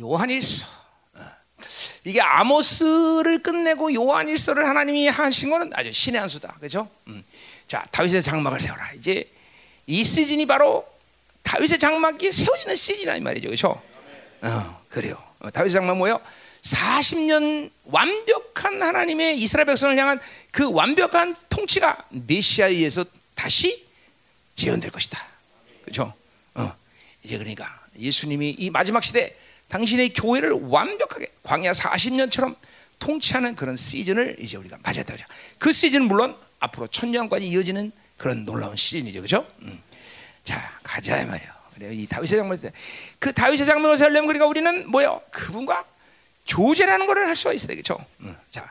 요한일서. 어. 이게 아모스를 끝내고 요한일서를 하나님이 하신 거는 아주 신의 한 수다. 그렇죠? 음. 자, 다윗의 장막을 세워라. 이제 이 시즌이 바로 다윗의 장막이 세워지는 시즌이란 말이죠. 그렇죠? 어, 그래요. 어, 다윗의 장막 뭐요? 40년 완벽한 하나님의 이스라엘 백성을 향한 그 완벽한 통치가 메시아에 의해서 다시 재현될 것이다. 그렇죠? 어. 이제 그러니까 예수님이 이 마지막 시대 당신의 교회를 완벽하게 광야 40년처럼 통치하는 그런 시즌을 이제 우리가 맞아야 되죠. 그 시즌은 물론 앞으로 천년까지 이어지는 그런 놀라운 시즌이죠, 그렇죠? 음. 자 가자 말이요. 그래 이 다윗의 장면 그 다윗의 장면을 세우려면 그러니까 우리는 뭐요? 그분과 교제라는 것을 할 수가 있어야 되겠죠. 음. 자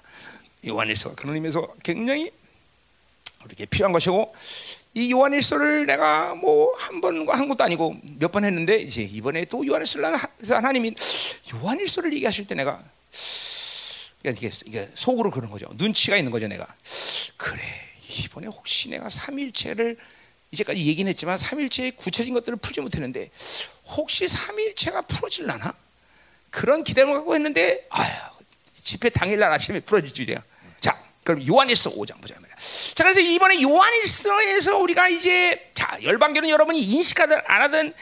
요한일서 그런 의미에서 굉장히 우리에게 필요한 것이고 이 요한일서를 내가 뭐 한 번과 한 것도 아니고 몇 번 했는데 이제 이번에 또 요한일서를 하나님이 요한일서를 얘기하실 때 내가 이게, 이게 속으로 그런 거죠. 눈치가 있는 거죠, 내가. 그래. 이번에 혹시 내가 삼일체를 이제까지 얘기는 했지만 삼일체의 구체적인 것들을 풀지 못했는데 혹시 삼일체가 풀어질라나? 그런 기대를 갖고 했는데 아유 집회 당일날 아침에 풀어질 줄이야. 자, 그럼 요한일서 5장 보자. 자, 그래서 이번에 요한일서에서 우리가 이제 자 열방교는 여러분이 인식하든 안 하든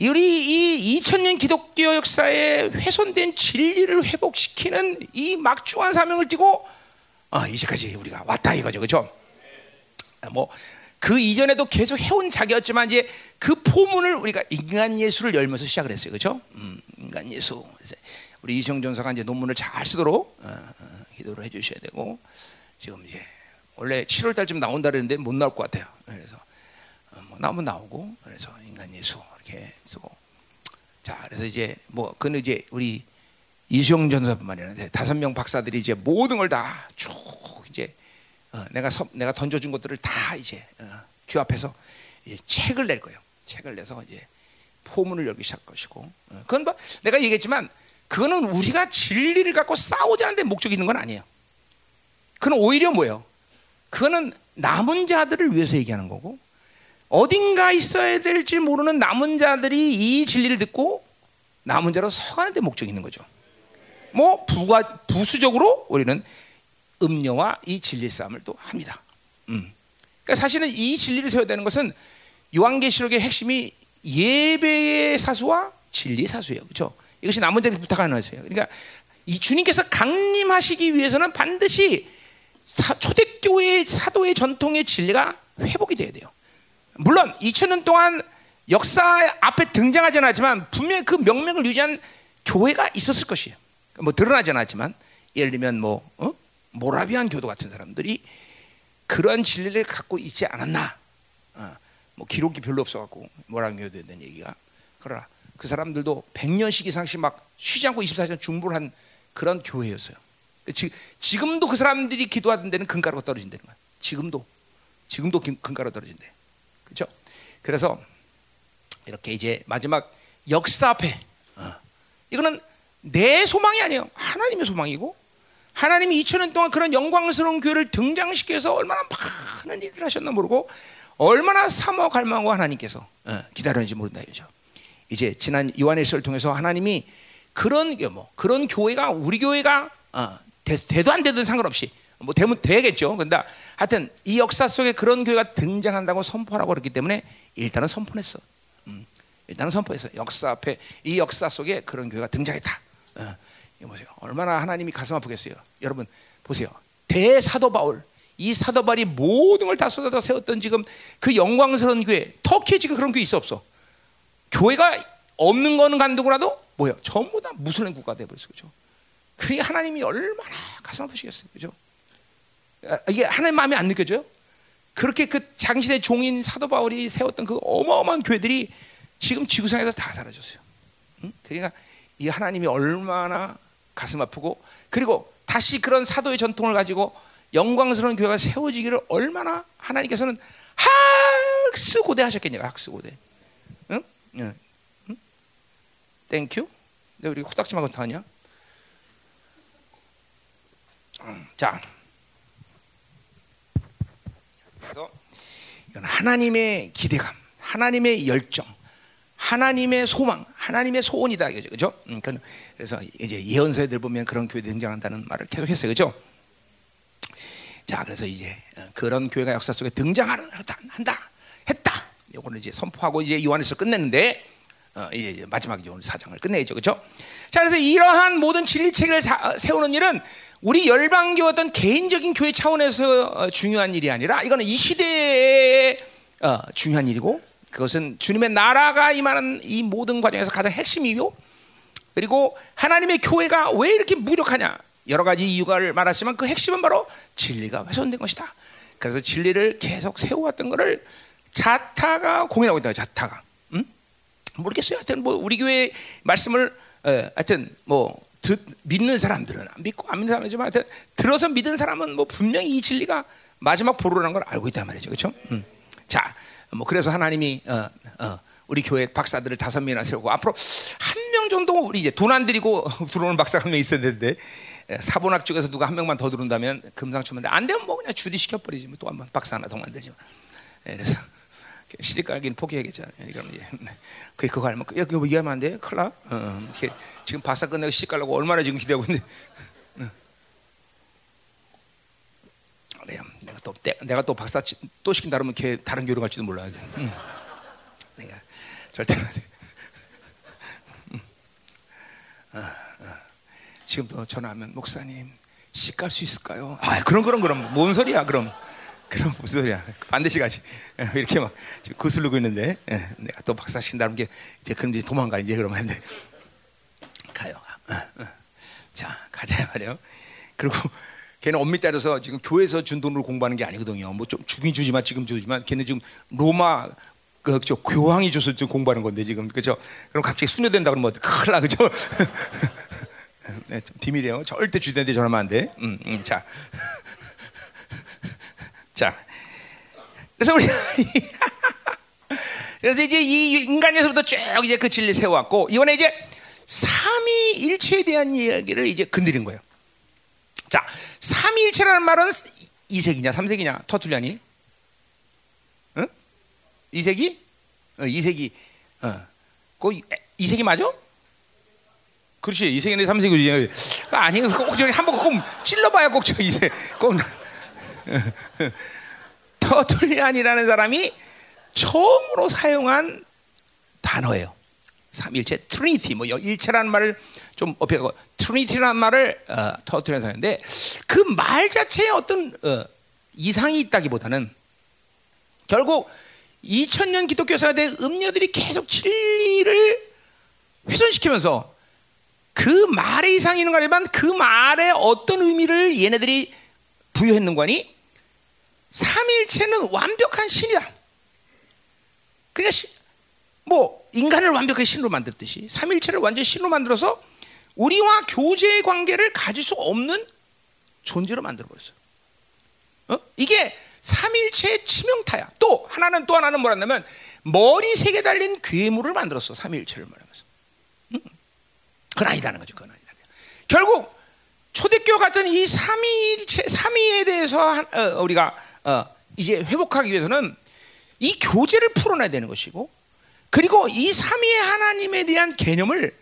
우리 이 2000년 기독교 역사에 훼손된 진리를 회복시키는 이 막중한 사명을 띠고 어, 이제까지 우리가 왔다 이거죠, 그렇죠? 뭐 그 이전에도 계속 해온 자기였지만 이제 그 포문을 우리가 인간 예수를 열면서 시작을 했어요, 그렇죠? 음, 인간 예수. 우리 이성 전사가 이제 논문을 잘 쓰도록 어, 어, 기도를 해 주셔야 되고 지금 이제 원래 7월 달쯤 나온다 그랬는데 못 나올 것 같아요. 그래서 어, 뭐 나오면 나오고 그래서 인간 예수 이렇게 쓰고 자 그래서 이제 뭐 그는 이제 우리 이수영 전사뿐만 아니라 다섯 명 박사들이 이제 모든 걸 다 쭉 이제 어, 내가 서, 내가 던져준 것들을 다 이제 어, 규합해서 이제 책을 낼 거예요. 책을 내서 이제 포문을 열기 시작할 것이고 어, 그건 뭐 내가 얘기했지만 그거는 우리가 진리를 갖고 싸우자는 데 목적이 있는 건 아니에요. 그건 오히려 뭐예요? 그거는 남은 자들을 위해서 얘기하는 거고 어딘가 있어야 될지 모르는 남은 자들이 이 진리를 듣고 남은 자로 서가는 데 목적이 있는 거죠. 뭐 부가 부수적으로 우리는 음녀와 이 진리 싸움을 또 합니다. 음. 그러니까 사실은 이 진리를 세워야 되는 것은 요한계시록의 핵심이 예배의 사수와 진리 사수예요. 그렇죠? 이것이 남은 자에게 부탁하는 것이에요. 그러니까 이 주님께서 강림하시기 위해서는 반드시 초대교회 사도의 전통의 진리가 회복이 돼야 돼요. 물론 2000년 동안 역사 앞에 등장하지 않았지만 분명히 그 명맥을 유지한 교회가 있었을 것이에요. 뭐 드러나지 않았지만 예를 들면 뭐 어? 모라비안 교도 같은 사람들이 그러한 진리를 갖고 있지 않았나? 어, 뭐 기록이 별로 없어갖고 모라비안 교도에 대한 얘기가 그러나 그 사람들도 100년씩 이상씩 막 쉬지 않고 24시간 중보를 한 그런 교회였어요. 지, 지금도 그 사람들이 기도하던 데는 금가루가 떨어진다는 거야. 지금도 지금도 금가루 떨어진대. 그렇죠? 그래서 이렇게 이제 마지막 역사 앞에 어. 이거는 내 소망이 아니에요. 하나님의 소망이고 하나님이 2000년 동안 그런 영광스러운 교회를 등장시켜서 얼마나 많은 일을 하셨나 모르고 얼마나 사모 갈망하고 하나님께서 어, 기다렸는지 모른다 이죠. 이제 지난 요한일서를 통해서 하나님이 그런 뭐 그런 교회가 우리 교회가 어, 되, 도안 되든 상관없이 뭐 되면 되겠죠. 근데 하여튼 이 역사 속에 그런 교회가 등장한다고 선포하고 그렇기 때문에 일단은 선포했어. 음, 일단은 선포했어. 역사 앞에 이 역사 속에 그런 교회가 등장했다. 어, 이거 보세요. 얼마나 하나님이 가슴 아프겠어요. 여러분 보세요. 대사도 바울 이 사도 바울이 모든 걸 다 쏟아서 세웠던 지금 그 영광스러운 교회 터키에 지금 그런 교회 있어 없어? 교회가 없는 거는 간두고라도 뭐야? 전부 다 무슬림 국가 돼버렸어 그죠? 그게 하나님이 얼마나 가슴 아프시겠어요, 그죠? 아, 이게 하나님 마음에 안 느껴져요? 그렇게 그 당신의 종인 사도 바울이 세웠던 그 어마어마한 교회들이 지금 지구상에서 다 사라졌어요. 응? 그러니까 이 하나님이 얼마나 가슴 아프고 그리고 다시 그런 사도의 전통을 가지고 영광스러운 교회가 세워지기를 얼마나 하나님께서는 학수고대 하셨겠냐 학수고대 응? 응? 응? Thank you 내 우리 코딱지만 어떡하냐 자 그래서 이건 하나님의 기대감 하나님의 열정 하나님의 소망 하나님의 소원이다 이거죠, 그죠? 음, 그- 그래서 이제 예언서에들 보면 그런 교회 등장한다는 말을 계속했어요, 그죠? 자, 그래서 이제 어, 그런 교회가 역사 속에 등장하는 한다, 했다. 이거는 이제 선포하고 이제 요한에서 끝냈는데 어, 이제 마지막 이제 사장을 끝내죠, 그렇죠? 자, 그래서 이러한 모든 진리 체계를 사- 세우는 일은 우리 열방교 어떤 개인적인 교회 차원에서 어, 중요한 일이 아니라 이거는 이 시대의 어, 중요한 일이고 그것은 주님의 나라가 임하는 이 모든 과정에서 가장 핵심이요. 그리고 하나님의 교회가 왜 이렇게 무력하냐? 여러 가지 이유가를 말하지만 그 핵심은 바로 진리가 훼손된 것이다. 그래서 진리를 계속 세워왔던 것을 자타가 공인하고 있다. 자타가. 음? 모르겠어요. 하여튼 뭐 우리 교회 말씀을 어, 하여튼 뭐 듣, 믿는 사람들은 안 믿고 안 믿는 사람이지만 들어서 믿는 사람은 뭐 분명히 이 진리가 마지막 보루라는 걸 알고 있단 말이죠. 그렇죠? 음. 자, 뭐 그래서 하나님이 어, 어, 우리 교회 박사들을 다섯 명이나 세우고 앞으로 한 명 정도 우리 이제 돈 안 들이고 들어오는 박사 한 명 있었는데 에, 사본학 쪽에서 누가 한 명만 더 들어온다면 금상첨인데 안 되면 뭐 그냥 주디 시켜버리지 뭐 또 한 번 박사 하나 더 만들지 뭐. 예, 그래서 시집 가기는. 예, 그럼 이제 그 그거 알면 야 그거 얘기하면 안 돼. 나. 어, 어, 지금 박사 끝내고 시집 가려고 얼마나 지금 기대하고 있는데. 어. 그래요. 내가 또 내, 내가 또 박사 치- 또 시킨다 그러면 걔 다른 교로 갈지도 몰라. 응. 내가 절대 안 돼. 응. 어, 어. 지금도 전화하면 목사님 시갈수 있을까요? 아 그럼 그럼 그럼 뭔 소리야 그럼 그럼 무슨 소리야. 반드시 가지. 예, 이렇게 막 구슬르고 있는데 예, 내가 또 박사 시킨다는 게 이제 그럼 이제 도망가 이제 그러면 안 돼. 가요. 가. 어, 어. 자 가자 말이요. 그리고 걔는 엄밀히 따져서 지금 교회에서 준 돈으로 공부하는 게 아니거든요. 뭐 좀 주긴 주지만 지금 주지만 걔는 지금 로마 그저 교황이 줘서 지금 공부하는 건데 지금. 그죠 그럼 갑자기 수녀된다 그러면 큰일 나 그죠 네, 좀 비밀이에요. 절대 주된데 전하면 안 돼. 음, 음, 자, 자, 그래서 우리 그래서 이제 이 인간에서부터 쭉 이제 그 진리 세워왔고 이번에 이제 삼위일체에 대한 이야기를 이제 건드린 거예요. 자, 삼위일체라는 말은 이세기냐, 삼세기냐, 터툴리아니? 응? 이세기? 어, 이세기. 어, 그 이세기 맞아? 그렇지 이세계는 삼세계지 아니 꼭 저기 한번 꼭 찔러봐야 꼭 저기 이세 꼭 터툴리안이라는 사람이 처음으로 사용한 단어예요. 삼일체 트리니티 뭐 일체라는 말을 좀 업해고 트리니티라는 말을 어, 터툴리안 사용인데 그 말 자체에 어떤 어, 이상이 있다기보다는 결국 2000년 기독교 사대 음녀들이 계속 진리를 훼손시키면서 그 말에 이상이 있는 거지만 그 말에 어떤 의미를 얘네들이 부여했는 거니 삼일체는 완벽한 신이다. 그러니까 시, 뭐 인간을 완벽하게 신으로 만들듯이 삼일체를 완전 신으로 만들어서 우리와 교제의 관계를 가질 수 없는 존재로 만들어 버렸어요. 어? 이게 삼일체의 치명타야. 또 하나는 또 하나는 뭐라냐면 머리 세 개 달린 괴물을 만들었어. 삼일체를 말하면서. 그건 아니다는 거죠. 그건 아니다. 결국 초대교회 같은 이 삼위일체 삼위에 대해서 한, 어, 우리가 어, 이제 회복하기 위해서는 이 교제를 풀어내야 되는 것이고 그리고 이 삼위의 하나님에 대한 개념을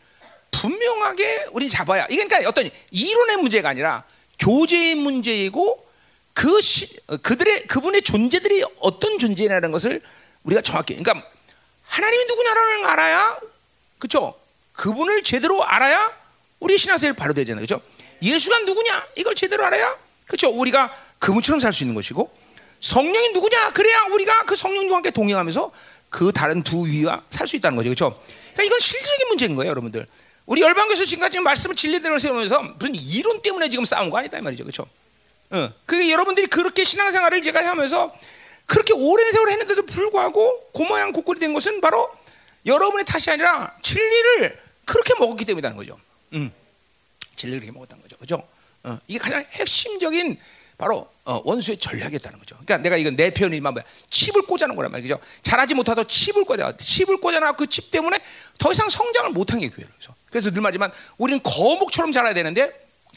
분명하게 우리 잡아야 이게 그러니까 어떤 이론의 문제가 아니라 교제의 문제이고 그 시, 어, 그들의 그분의 존재들이 어떤 존재냐는 것을 우리가 정확히 그러니까 하나님이 누구냐라는 걸 알아야 그렇죠. 그분을 제대로 알아야 우리 신앙생활 바로 되잖아요. 그렇죠? 예수가 누구냐? 이걸 제대로 알아야 그렇죠? 우리가 그분처럼 살 수 있는 것이고 성령이 누구냐? 그래야 우리가 그 성령과 함께 동행하면서 그 다른 두 위와 살 수 있다는 거죠. 그렇죠? 그러니까 이건 실질적인 문제인 거예요, 여러분들. 우리 열방교에서 지금까지 말씀을 진리대로 세우면서 무슨 이론 때문에 지금 싸운 거 아니다 이 말이죠. 그렇죠? 어. 그게 여러분들이 그렇게 신앙생활을 제가 하면서 그렇게 오랜 세월 했는데도 불구하고 그 모양 고꼴이 된 것은 바로 여러분의 탓이 아니라 진리를 그렇게 먹었기 때문이라는 거죠. 음. 진리를 그렇게 먹었다는 거죠. 그죠? 어, 이게 가장 핵심적인 바로 어, 원수의 전략이었다는 거죠. 그러니까 내가 이건 내 표현이 뭐야? 칩을 꽂아놓은 거란 말이죠. 잘하지 못하도 칩을 꽂아, 칩을 꽂아놔 그 칩 때문에 더 이상 성장을 못한 게 교회로. 그래서 그래서 늘 말하지만 우리는 거목처럼 자라야 되는데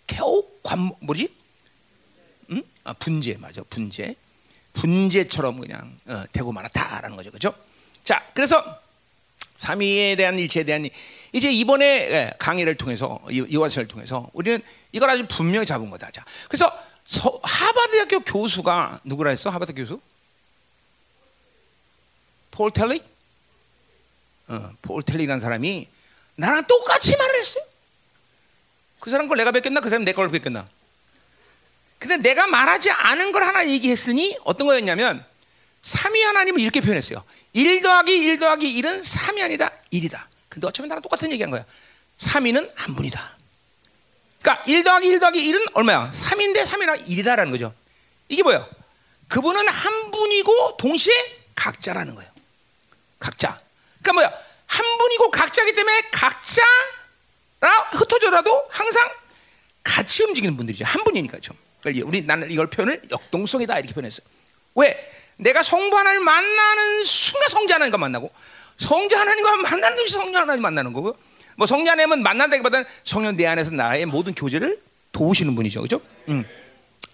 겨우 관 뭐지? 음? 아, 분재 맞아, 분재, 분재처럼 그냥 어, 되고 말았다라는 거죠, 그죠? 자, 그래서 삼위에 대한 일체에 대한 이- 이제 이번에 예, 강의를 통해서 이- 이화서를 통해서 우리는 이걸 아주 분명히 잡은 거다. 자, 그래서 서- 하버드대학교 교수가 누구라 했어? 하버드 교수? 폴 텔리? 어, 폴 텔리라는 사람이 나랑 똑같이 말을 했어요. 그 사람 걸 내가 뺏겼나? 그 사람 내 걸 뺏겼나? 근데 내가 말하지 않은 걸 하나 얘기했으니 어떤 거였냐면 삼위 하나님을 이렇게 표현했어요. 1 더하기 1 더하기 1은 3이 아니다 1이다. 근데 어쩌면 나랑 똑같은 얘기한 거야. 3위는 한 분이다. 그러니까 1 더하기 1 더하기 1은 얼마야? 3인데 3이라 1이다라는 거죠. 이게 뭐야? 그분은 한 분이고 동시에 각자라는 거예요. 각자. 그러니까 뭐야? 한 분이고 각자기 때문에 각자라 흩어져라도 항상 같이 움직이는 분들이죠. 한 분이니까 좀. 그러니까 우리 나는 이걸 표현을 역동성이다 이렇게 표현했어요. 왜? 내가 성부 하나님을 만나는 순간 성자 하나님과 만나고 성자 하나님과 만나는 동시에 성령 하나님 만나는 거고 뭐 성자 하나님은 만난다기보다는 성령 내 안에서 나의 모든 교제를 도우시는 분이죠, 그렇죠? 음.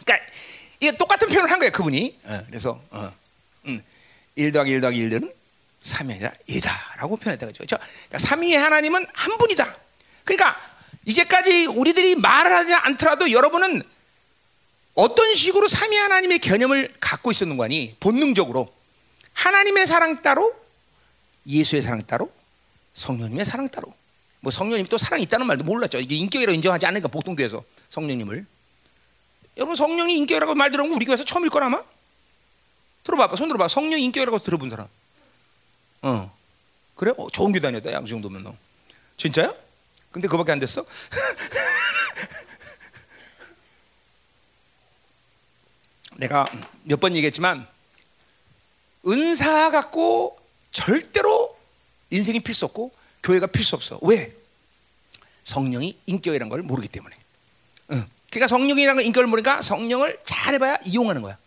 그러니까 이게 똑같은 표현을 한 거예요, 그분이. 어, 그래서 어, 음, 1 더하기 1 더하기 1은 3이 아니라 1이다라고 표현했다 그죠. 그렇죠? 그러니까 3위의 하나님은 한 분이다. 그러니까 이제까지 우리들이 말을 하지 않더라도 여러분은 어떤 식으로 삼위 하나님의 개념을 갖고 있었는 거니 본능적으로 하나님의 사랑 따로 예수의 사랑 따로 성령님의 사랑 따로 뭐 성령님이 또 사랑이 있다는 말도 몰랐죠. 이게 인격이라고 인정하지 않으니까 보통교회에서 성령님을. 여러분 성령이 인격이라고 말 들어보면 우리 교회에서 처음일 거라마? 들어봐봐 손 들어봐. 성령 인격이라고 들어본 사람. 어. 그래? 어, 좋은 교회 다녔다. 양그 정도면 너. 진짜야? 근데 그밖에 안 됐어? 내가 몇 번 얘기했지만 은사 갖고 절대로 인생이 필수 없고 교회가 필수 없어. 왜? 성령이 인격이라는 걸 모르기 때문에. 응. 그러니까 성령이라는 걸 인격을 모르니까 성령을 잘해봐야 이용하는 거야.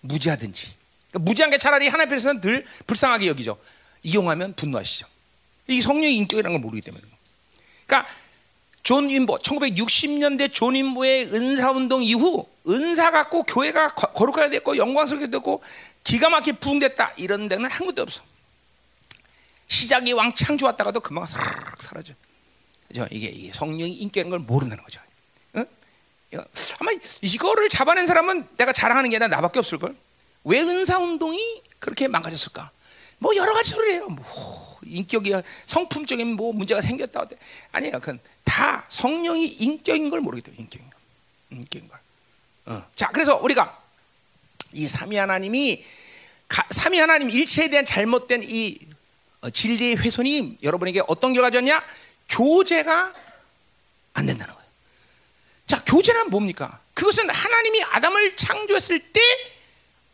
무지하든지. 그러니까 무지한 게 차라리 하나님 앞에서는 늘 불쌍하게 여기죠. 이용하면 분노하시죠. 이 성령의 인격이라는 걸 모르기 때문에. 그러니까 존 윔버 1960년대 존 윔버의 은사 운동 이후 은사 갖고 교회가 거- 거룩하게 됐고 영광스럽게 됐고 기가 막히게 부흥됐다 이런 데는 한 군데 없어. 시작이 왕창 좋았다가도 금방 싹 사라져. 그죠? 이게, 이게 성령이 인격인 걸 모른다는 거죠. 응? 아마 이거를 잡아낸 사람은 내가 자랑하는 게 아니라 나밖에 없을 걸. 왜 은사 운동이 그렇게 망가졌을까? 뭐 여러 가지 소리예요. 뭐 인격이 성품적인 뭐 문제가 생겼다 어때? 아니에요. 그건 다 성령이 인격인 걸 모르기 때문에 인격인 걸. 인격인 걸. 어. 자, 그래서 우리가 이 삼위 하나님이 가, 삼위 하나님 일체에 대한 잘못된 이 어, 진리의 훼손이 여러분에게 어떤 결과 줬냐? 교제가 안 된다는 거예요. 자, 교제란 뭡니까? 그것은 하나님이 아담을 창조했을 때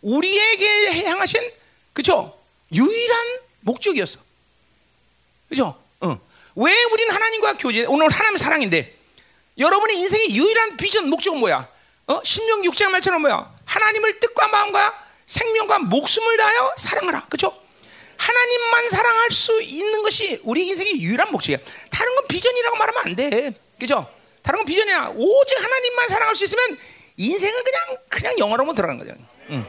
우리에게 향하신 그죠? 유일한 목적이었어. 그죠? 어. 왜 우리는 하나님과 교제? 오늘 하나님 사랑인데 여러분의 인생의 유일한 비전 목적은 뭐야? 어? 신명기 6장 말처럼 뭐야? 하나님을 뜻과 마음과 생명과 목숨을 다하여 사랑하라. 그죠? 하나님만 사랑할 수 있는 것이 우리 인생의 유일한 목적이야. 다른 건 비전이라고 말하면 안 돼. 그죠? 다른 건 비전이야. 오직 하나님만 사랑할 수 있으면 인생은 그냥 그냥 영어로만 들어가는 거죠. 응.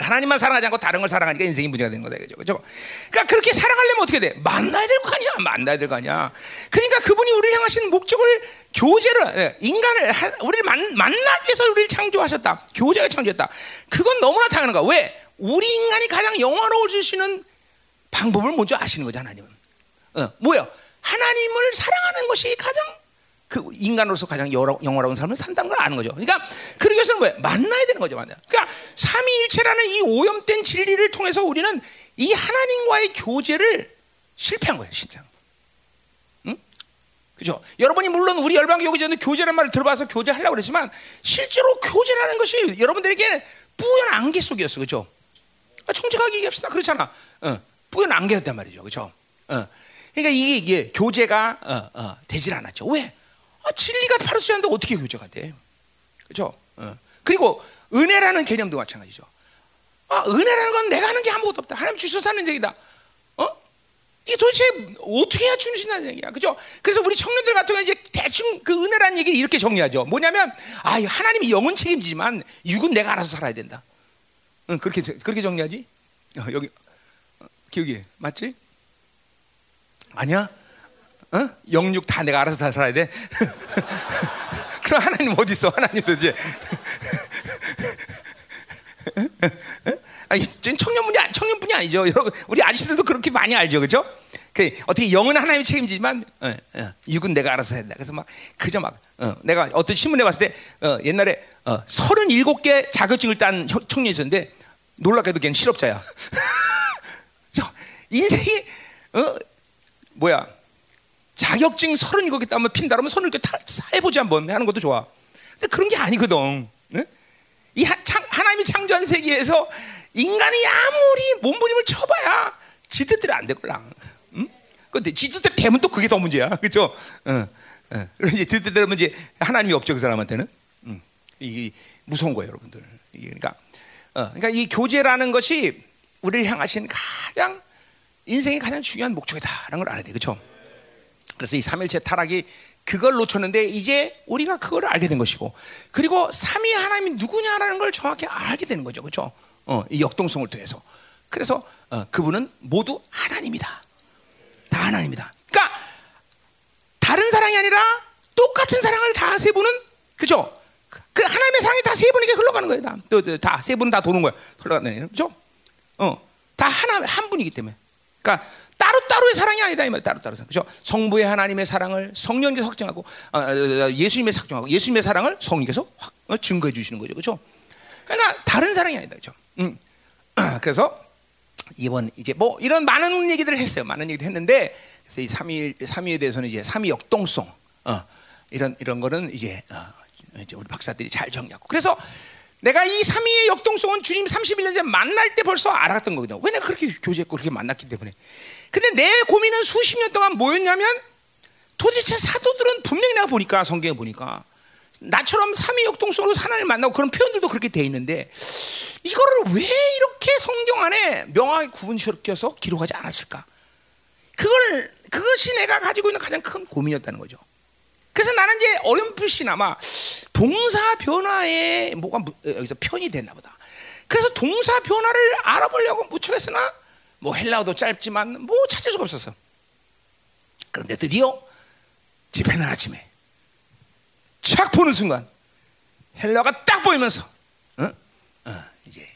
하나님만 사랑하지 않고 다른 걸 사랑하니까 인생이 문제가 되는 거다. 그죠? 그죠? 그러니까 그렇게 사랑하려면 어떻게 돼? 만나야 될 거 아니야. 만나야 될 거 아니야. 그러니까 그분이 우리를 향하신 목적을 교제를 예, 인간을 하- 우리를 만, 만나기 위해서 우리를 창조하셨다. 교제를 창조했다. 그건 너무나 당연한 거야. 왜? 우리 인간이 가장 영화로울 수 있는 방법을 먼저 아시는 거죠, 하나님은. 어, 뭐야? 하나님을 사랑하는 것이 가장 그 인간으로서 가장 영화- 영화로운 삶을 산다는 걸 아는 거죠. 그러니까 그러기 위해서는 왜 만나야 되는 거죠, 만나. 그러니까 삼위일체라는 이 오염된 진리를 통해서 우리는 이 하나님과의 교제를 실패한 거예요, 실패한 거. 응? 그죠? 여러분이 물론 우리 열방 교제는 교제라는 말을 들어봐서 교제하려고 그랬지만 실제로 교제라는 것이 여러분들에게 뿌연 안개 속이었어, 그죠? 아, 정직하게 얘기합시다. 그렇잖아. 어, 안개였단 말이죠. 그죠? 어. 그러니까 이게, 이게 교제가 어, 어, 되질 않았죠. 왜? 아, 진리가 바로 쓰였는데 어떻게 교제가 돼? 그죠? 어. 그리고 은혜라는 개념도 마찬가지죠. 아, 은혜라는 건 내가 하는 게 아무것도 없다. 하나님 주셔서 하는 얘기다. 어? 이게 도대체 어떻게 해야 주신다는 얘기야. 그죠? 그래서 우리 청년들 같은 경우 이제 대충 그 은혜라는 얘기를 이렇게 정리하죠. 뭐냐면, 아, 하나님이 영은 책임지지만 육은 내가 알아서 살아야 된다. 응, 그렇게, 그렇게 정리하지? 어, 여기, 어, 기억이 맞지? 아니야? 어? 영육 다 내가 알아서 살아야 돼. 그럼 하나님 어디 있어? 하나님도 이제 아니, 청년분이 청년분이 아니죠. 여러분, 우리 아저씨들도 그렇게 많이 알죠, 그렇죠? 그 어떻게 영은 하나님이 책임지지만 어, 어, 육은 내가 알아서 해야 된다. 그래서 막 그저 막 어, 내가 어떤 신문에 봤을 때 어, 옛날에 어, 37개 자격증을 딴 청년이 있었는데 놀랍게도 걔는 실업자야. 인생이 어, 뭐야 자격증 37개 따면 핀다라면 손을 이렇게 타, 해보지 한번 하는 것도 좋아. 근데 그런 게 아니거든. 네? 이 하, 창, 하나님이 창조한 세계에서 인간이 아무리 몸부림을 쳐봐야 지뜻대로 안 되걸랑. 응? 근데 지뜻대로 되면 또 그게 더 문제야. 그죠? 어, 어. 이제 지뜻대로 되면 이제 하나님이 없죠. 그 사람한테는. 응. 이게 무서운 거예요, 여러분들. 이게 그러니까, 어, 그러니까 이 교제라는 것이 우리를 향하신 가장 인생의 가장 중요한 목적이다라는 걸 알아야 돼. 그죠? 그래서 이 삼일체 타락이 그걸 놓쳤는데 이제 우리가 그걸 알게 된 것이고 그리고 삼위 하나님이 누구냐라는 걸 정확히 알게 되는 거죠. 그렇죠? 어, 이 역동성을 통해서. 그래서 어, 그분은 모두 하나님이다. 다 하나님이다. 그러니까 다른 사랑이 아니라 똑같은 사랑을 다 세 분은 그죠? 그 하나님의 사랑이 다 세 분에게 흘러가는 거예요. 다. 다세 분은 다 도는 거예요. 흘러가는 거죠? 어. 다 하나 한 분이기 때문에. 그러니까 따로 따로의 사랑이 아니다 이 말. 따로 따로 그죠? 성부의 하나님의 사랑을 성령께서 확증하고 어, 어, 어, 예수님의 확증하고 예수님의 사랑을 성령께서 확, 어, 증거해 주시는 거죠, 그죠? 그러니까 다른 사랑이 아니다, 그죠? 음. 그래서 이번 이제 뭐 이런 많은 얘기들을 했어요. 많은 얘기를 했는데 그래서 이 삼위 삼위에 대해서는 이제 삼위 역동성 어, 이런 이런 거는 이제 어, 이제 우리 박사들이 잘 정리하고 그래서 내가 이 삼위의 역동성은 주님 31년 전에 만날 때 벌써 알았던 거거든. 왜 내가 그렇게 교제했고 그렇게 만났기 때문에. 근데 내 고민은 수십 년 동안 뭐였냐면 도대체 사도들은 분명히 내가 보니까 성경에 보니까 나처럼 삼위 역동성으로 하나님을 만나고 그런 표현들도 그렇게 돼 있는데 이거를 왜 이렇게 성경 안에 명확히 구분시켜서 기록하지 않았을까? 그걸 그것이 내가 가지고 있는 가장 큰 고민이었다는 거죠. 그래서 나는 이제 어렴풋이나마 동사 변화에 뭐가 여기서 편이 됐나 보다. 그래서 동사 변화를 알아보려고 무척했으나 뭐 헬라어도 짧지만 뭐 찾을 수가 없었어. 그런데 드디어 집회는 아침에 착 보는 순간 헬라가 딱 보이면서 어? 어, 이제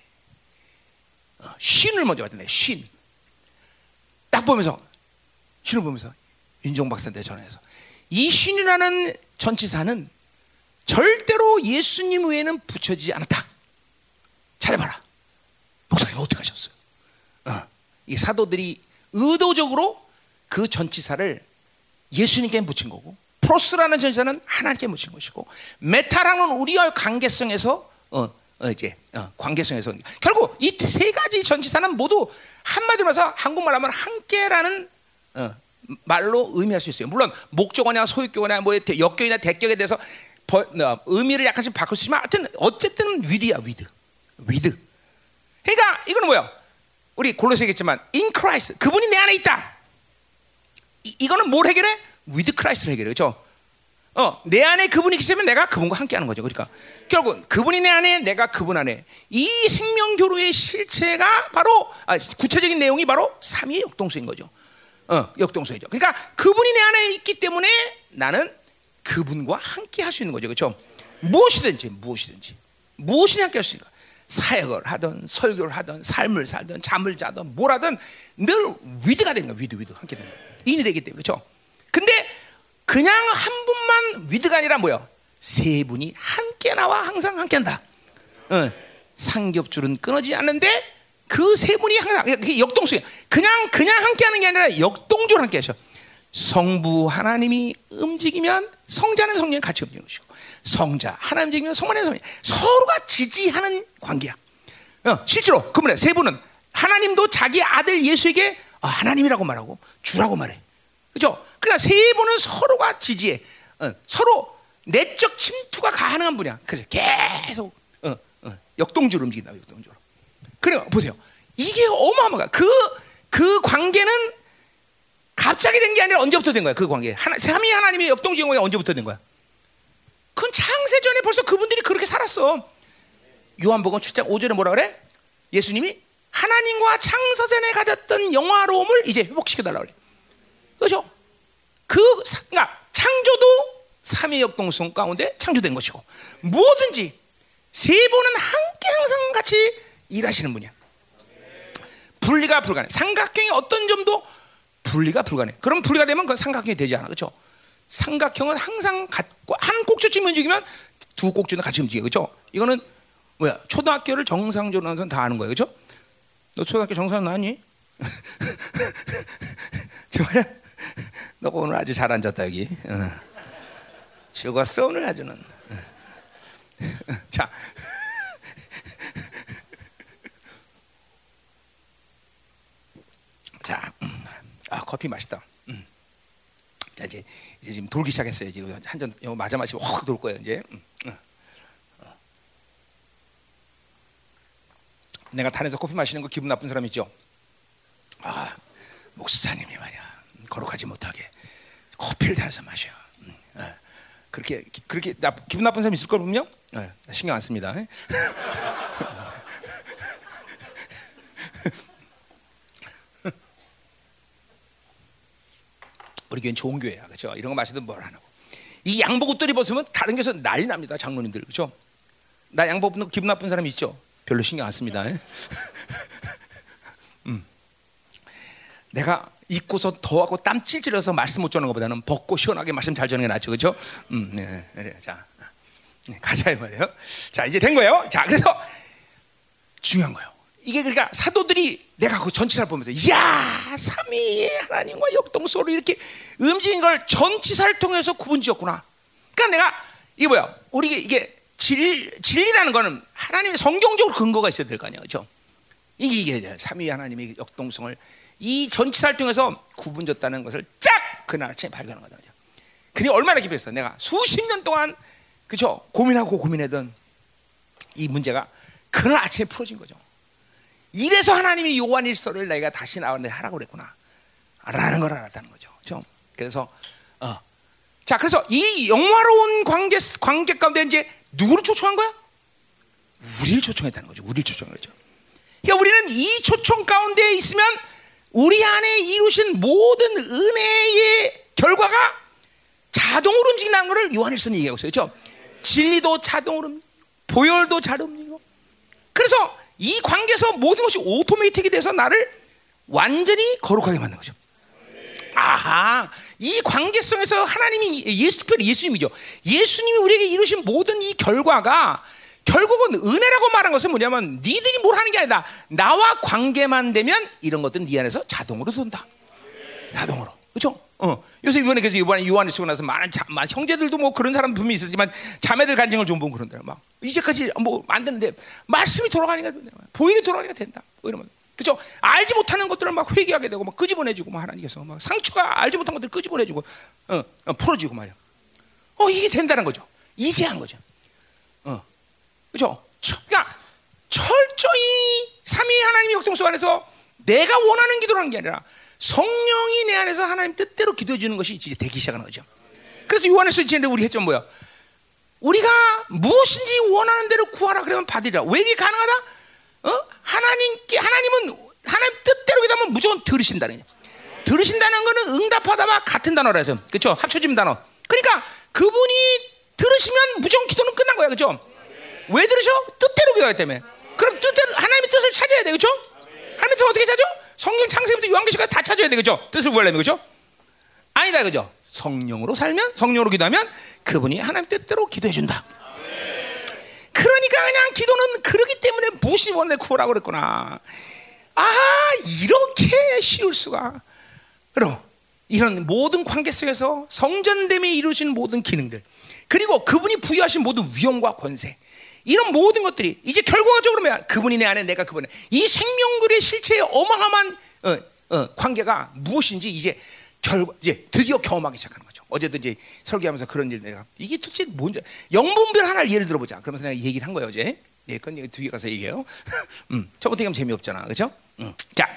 어, 쉰을 먼저 봤잖아요. 쉰. 딱 보면서 쉰을 보면서 윤종 박사한테 전화해서 이 쉰이라는 전치사는 절대로 예수님 외에는 붙여지지 않았다. 잘해봐라. 목사님 어떻게 하셨어요? 어. 이 사도들이 의도적으로 그 전치사를 예수님께 묻힌 거고 프로스라는 전치사는 하나님께 묻힌 것이고 메타라는 우리와의 관계성에서 어, 어 이제 어, 관계성에서 결국 이 세 가지 전치사는 모두 한마디로 해서 한국말로 하면 함께라는 어, 말로 의미할 수 있어요. 물론 목적어냐 소유격어냐 뭐 여격이나 대격에 대해서 어, 의미를 약간씩 바꿀 수 있지만 하여튼 어쨌든 with야 with. with. 그러니까 이거는 뭐야 우리 골로새 얘기했지만 in Christ 그분이 내 안에 있다. 이, 이거는 뭘 해결해? with Christ를 해결해 그렇죠? 어, 내 안에 그분이 계시면 내가 그분과 함께 하는 거죠. 그러니까. 결국 그분이 내 안에, 내가 그분 안에. 이 생명 교류의 실체가 바로 아, 구체적인 내용이 바로 삼위의 역동성인 거죠. 어, 역동성이죠. 그러니까 그분이 내 안에 있기 때문에 나는 그분과 함께 할 수 있는 거죠. 그렇죠? 무엇이든지 무엇이든지 무엇이든지 함께 할 수 있는 거. 사역을 하든 설교를 하든 삶을 살든 잠을 자든 뭘 하든 늘 with가 되는 거야. with with 함께 되는 거야. in이 되기 때문에 그렇죠? 근데 그냥 한 분만 위드가 아니라 뭐야? 세 분이 함께 나와 항상 함께 한다. 어, 삼겹줄은 끊어지지 않는데 그 세 분이 항상 역동성이야. 그냥 그냥 함께하는 게 아니라 역동적으로 함께하셔. 성부 하나님이 움직이면 성자는 성령이 같이 움직이는 것이고 성자 하나님 움직이면 성만의 성령 서로가 지지하는 관계야. 어, 실제로 그분의 세 분은 하나님도 자기 아들 예수에게 어, 하나님이라고 말하고 주라고 말해. 그죠? 그러니까 세 분은 서로가 지지해. 어, 서로 내적 침투가 가능한 분이야. 그래서 계속 어, 어, 역동적으로 움직인다. 역동적으로. 그래 보세요. 이게 어마어마한 그, 그 관계는 갑자기 된 게 아니라 언제부터 된 거야? 그 관계. 하나, 삼위 하나님의 역동적인 관계 언제부터 된 거야? 그건 창세 전에 벌써 그분들이 그렇게 살았어. 요한복음 7장 5절에 뭐라 그래? 예수님이 하나님과 창세 전에 가졌던 영화로움을 이제 회복시켜 달라 그래. 그죠? 그 사- 그러니까 창조도 삼위 역동성 가운데 창조된 것이고 뭐든지 세 분은 함께 항상 같이 일하시는 분이야. 분리가 불가능해. 삼각형의 어떤 점도 분리가 불가능해. 그럼 분리가 되면 그 삼각형이 되지 않아. 그렇죠? 삼각형은 항상 한 꼭지쯤 움직이면 두 꼭지는 같이 움직여. 그렇죠? 이거는 뭐야? 초등학교를 정상적으로 나선 다 아는 거예요. 그렇죠? 너 초등학교 정상 나니? 정말 너 오늘 아주 잘 앉았다 여기. 어. 죽었어 오늘 아주는. 어. 자. 자, 음. 아 커피 맛있다. 음. 자 이제 이제 지금 돌기 시작했어요. 지금 한잔 맞아 마시고 확 돌 거예요 이제. 음. 어. 어. 내가 탄에서 커피 마시는 거 기분 나쁜 사람 있죠? 아 목사님이 말이야 거룩하지 못하게 커피를 탄에서 마셔. 음. 어. 그렇게 기- 그렇게 나, 기분 나쁜 사람 있을 걸 분명? 어. 신경 안 씁니다. 우리 교회는 좋은 교회야, 그렇죠? 이런 거 마시든 뭘 안 하고 이 양복 옷들이 벗으면 다른 교회에서 난리 납니다, 장로님들, 그렇죠? 나 양복 입는 거 기분 나쁜 사람 있죠? 별로 신경 안 씁니다. 음. 내가 입고서 더하고 땀 찔찔해서 말씀 못 전하는 것보다는 벗고 시원하게 말씀 잘 전하는 게 낫죠, 그렇죠? 음, 네, 그래, 자, 네, 가자 이 말이에요. 자, 이제 된 거예요. 자, 그래서 중요한 거예요. 이게 그러니까 사도들이 내가 그 전치사를 보면서 야 삼위의 하나님과 역동소로 이렇게 움직인 걸 전치사를 통해서 구분지었구나. 그러니까 내가 이게 뭐야? 우리 이게 진, 진리라는 거는 하나님의 성경적으로 근거가 있어야 될 거 아니야, 그렇죠? 이게 이게 삼위 하나님의 역동성을 이 전치사를 통해서 구분졌다는 것을 쫙 그날 아침에 발견한 거다. 그죠? 그게 얼마나 깊었어? 내가 수십 년 동안 그죠 고민하고 고민하던 이 문제가 그날 아침에 풀어진 거죠. 이래서 하나님이 요한 일서를 내가 다시 나왔는데 하라고 그랬구나. 라는 걸 알았다는 거죠. 그죠? 그래서 어. 자, 그래서 이 영화로운 관계 관계 가운데 이제 누구를 초청한 거야? 우리를 초청했다는 거죠. 우리를 초청한 거죠. 그러니까 우리는 이 초청 가운데 있으면 우리 안에 이루신 모든 은혜의 결과가 자동으로 움직인다는 것을 요한일서는 얘기하고 있어요. 그렇죠? 진리도 자동으로 움직이고 보혈도 잘 움직이고 그래서 이 관계에서 모든 것이 오토매틱이 돼서 나를 완전히 거룩하게 만든 거죠. 아하, 이 관계성에서 하나님이 예수 특별히 예수님이죠. 예수님이 우리에게 이루신 모든 이 결과가 결국은 은혜라고 말한 것은 뭐냐면 니들이 뭘 하는 게 아니다. 나와 관계만 되면 이런 것들은 네 안에서 자동으로 돈다. 자동으로. 그렇죠? 어. 요새 이번에 그래서 이번에 요한이 쓰고 나서 많은 자, 많은 형제들도 뭐 그런 사람 분명히 있었지만 자매들 간증을 좀 보면 그런데 막 이제까지 뭐 만드는데 말씀이 돌아가니까 보일이 돌아가니까 된다. 뭐 이러면 그죠? 알지 못하는 것들을 막 회개하게 되고 막 끄집어내주고 막 하나님께서 막 상처가 알지 못한 것들 을 끄집어내주고 어, 어, 풀어주고 말이야. 어 이게 된다는 거죠. 이제 한 거죠. 어, 그죠? 그러니까 철저히 삼위 하나님의 역동성 안에서 내가 원하는 기도를 하는 게 아니라 성령이 내 안에서 하나님 뜻대로 기도해 주는 것이 이제 되기 시작하는 거죠. 그래서 요한에서 지난데 우리 했죠 뭐야? 우리가 무엇인지 원하는 대로 구하라 그러면 받으리라. 왜 이게 가능하다? 어? 하나님께 하나님은 하나님 뜻대로 기도하면 무조건 들으신다는 거예요. 들으신다는 거는 응답하다와 같은 단어라 해서 그렇죠? 합쳐진 단어. 그러니까 그분이 들으시면 무조건 기도는 끝난 거야. 그렇죠? 왜 들으셔? 뜻대로 기도하기 때문에. 그럼 뜻대로 하나님의 뜻을 찾아야 돼. 그렇죠? 하나님의 뜻을 어떻게 찾아? 성경 창세부터 요한계시까지 다 찾아야 돼. 그렇죠? 뜻을 구하려면 그렇죠? 아니다. 그죠? 성령으로 살면 성령으로 기도하면 그분이 하나님 뜻대로 기도해 준다. 그러니까 그냥 기도는 그러기 때문에 무엇이 원래 구하라고 그랬구나. 아 이렇게 쉬울 수가. 그럼 이런 모든 관계 속에서 성전됨에 이루어진 모든 기능들 그리고 그분이 부여하신 모든 위엄과 권세 이런 모든 것들이 이제 결과적으로? 그분이 내 안에 내가 그분에 이 생명들의 실체의 어마어마한 어, 어, 관계가 무엇인지 이제 결과 이제 드디어 경험하기 시작하는 거죠. 어제도 이제 설교하면서 그런 일 내가 이게 도대체 뭔지 영분별 하나를 예를 들어보자. 그러면서 내가 얘기를 한 거예요 어제. 예, 그건 뒤에 가서 얘기해요. 음, 저부터 얘기하면 재미없잖아, 그렇죠? 음, 자,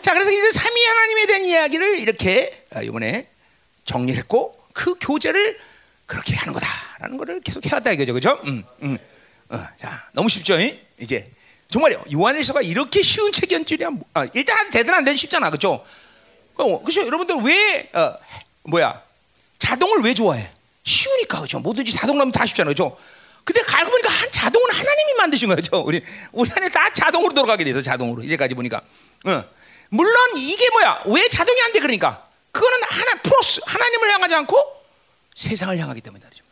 자, 그래서 이제 삼위 하나님에 대한 이야기를 이렇게 아, 이번에 정리했고 그 교제를 그렇게 하는 거다라는 거를 계속 해왔다 이거죠, 그렇죠? 음, 음. 어, 자, 너무 쉽죠? 이? 이제 정말요. 요한일서가 이렇게 쉬운 책이었 줄이야. 아, 일단 대단 안 되는 쉽잖아, 그렇죠? 어, 그죠? 여러분들 왜 어, 뭐야 자동을 왜 좋아해? 쉬우니까 그죠? 뭐든지 자동으로 하면 다 쉽잖아요, 그죠? 근데 알고 보니까 한 자동은 하나님이 만드신 거죠. 우리 우리 안에 다 자동으로 돌아가게 돼서 자동으로 이제까지 보니까. 어. 물론 이게 뭐야? 왜 자동이 안 돼? 그러니까 그거는 하나 플러스 하나님을 향하지 않고 세상을 향하기 때문에 말이죠.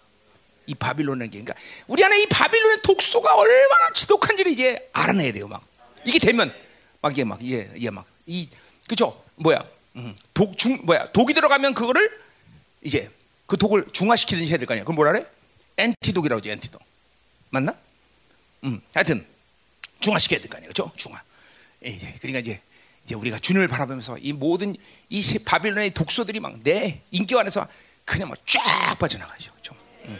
이 바빌론의 게 그러니까 우리 안에 이 바빌론의 독소가 얼마나 지독한지를 이제 알아내야 돼요. 막 이게 되면 막 이게 막 이게 이게 막이 그죠? 뭐야? 음, 독중 뭐야? 독이 들어가면 그거를 이제 그 독을 중화시키든지 해야 될 거 아니야. 그럼 뭐라 그래? 엔티독이라고 하지. 엔티독. 맞나? 음, 하여튼 중화시켜야 될 거 아니야. 그렇죠? 중화. 예, 그러니까 이제 이제 우리가 주님을 바라보면서 이 모든 이 세- 바빌론의 독소들이 막 내 인격 안에서 그냥 막쫙 빠져나가죠. 그렇죠? 음.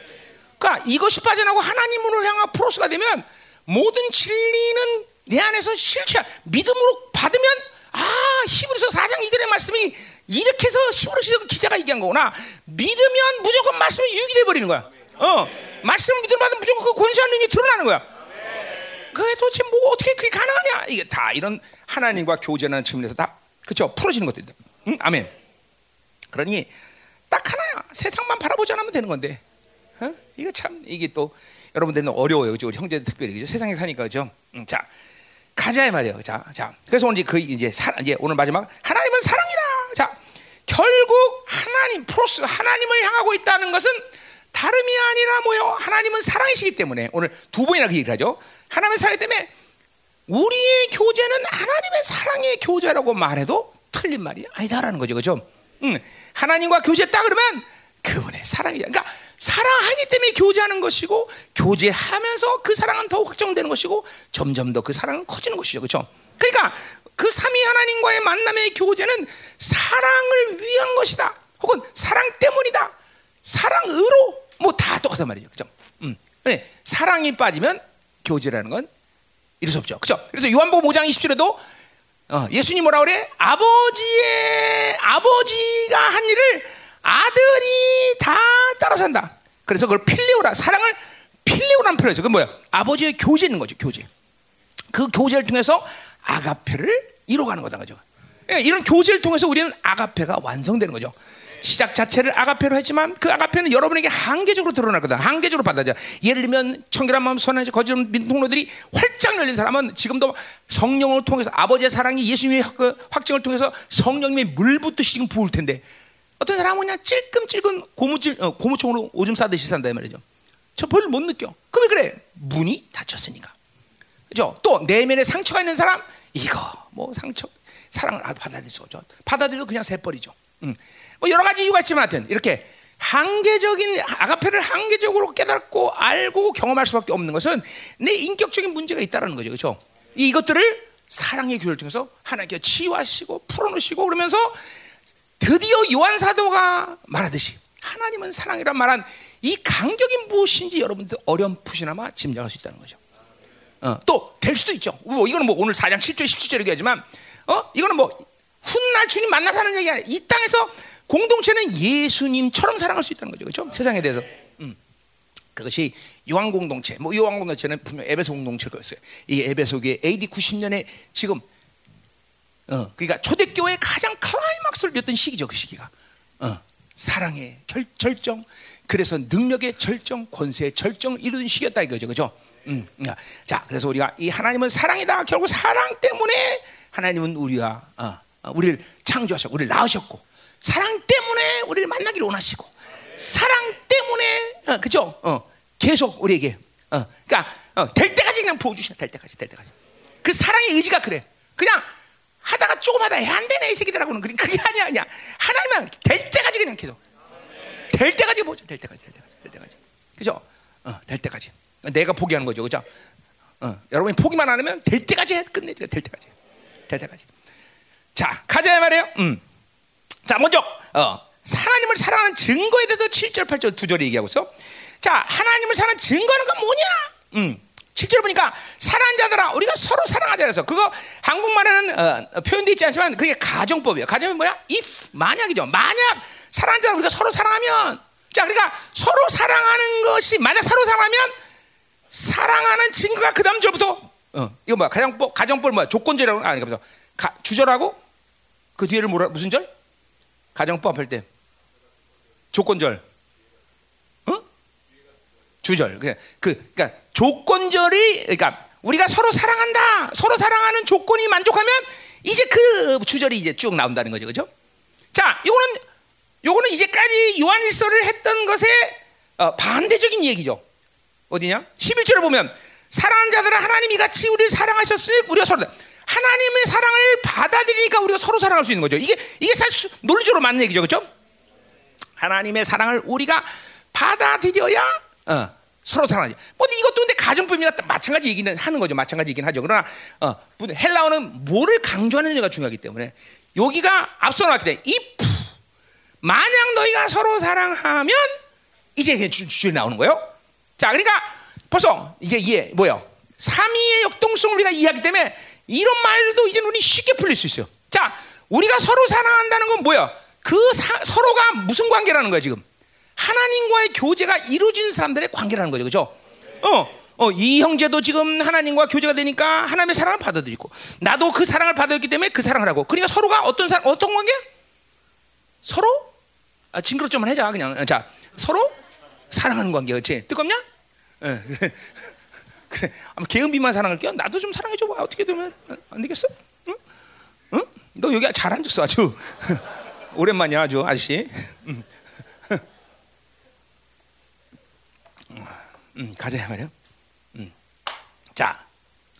그러니까 이것이 빠져나고 하나님으로 향한 프로스가 되면 모든 진리는 내 안에서 실체 믿음으로 받으면 아 히브리서 4장 2절의 말씀이 이렇게 해서 히브리서 기자가 얘기한 거구나 믿으면 무조건 말씀이 유익이 돼 버리는 거야. 어 말씀을 믿음 받으면 무조건 그 권세한 능력이 드러나는 거야. 그게 도대체 뭐 어떻게 그게 가능하냐? 이게 다 이런 하나님과 교제하는 측면에서 다 그렇죠 풀어지는 것들이다. 응? 아멘. 그러니 딱 하나야. 세상만 바라보지 않으면 되는 건데. 어? 이거 참 이게 또 여러분들은 어려워요, 그죠? 우리 형제들 특별히 그죠? 세상에 사니까 그죠? 음, 자 가자 이 말이에요. 자, 자. 그래서 오늘 이제 그 이제 사, 이제 오늘 마지막 하나님은 사랑이라. 자, 결국 하나님 프로스 하나님을 향하고 있다는 것은 다름이 아니라 뭐요? 하나님은 사랑이시기 때문에 오늘 두 번이나 그 얘기를 하죠. 하나님의 사랑 때문에 우리의 교제는 하나님의 사랑의 교제라고 말해도 틀린 말이 아니다라는 거죠, 그죠? 음, 하나님과 교제했다 그러면 그분의 사랑이 그러니까 사랑하기 때문에 교제하는 것이고 교제하면서 그 사랑은 더욱 확정되는 것이고 점점 더 그 사랑은 커지는 것이죠, 그렇죠? 그러니까 그 삼위 하나님과의 만남의 교제는 사랑을 위한 것이다, 혹은 사랑 때문이다, 사랑으로 뭐 다 똑같단 말이죠, 그렇죠? 음, 네, 사랑이 빠지면 교제라는 건 이럴 수 없죠, 그렇죠? 그래서 요한복음 5장 20절에도 어, 예수님 뭐라 그래? 아버지의 아버지가 한 일을 아들이 다 따라 산다. 그래서 그걸 필레오라 사랑을 필레오라는 표현이죠. 그건 뭐야? 아버지의 교제는 거죠. 교제. 그 교제를 통해서 아가페를 이뤄가는 거다 그죠. 예, 이런 교제를 통해서 우리는 아가페가 완성되는 거죠. 시작 자체를 아가페로 했지만 그 아가페는 여러분에게 한계적으로 드러나거든. 한계적으로 받아져. 예를 들면 청결한 마음, 선한 거짓 믿는 통로들이 활짝 열린 사람은 지금도 성령을 통해서 아버지의 사랑이 예수님의 그 확증을 통해서 성령님의 물 붓듯이 지금 부을 텐데 어떤 사람은 그냥 찔끔찔끔 고무줄 어, 고무총으로 오줌 싸듯이 산다 이 말이죠. 저 별로 못 느껴. 그왜 그래? 문이 닫혔으니까. 그죠? 또 내면에 상처가 있는 사람 이거 뭐 상처 사랑을 아- 받아들일 수 없죠. 받아들여도 그냥 새버리죠. 음. 뭐 여러 가지 이유가 있지만 하여튼 이렇게 한계적인 아가페를 한계적으로 깨닫고 알고 경험할 수밖에 없는 것은 내 인격적인 문제가 있다라는 거죠. 그렇죠? 이것들을 사랑의 교회를 통해서 하나님께 치유하시고 풀어놓으시고 그러면서 드디어 요한 사도가 말하듯이 하나님은 사랑이란 말한 이 간격이 무엇인지 여러분들 어렴풋이나마 짐작할 수 있다는 거죠. 어, 또 될 수도 있죠. 뭐 이거는 뭐 오늘 4장 7절 17절 얘기하지만 어 이거는 뭐 훗날 주님 만나서 하는 얘기 아니야. 이 땅에서 공동체는 예수님처럼 사랑할 수 있다는 거죠. 그렇죠? 세상에 대해서. 음. 그것이 요한 공동체. 뭐 요한 공동체는 분명 에베소 공동체일 거였어요. 이 에베소교회 AD 90년에 지금 어, 그러니까 초대교회의 가장 클라이막스를 였던 시기죠, 그 시기가. 어, 사랑의 결, 절정, 그래서 능력의 절정, 권세의 절정을 이루는 시기였다 이거죠, 그죠? 음, 그러니까 자, 그래서 우리가 이 하나님은 사랑이다. 결국 사랑 때문에 하나님은 우리와 어, 어, 우리를 창조하셨고, 우리를 낳으셨고, 사랑 때문에 우리를 만나기를 원하시고, 사랑 때문에, 어, 그죠? 어, 계속 우리에게, 어, 그러니까 어, 될 때까지 그냥 부어주셔, 될 때까지, 될 때까지. 그 사랑의 의지가 그래. 그냥 하다가 조금 하다 안 되네 이 새끼들하고는 그게 아니야 아니야. 하나님은 될 때까지 그냥 계속. 될 때까지 보죠 될 때까지 될 때까지 될 때까지. 그죠? 어 될 때까지. 내가 포기하는 거죠 그죠? 어 여러분이 포기만 안 하면 될 때까지 해, 끝내죠 될 때까지. 될 때까지. 자 가자 말이에요. 음 자 먼저 어 하나님을 사랑하는 증거에 대해서 7절 8절 두 절이 얘기하고 있어 자 하나님을 사랑하는 증거는 건 뭐냐 음 7절 보니까 사랑하는 자들아 우리가 서로 사랑하자 그래서 그거 한국말에는 어, 표현되어 있지 않지만 그게 가정법이에요. 가정이 뭐야? if 만약이죠. 만약 사랑하는 자들 우리가 서로 사랑하면 자 그러니까 서로 사랑하는 것이 만약 서로 사랑하면 사랑하는 증거가 그 다음 절부터 어, 이거 뭐야 가정법 가정법 뭐야 조건절이라고 아니 그래서 가, 주절하고 그 뒤에를 뭐라 무슨 절? 가정법 할 때. 조건절. 어? 주절. 그, 그, 그러니까 조건절이, 그러니까 우리가 서로 사랑한다. 서로 사랑하는 조건이 만족하면 이제 그 주절이 이제 쭉 나온다는 거죠. 그죠? 자, 요거는, 요거는 이제까지 요한일서를 했던 것에 어, 반대적인 얘기죠. 어디냐? 11절에 보면 사랑하는 자들은 하나님이 같이 우리를 사랑하셨으니 우리가 서로 하나님의 사랑을 받아들이니까 우리가 서로 사랑할 수 있는 거죠. 이게 이게 사실 논리적으로 맞는 얘기죠, 그렇죠? 하나님의 사랑을 우리가 받아들여야 어, 서로 사랑하지. 뭐 이것도 근데 가정법이나 마찬가지 얘기는 하는 거죠. 마찬가지 얘기는 하죠. 그러나 어, 헬라어는 뭐를 강조하느냐가 중요하기 때문에 여기가 앞서 나왔기 때문에 if 만약 너희가 서로 사랑하면 이제 주에 나오는 거예요. 자, 그러니까 벌써 이제 이해 뭐요? 삼위의 역동성을 우리가 이해하기 때문에 이런 말도 이제 우리 쉽게 풀릴 수 있어요. 자, 우리가 서로 사랑한다는 건 뭐야? 그 사, 서로가 무슨 관계라는 거야 지금? 하나님과의 교제가 이루어진 사람들의 관계라는 거죠, 그렇죠? 어, 어, 이 형제도 지금 하나님과 교제가 되니까 하나님의 사랑을 받아들이고, 나도 그 사랑을 받았기 때문에 그 사랑을 하고, 그러니까 서로가 어떤 사 어떤 관계야? 서로 아, 징그럽 좀만 해자 그냥. 자, 서로 사랑하는 관계, 그렇지? 뜨겁냐? 예, 그래. 아마 개은비만 사랑할게요. 나도 좀 사랑해 줘 봐. 어떻게 되면 안 되겠어? 응? 응? 너 여기 잘 앉았어 아주. 오랜만이야 아주 아저씨. 응. 음, 가자 말이야. 음. 자,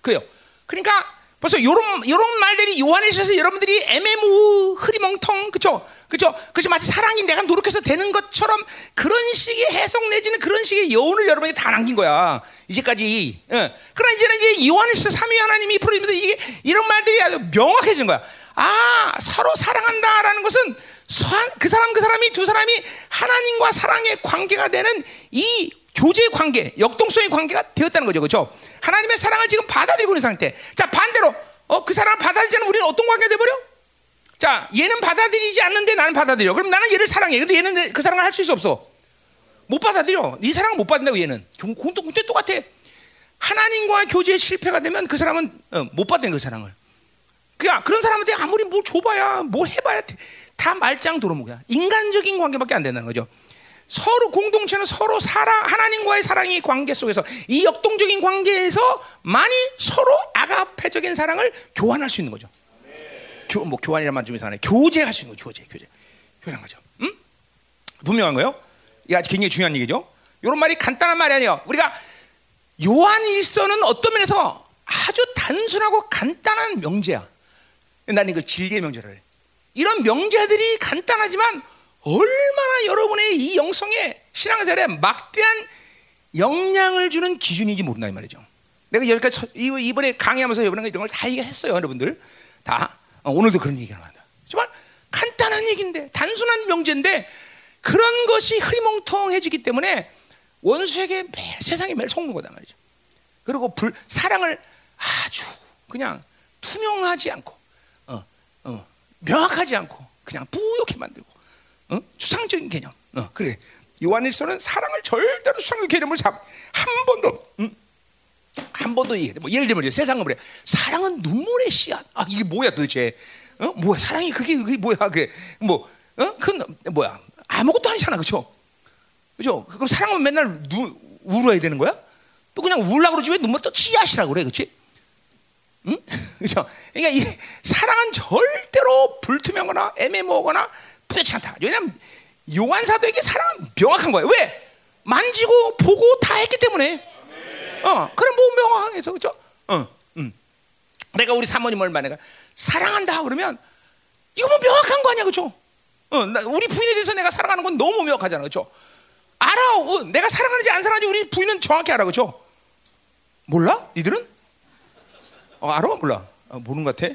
그요. 그러니까 벌써 요런 요런 말들이 요한에서 여러분들이 애매모 흐리멍텅 그쵸 그쵸 그치 마치 사랑이 내가 노력해서 되는 것처럼 그런 식의 해석 내지는 그런 식의 여운을 여러분이 다 남긴 거야 이제까지 예. 그러나 이제는 이제 요한에서 삼위 하나님이 풀어지면서 이게 이런 말들이 아주 명확해진 거야 아 서로 사랑한다라는 것은 그 사람 그 사람이 두 사람이 하나님과 사랑의 관계가 되는 이 교제 관계, 역동성의 관계가 되었다는 거죠. 그렇죠? 하나님의 사랑을 지금 받아들이고 있는 상태. 자, 반대로 어, 그 사랑을 받아들이지 않으면 우리는 어떤 관계가 돼 버려? 자, 얘는 받아들이지 않는데 나는 받아들여. 그럼 나는 얘를 사랑해. 근데 얘는 그 사랑을 할 수 없어. 못 받아들여. 네 사랑을 못 받는다고 얘는. 그때 똑같아. 하나님과 교제에 실패가 되면 그 사람은 어, 못 받는 그 사랑을. 그냥 그런 사람한테 아무리 뭘 줘봐야 뭐 해봐야 다 말짱 도로묵이야. 인간적인 관계밖에 안 된다는 거죠. 서로 공동체는 서로 사랑 하나님과의 사랑의 관계 속에서 이 역동적인 관계에서 많이 서로 아가페적인 사랑을 교환할 수 있는 거죠. 교, 뭐 교환이란 말 중에서 하나 교제할 수 있는 거 교제 교제 교제한 거죠. 음? 분명한 거요. 이게 굉장히 중요한 얘기죠. 이런 말이 간단한 말이 아니에요. 우리가 요한 일서는 어떤 면에서 아주 단순하고 간단한 명제야. 난 이걸 질의 명제를 해. 이런 명제들이 간단하지만 얼마나 여러분의 이 영성에 신앙생활에 막대한 영향을 주는 기준인지 모른다 이 말이죠. 내가 여기까지 이번에 강의하면서 여러분 이런 걸 다 얘기했어요, 여러분들. 다 어, 오늘도 그런 얘기가 나온다. 정말 간단한 얘기인데 단순한 명제인데 그런 것이 흐리멍텅해지기 때문에 원수에게 매일 세상에 매일 속는 거다 말이죠. 그리고 불, 사랑을 아주 그냥 투명하지 않고 어, 어, 명확하지 않고 그냥 뿌옇게 만들고 어? 추상적인 개념. 어, 그래. 요한일서는 사랑을 절대로 추상적 개념을 잡, 한 번도, 음? 한 번도 얘기해. 뭐 예를 들면 세상은 그래. 사랑은 눈물의 씨앗. 아 이게 뭐야 도대체? 어? 뭐야 사랑이 그게 그게 뭐야 그게 뭐 어? 그 뭐야 아무것도 아니잖아 그죠? 그죠? 그럼 사랑은 맨날 누, 울어야 되는 거야? 또 그냥 울라고 그러지 왜 눈물 또 씨앗이라고 그래, 그렇지? 응? 그죠? 그러니까 이 사랑은 절대로 불투명하거나 애매모호거나 뿌옇지 않다. 왜냐하면 요한 사도에게 사랑은 명확한 거예요. 왜? 만지고 보고 다 했기 때문에. 어, 그럼 뭐 명확해서 그죠? 어, 음. 내가 우리 사모님을 만약에 사랑한다 그러면 이거 뭐 명확한 거 아니야, 그죠? 어, 우리 부인에 대해서 내가 사랑하는 건 너무 명확하잖아, 그죠? 알아, 어, 내가 사랑하는지 안 사랑하는지 우리 부인은 정확히 알아, 그죠? 몰라? 니들은? 어, 알아? 몰라? 어, 모르는 것 같아.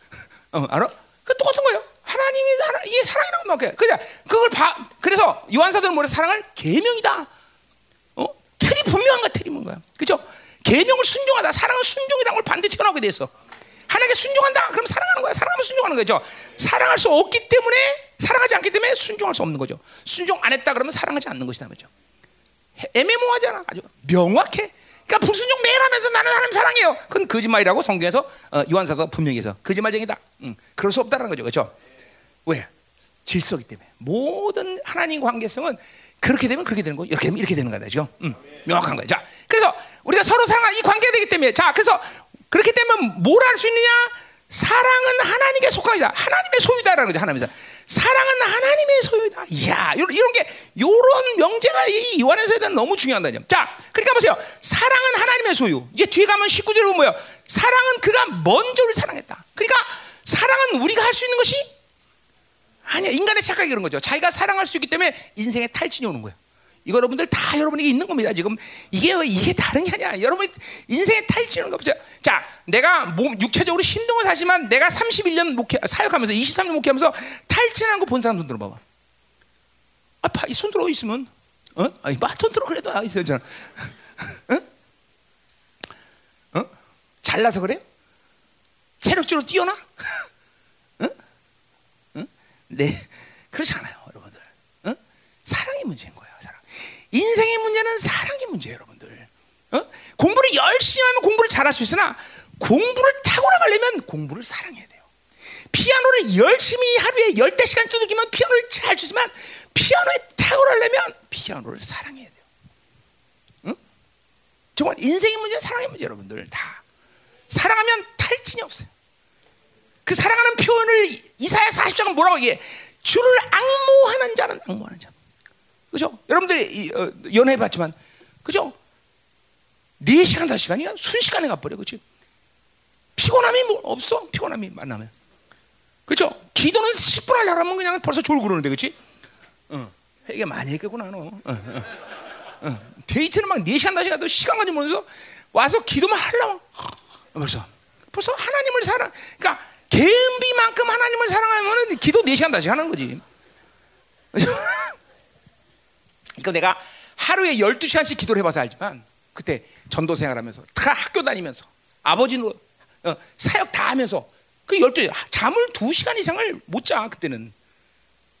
어, 알아? 그 똑같은 거예요. 하나님이 사랑, 이게 사랑이라고 막 해. 그냥 그걸 봐. 그래서 요한사도는 뭐래? 사랑을 계명이다. 분명한 거야. 틀이 뭔가요? 그죠? 계명을 순종하다. 사랑은 순종이라는 걸 반드시 튀어나오게 돼 있어. 하나님께 순종한다. 그럼 사랑하는 거야. 사랑하면 순종하는 거죠. 사랑할 수 없기 때문에 사랑하지 않기 때문에 순종할 수 없는 거죠. 순종 안 했다 그러면 사랑하지 않는 것이다 말이죠. 애매모호하잖아. 아주 명확해. 그러니까 불순종 매일 하면서 나는 하나님 사랑해요. 그건 거짓말이라고 성경에서 어, 요한사도 분명히 해서 거짓말쟁이다. 응. 그럴 수 없다는 거죠. 그렇죠? 왜? 질서기 때문에 모든 하나님 관계성은 그렇게 되면 그렇게 되는 거, 이렇게 되면 이렇게 되는 거다, 지금 음, 명확한 거예요. 자, 그래서 우리가 서로 사랑이 관계가 되기 때문에, 자, 그래서 그렇게 되면 뭘 할 수 있느냐? 사랑은 하나님께 속한 것이다. 하나님의 소유다라는 거죠. 하나님의 사랑은 하나님의 소유다. 이야, 이런, 게 이런 명제가 이 요한에서 너무 중요하다. 자, 그러니까 보세요. 사랑은 하나님의 소유. 이제 뒤에 가면 19절에 보면 뭐요? 사랑은 그가 먼저 를 사랑했다. 그러니까 사랑은 우리가 할 수 있는 것이 아니야. 인간의 착각이 그런 거죠. 자기가 사랑할 수 있기 때문에 인생에 탈진이 오는 거예요. 이거 여러분들 다 여러분에게 있는 겁니다. 지금 이게 이게 다른 게 아니야. 여러분 인생에 탈진은 거 없어요. 자, 내가 몸 육체적으로 힘든 사지만 내가 31년 목회 사역하면서 23년 목회하면서 탈진한 거 본 사람 손 들어봐봐. 아, 이손 들어 있으면 어? 아니, 마톤 들어 그래도 아, 있었잖아. 어? 어? 잘나서 그래? 체력적으로 뛰어나? 네, 그렇지 않아요, 여러분들. 응? 사랑이 문제인 거예요, 사랑. 인생의 문제는 사랑의 문제예요, 여러분들. 어? 공부를 열심히 하면 공부를 잘할 수 있으나 공부를 타고나가려면 공부를 사랑해야 돼요. 피아노를 열심히 하루에 열대 시간 두들기면 피아노를 잘 치지만 피아노에 타고나려면 피아노를 사랑해야 돼요. 응? 정말 인생의 문제는 사랑의 문제 여러분들 다 사랑하면 탈진이 없어요. 그 사랑하는 표현을 이사야 40장은 뭐라고 얘기해? 주를 악모하는 자는 악모하는 자. 그죠? 여러분들 어, 연애해 봤지만 그죠? 4시간, 5시간이야 순식간에 가버려. 그치? 피곤함이 뭐 없어. 피곤함이 만나면. 그죠? 기도는 10분 하려고 하면 그냥 벌써 졸고 그러는데, 그치? 어. 회개 많이 했겠구나, 너. 어, 어. 어. 데이트는 막 4시간, 5시간 시간 가지 모면서 와서 기도만 하려고. 벌써. 벌써 하나님을 사랑, 그러니까 개은비만큼 하나님을 사랑하면 기도 4시간, 5시간 하는 거지. 이거 내가 하루에 12시간씩 기도를 해봐서 알지만 그때 전도 생활하면서 다 학교 다니면서 아버지는 어, 사역 다 하면서 그 12시 잠을 2시간 이상을 못 자 그때는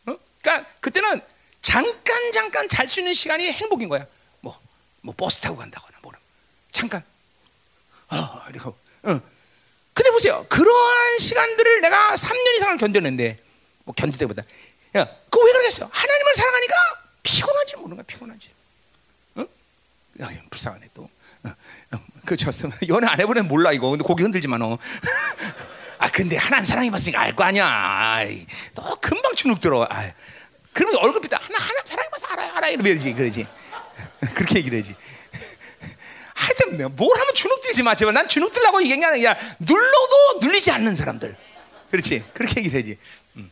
어? 그러니까 그때는 잠깐 잠깐 잘 수 있는 시간이 행복인 거야 뭐, 뭐 버스 타고 간다거나 뭐라 잠깐 어, 그리고 어. 근데 보세요 그러한 시간들을 내가 3년 이상을 견뎠는데 뭐 견딜 때보다 야, 그거 왜 그러겠어 하나님을 사랑하니까 피곤하지 모르는 거야 피곤하지 어? 야, 불쌍하네 또 어, 어, 그 저 연애 안 해보면 몰라 이거 근데 고개 흔들지 마 너. 아 근데 하나님 사랑해 봤으니까 알 거 아니야. 너 금방 주눅 들어. 아, 그러면 얼굴 빛다 하나 하나 사랑해 봐서 알아 알아 이러지 그러지. 그렇게 얘기를 하지. 하여튼 뭘 하면 주눅 들지 마 제발 난 주눅 들라고 얘기한 게 아니라 눌러도 눌리지 않는 사람들. 그렇지 그렇게 얘기를 하지. 음.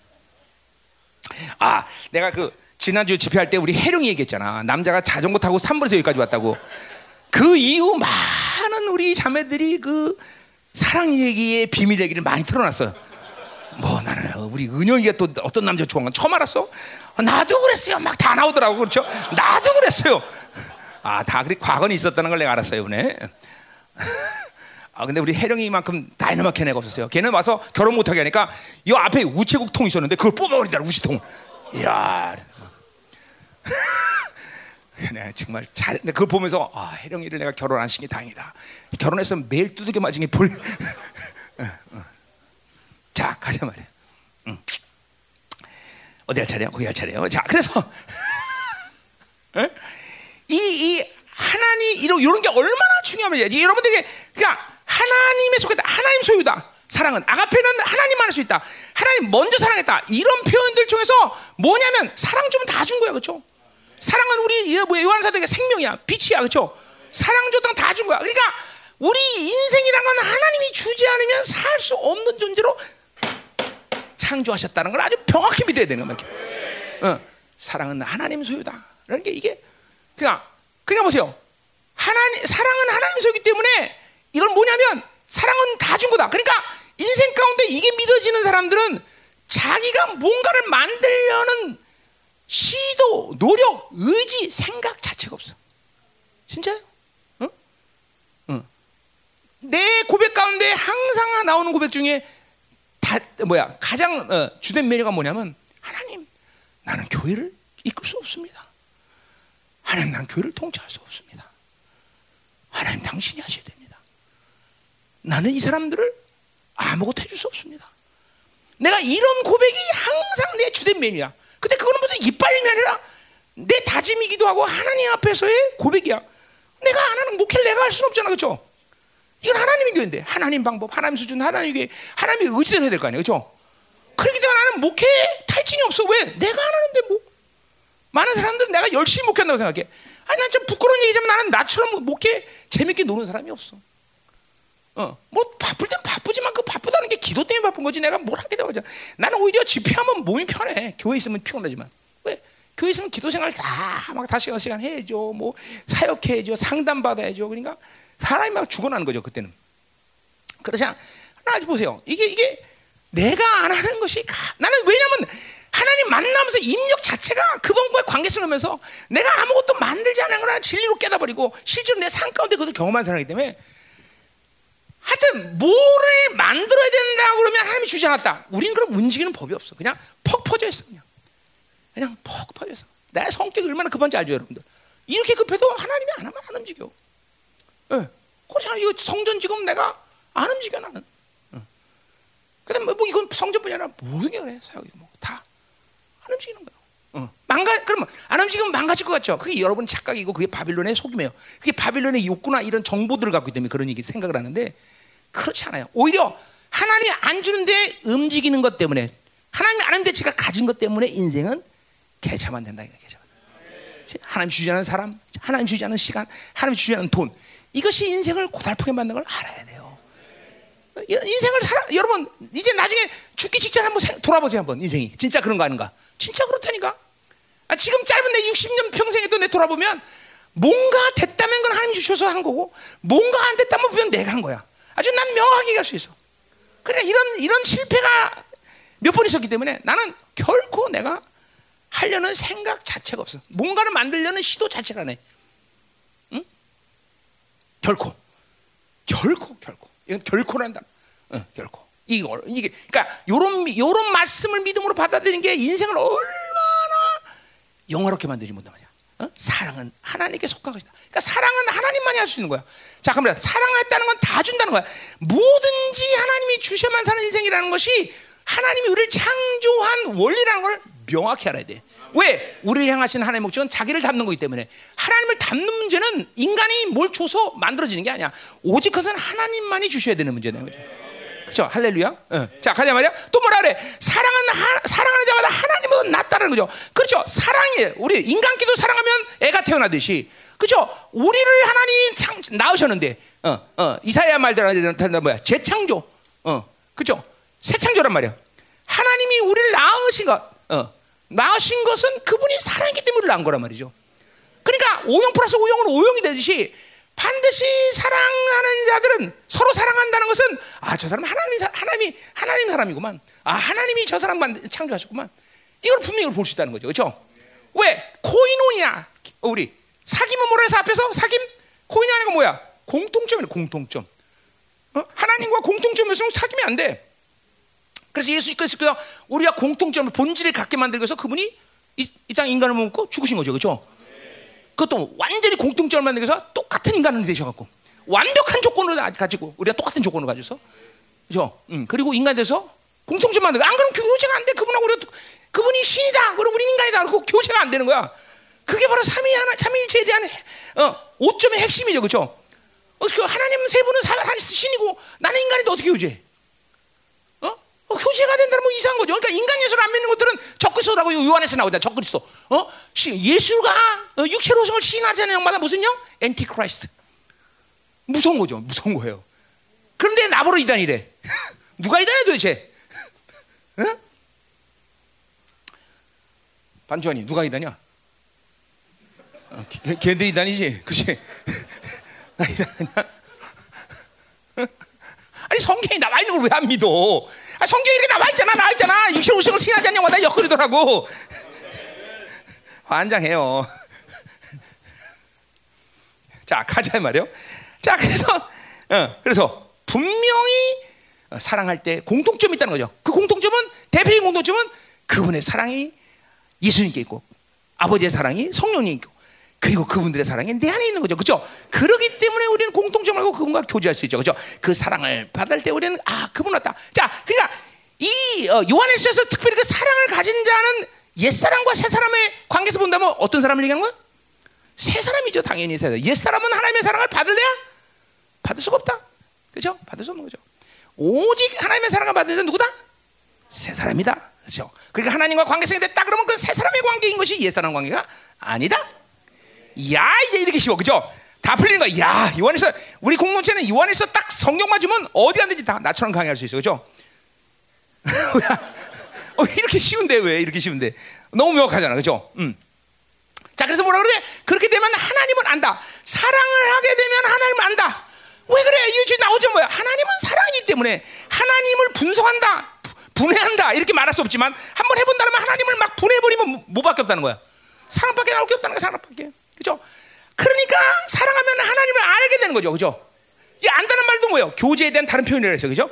아 내가 그 지난주 집회할 때 우리 해룡이 얘기했잖아. 남자가 자전거 타고 산불에서 여기까지 왔다고. 그 이후 많은 우리 자매들이 그 사랑 얘기의 비밀 얘기를 많이 틀어놨어요. 뭐 나는 우리 은영이가 또 어떤 남자 좋아하는 건 처음 알았어. 나도 그랬어요. 막 다 나오더라고 그렇죠. 나도 그랬어요. 아 다 그리 과거는 있었다는 걸 내가 알았어요, 이번에. 아 근데 우리 혜령이만큼 다이나마한 애가 없었어요. 걔는 와서 결혼 못하게 하니까 이 앞에 우체국 통 있었는데 그걸 뽑아버리더라 우시통. 이야. 내가 정말 잘, 그거 보면서 아 혜령이를 내가 결혼 안 시킨 게 다행이다. 결혼했으면 매일 두들겨 맞은 게 볼. 자 가자 말이야. 응. 어디 할 차례야? 거기 할 차례요. 자 그래서 이, 이 하나님 이런 이런 게 얼마나 중요하면 여러분들에게 그러니까 하나님의 속했다. 하나님 소유다. 사랑은 아가페는 하나님만 할 수 있다. 하나님 먼저 사랑했다. 이런 표현들 중에서 뭐냐면 사랑 주면 다준 거야, 그렇죠? 사랑은 우리 뭐 요한사도의 생명이야, 빛이야, 그렇죠? 사랑 줬던 다준 거야. 그러니까 우리 인생이란 건 하나님이 주지 않으면 살 수 없는 존재로 창조하셨다는 걸 아주 명확히 믿어야 되는 거야. 어, 사랑은 하나님 소유다. 게 이게 그냥 그냥 보세요. 하나님 사랑은 하나님 소유기 때문에 이걸 뭐냐면 사랑은 다 준 거다. 그러니까 인생 가운데 이게 믿어지는 사람들은 자기가 뭔가를 만들려는 시도, 노력, 의지, 생각 자체가 없어. 진짜요? 내 고백 가운데 항상 나오는 고백 중에 다 뭐야 가장 어, 주된 메뉴가 뭐냐면 하나님 나는 교회를 이끌 수 없습니다. 하나님 난 교회를 통치할 수 없습니다. 하나님 당신이 하셔야 됩니다. 나는 이 사람들을 아무것도 해줄 수 없습니다. 내가 이런 고백이 항상 내 주된 메뉴야. 근데 그거는 무슨 이빨림이 아니라 내 다짐이기도 하고 하나님 앞에서의 고백이야. 내가 안 하는 목회를 내가 할 수는 없잖아, 그렇죠? 이건 하나님의 교회인데 하나님 방법, 하나님 수준, 하나님 교회, 하나님의 의지대로 해야 될 거 아니에요, 그렇죠? 그렇기 때문에 나는 목회 탈진이 없어. 왜? 내가 안 하는데 뭐? 많은 사람들은 내가 열심히 목회한다고 생각해. 아니 난 좀 부끄러운 얘기지만 나는 나처럼 목회 재밌게 노는 사람이 없어. 어, 뭐 바쁠 땐 바쁘지만 그 바쁘다는 게 기도 때문에 바쁜 거지 내가 뭘 하게 되면 나는 오히려 집회하면 몸이 편해. 교회 있으면 피곤하지만 왜? 교회 있으면 기도 생활 다막 다시 시간 시간 해야죠. 뭐 사역해야죠. 상담 받아야죠. 그러니까 사람이 막 죽어나는 거죠 그때는. 않? 하나 보세요. 이게 이게 내가 안 하는 것이 가, 나는 왜냐면 하나님 만나면서 입력 자체가 그분과의 관계성을 하면서 내가 아무것도 만들지 않은 거나 진리로 깨달아버리고 실제로 내 삶 가운데 그것을 경험한 사람이기 때문에 하여튼 뭐를 만들어야 된다고 그러면 하나님이 주지 않았다. 우리는 그럼 움직이는 법이 없어. 그냥 퍽 퍼져 있어 그냥. 그냥 퍽 퍼져 있어. 내 성격이 얼마나 급한지 알죠 여러분들. 이렇게 급해도 하나님이 안 하면 안 움직여. 예. 네. 그렇잖아. 이거 성전 지금 내가 안 움직여 나는. 어. 그다음 뭐, 뭐 이건 성전뿐이 아니라 모든 게 그래 사역이 뭐다 안 움직이는 거예요. 어. 망가 그러면 안 움직이면 망가질 것 같죠. 그게 여러분 착각이고 그게 바빌론의 속임이에요. 그게 바빌론의 욕구나 이런 정보들을 갖고 있기 때문에 그런 생각을 하는데 그렇지 않아요. 오히려 하나님이 안 주는데 움직이는 것 때문에 하나님이 아는데 제가 가진 것 때문에 인생은 개차만 된다 이거 개차. 하나님 주지 않은 사람, 하나님 주지 않은 시간, 하나님 주지 않은 돈 이것이 인생을 고달프게 만드는 걸 알아야 돼요. 인생을 살아, 여러분 이제 나중에 죽기 직전 한번 돌아보세요 한번 인생이 진짜 그런 거 아닌가? 진짜 그렇다니까. 아, 지금 짧은 내 60년 평생에도 내 돌아보면 뭔가 됐다면 건 하나님 주셔서 한 거고 뭔가 안 됐다면 그냥 내가 한 거야. 아주 난 명확하게 갈 수 있어. 그러니까 이런 이런 실패가 몇 번 있었기 때문에 나는 결코 내가 하려는 생각 자체가 없어. 뭔가를 만들려는 시도 자체가 안 해. 응? 결코, 결코, 결코. 이건 결코란다. 응, 결코. 이걸 이게 그러니까 요런 요런 말씀을 믿음으로 받아들이는 게 인생을 얼마나 영화롭게 만들지 못한 말이야. 어? 사랑은 하나님께 속한 것이다. 그러니까 사랑은 하나님만이 할 수 있는 거야. 자, 그러면 사랑했다는 건 다 준다는 거야. 뭐든지 하나님이 주셔만 사는 인생이라는 것이 하나님이 우리를 창조한 원리라는 걸 명확히 알아야 돼. 왜? 우리를 향하신 하나님의 목적은 자기를 담는 거기 때문에 하나님을 담는 문제는 인간이 뭘 줘서 만들어지는 게 아니야. 오직 그것은 하나님만이 주셔야 되는 문제는 거죠. 그렇죠? 할렐루야. 어. 자, 가자 말이야. 또 뭐라 그래? 사랑은 하, 사랑하는 자마다 하나님보다 낫다는 거죠. 그렇죠? 사랑이 우리 인간끼도 사랑하면 애가 태어나듯이 그렇죠? 우리를 하나님 창 낳으셨는데 어, 어, 이사야 말대로 뭐야? 재창조. 어. 그렇죠? 새 창조란 말이야. 하나님이 우리를 낳으신 것. 어. 낳으신 것은 그분이 사랑이기 때문에 낳은 거란 말이죠. 그러니까 오용 플러스 오용은 오용이 되듯이 반드시 사랑하는 자들은 서로 사랑한다는 것은 아 저 사람 하나님 하나님이 하나님 사람이구만. 아 하나님이 저 사람 만 창조하셨구만. 이걸 분명히 볼 수 있다는 거죠. 그렇죠? 왜 코인원이야? 우리 사귐은 뭐라 해서 앞에서 사귐 코인원이가 뭐야? 공통점이네 공통점. 어? 하나님과 공통점이 있으면 사귐이 안 돼. 그래서 예수 그리스도가 우리가 공통점을 본질을 갖게 만들기 위해서 그분이 이 땅 인간을 먹고 죽으신 거죠. 그렇죠? 그것도 완전히 공통점을 만들기 위해서 똑같은 인간을 되셔 갖고 완벽한 조건을 가지고 우리가 똑같은 조건을 가져서 그죠? 음, 그리고 인간 돼서 공통점 만들고 안 그러면 교제가 안 돼. 그분하고 우리가 그분이 신이다. 그리고 우리 인간이다. 그 교제가 안 되는 거야. 그게 바로 삼위 하나 삼위일체에 대한 어, 오점의 핵심이죠, 그렇죠? 어, 그 하나님 세 분은 사, 사, 신이고 나는 인간인데 어떻게 교제? 어? 어, 교제가 된다면 뭐 이상한 거죠. 그러니까 인간 예수를 안 믿는 것들은 적그리스도라고 요한일서에 나오잖아. 적그리스도. 어? 예수가 어, 육체로 오심을 시인하지 않는 영마다 무슨 영? Antichrist. 무서운 거죠. 무서운 거예요. 그런데 나보러 이단이래. 누가 이단해 도대체? 응? 반주환이 누가 이단이야? 어, 걔, 걔들이 이단이지, 그렇지? 나 이단이야? 아니 성경이 나와 있는 걸 왜 안 믿어? 아, 성경이 이렇게 나와 있잖아, 나와 있잖아. 육신 우승을 신하지 않냐고 나 엮으리더라고. 환장해요. 자 가자 말이요. 자 그래서 어, 그래서 분명히 사랑할 때 공통점이 있다는 거죠. 그 공통점은 대표적인 공통점은 그분의 사랑이 예수님께 있고 아버지의 사랑이 성령님께 있고 그리고 그분들의 사랑이 내 안에 있는 거죠. 그렇죠? 그러기 때문에 우리는 공통점을 알고 그분과 교제할 수 있죠. 그렇죠? 그 사랑을 받을 때 우리는 아, 그분 왔다. 자, 그러니까 이 어, 요한일서에서 특별히 그 사랑을 가진 자는 옛사람과 새사람의 관계에서 본다면 어떤 사람을 얘기하는 거야? 새사람이죠, 당연히 새 사람. 옛사람은 하나님의 사랑을 받을래야? 받을 수가 없다. 그죠? 받을 수 없는 거죠. 오직 하나님의 사랑을 받는 자는 누구다? 새 사람이다. 그렇죠? 그러니까 하나님과 관계성이 됐다 그러면 그 새 사람의 관계인 것이 옛 사람 관계가 아니다. 야 이제 이렇게 쉬워, 그죠? 다 풀리는 거야. 야 요한에서 우리 공동체는 요한에서 딱 성경만 주면 어디 가든지 다 나처럼 강의할 수 있어, 그죠? 어, 이렇게 쉬운데 왜 이렇게 쉬운데? 너무 명확하잖아, 그죠? 음. 자, 그래서 뭐라 그래? 그렇게 되면 하나님은 안다. 사랑을 하게 되면 하나님을 안다. 왜 그래? 이거 나오죠 뭐야? 하나님은 사랑이기 때문에 하나님을 분석한다. 분해한다 이렇게 말할 수 없지만 한번 해본다면 하나님을 막 분해해버리면 뭐밖에 없다는 거야 사랑밖에 나올 게 없다는 거야 사랑밖에 그죠? 그러니까 사랑하면 하나님을 알게 되는 거죠. 그죠? 이 안다는 말도 뭐예요? 교제에 대한 다른 표현이라 해서 그죠?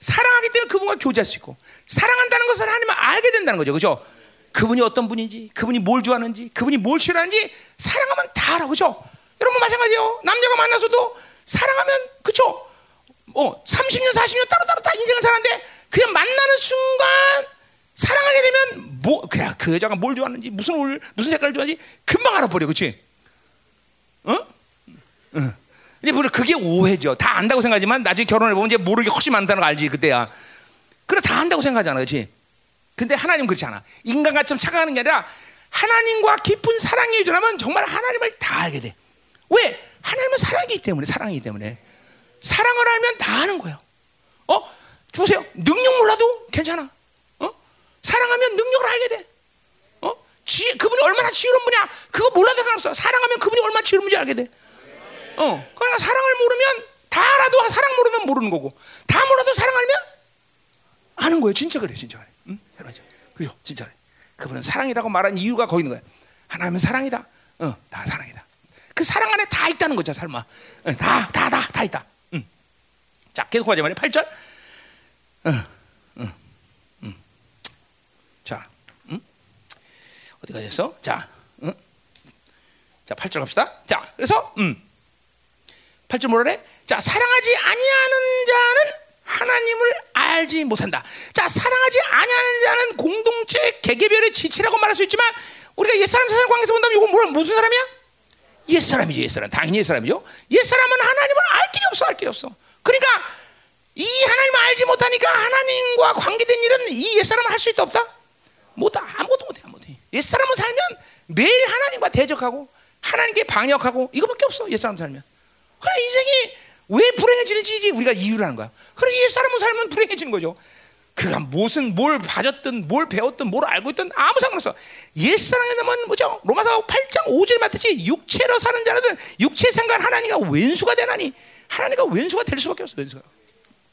사랑하기 때문에 그분과 교제할 수 있고 사랑한다는 것은 하나님을 알게 된다는 거죠. 그죠? 그분이 어떤 분인지 그분이 뭘 좋아하는지 그분이 뭘 싫어하는지 사랑하면 다 알아. 그죠? 여러분 마찬가지예요. 남자가 만나서도 사랑하면 그죠 어 30년 40년 따로따로 다 인생을 사는데 그냥 만나는 순간 사랑하게 되면 뭐 그냥 그 여자가 뭘 좋아하는지 무슨 올 무슨 색깔을 좋아하는지 금방 알아버려, 그렇지? 어? 응. 근데 그게 오해죠. 다 안다고 생각하지만 나중에 결혼해 보면 이제 모르게 훨씬 많다는 걸 알지 그때야. 그래 다 안다고 생각하잖아, 그렇지? 근데 하나님 그렇지 않아. 인간같이 착각하는 게 아니라 하나님과 깊은 사랑이 일어나면 정말 하나님을 다 알게 돼. 왜? 하나님은 사랑이기 때문에 사랑이기 때문에 사랑을 알면 다 아는 거예요. 어? 보세요. 능력 몰라도 괜찮아. 어? 사랑하면 능력을 알게 돼. 어? 지, 그분이 얼마나 지혜로운 분이야. 그거 몰라도 상관없어. 사랑하면 그분이 얼마나 지혜로운 분인지 알게 돼. 어. 그러니까 사랑을 모르면 다 알아도 사랑 모르면 모르는 거고 다 몰라도 사랑 알면 아는 거예요. 진짜 그래. 진짜 그래. 응? 여러분. 그죠? 진짜 그래. 그분은 사랑이라고 말한 이유가 거기 있는 거야. 하나님은 사랑이다. 어, 다 사랑이다. 그 사랑 안에 다 있다는 거죠, 설마. 어, 다, 다, 다, 다 있다. 응. 자, 계속 가자 말이야. 8절. 응, 응, 응. 자, 응? 어디 가셨어? 자, 응? 자, 8절 갑시다. 자, 그래서, 음. 8절 뭐라 그래? 자, 사랑하지 아니하는 자는 하나님을 알지 못한다. 자, 사랑하지 아니하는 자는 공동체 개개별의 지체라고 말할 수 있지만 우리가 옛사람 세상 관계에서 본다면 이건 뭐, 무슨 사람이야? 옛사람이지, 옛사람. 당연히 옛사람이죠. 옛사람은 하나님을 알 길이 없어, 알 길이 없어. 그러니까 이 하나님을 알지 못하니까 하나님과 관계된 일은 이 옛사람은 할 수 있다 없다? 못 아무것도 못해 아무것도 옛사람은 살면 매일 하나님과 대적하고 하나님께 방역하고 이거밖에 없어 옛 사람 살면. 그래 인생이 왜 불행해지는지 우리가 이유를 하는 거야. 그래 옛사람은 살면 불행해지는 거죠. 그가 무슨 뭘 봐줬든 뭘 배웠든 뭘 알고 있든 아무 상관없어. 옛사람에 되면 뭐죠? 로마서 8장 5절 맞듯이 육체로 사는 자는 육체 생각 하나님과 왼수가 되나니 하나님과 왼수가 될 수밖에 없어 왼수가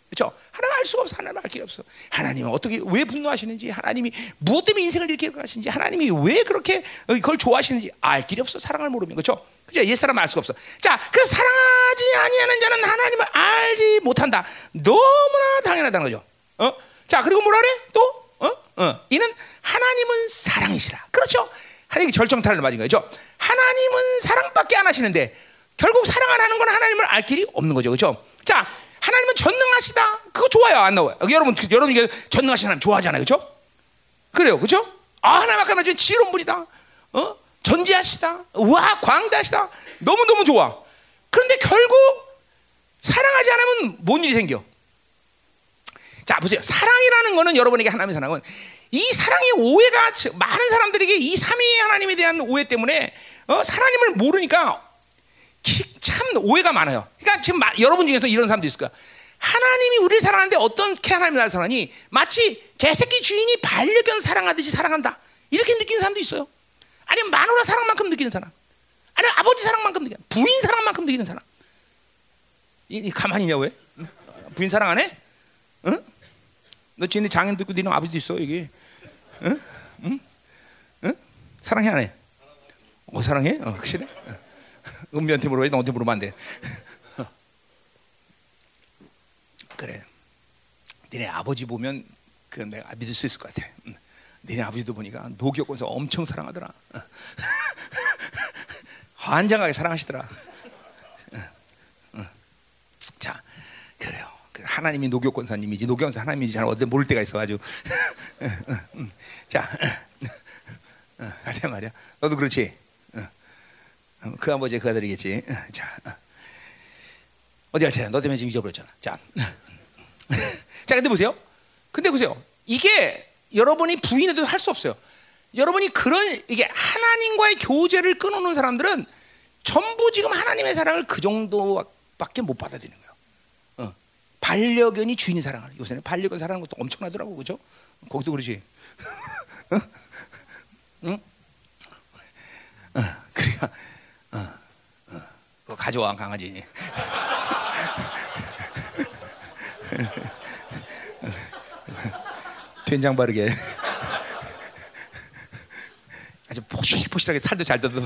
그렇죠? 하나님 알 수가 없어. 하나님 알 길이 없어. 하나님은 어떻게 왜 분노하시는지, 하나님이 무엇 때문에 인생을 이렇게 가시는지, 하나님이 왜 그렇게 그걸 좋아하시는지 알 길이 없어. 사랑을 모르면 그렇죠? 그죠? 옛 사람 알 수가 없어. 자, 그래서 사랑하지 아니하는 자는 하나님을 알지 못한다. 너무나 당연하다는 거죠. 어? 자, 그리고 뭐라 그래? 또 어? 어. 이는 하나님은 사랑이시라. 그렇죠? 하나님이 절정타를 맞은 거죠. 하나님은 사랑밖에 안 하시는데 결국 사랑 안 하는 건 하나님을 알 길이 없는 거죠. 그렇죠? 자, 하나님은 전능하시다. 그거 좋아요. 안 나와요. 여러분, 그, 여러분 이게 전능하신 하나님 좋아하잖아요. 그죠? 그래요. 그죠? 아, 하나님 아까 말씀 지혜로운 분이다. 어? 전지하시다. 와, 광대하시다. 너무너무 좋아. 그런데 결국 사랑하지 않으면 뭔 일이 생겨? 자, 보세요. 사랑이라는 거는 여러분에게 하나님의 사랑은 이 사랑의 오해가 많은 사람들에게 이 삼위의 하나님에 대한 오해 때문에 어? 하나님을 모르니까 참 오해가 많아요. 그러니까 지금 마, 여러분 중에서 이런 사람도 있을 거야. 하나님이 우리를 사랑하는데 어떻게 하나님을 나를 사랑하니? 마치 개새끼 주인이 반려견 사랑하듯이 사랑한다. 이렇게 느끼는 사람도 있어요. 아니면 마누라 사랑만큼 느끼는 사람. 아니면 아버지 사랑만큼 느끼는 부인 사랑만큼 느끼는 사람. 이, 이 가만히 있냐 왜? 부인 사랑 안 해? 응? 너 지네 장인도 있고 니네 아버지도 있어 여기. 응? 응? 응? 사랑해 안 해? 어 사랑해? 어, 확실해? 어. 은비한테 물어봐야 너한테 물어보면 안 돼. 그래. 니네 아버지 보면 그 내가 믿을 수 있을 것 같아. 니네 아버지도 보니까 노교권서 엄청 사랑하더라. 환장하게 사랑하시더라. 자, 그래요. 하나님이 노교 권사님이지 노교 권사 하나님인지 잘 어디 모를 때가 있어 아주. 자, 하자 말이야. 너도 그렇지. 그 아버지 그 아들이겠지. 자, 어디 갈 차례? 너 때문에 지금 잊어버렸잖아. 자, 자, 근데 보세요. 근데 보세요. 이게 여러분이 부인해도 할 수 없어요. 여러분이 그런 이게 하나님과의 교제를 끊어놓은 사람들은 전부 지금 하나님의 사랑을 그 정도밖에 못 받아들이는 거예요. 어. 반려견이 주인의 사랑을 요새는 반려견 사랑하는 것도 엄청나더라고 그죠? 거기도 그러지. 어? 응? 어, 그러니까 가져와 강아지. 된장 바르게 아주 포실포실하게 살도 잘 뜯어.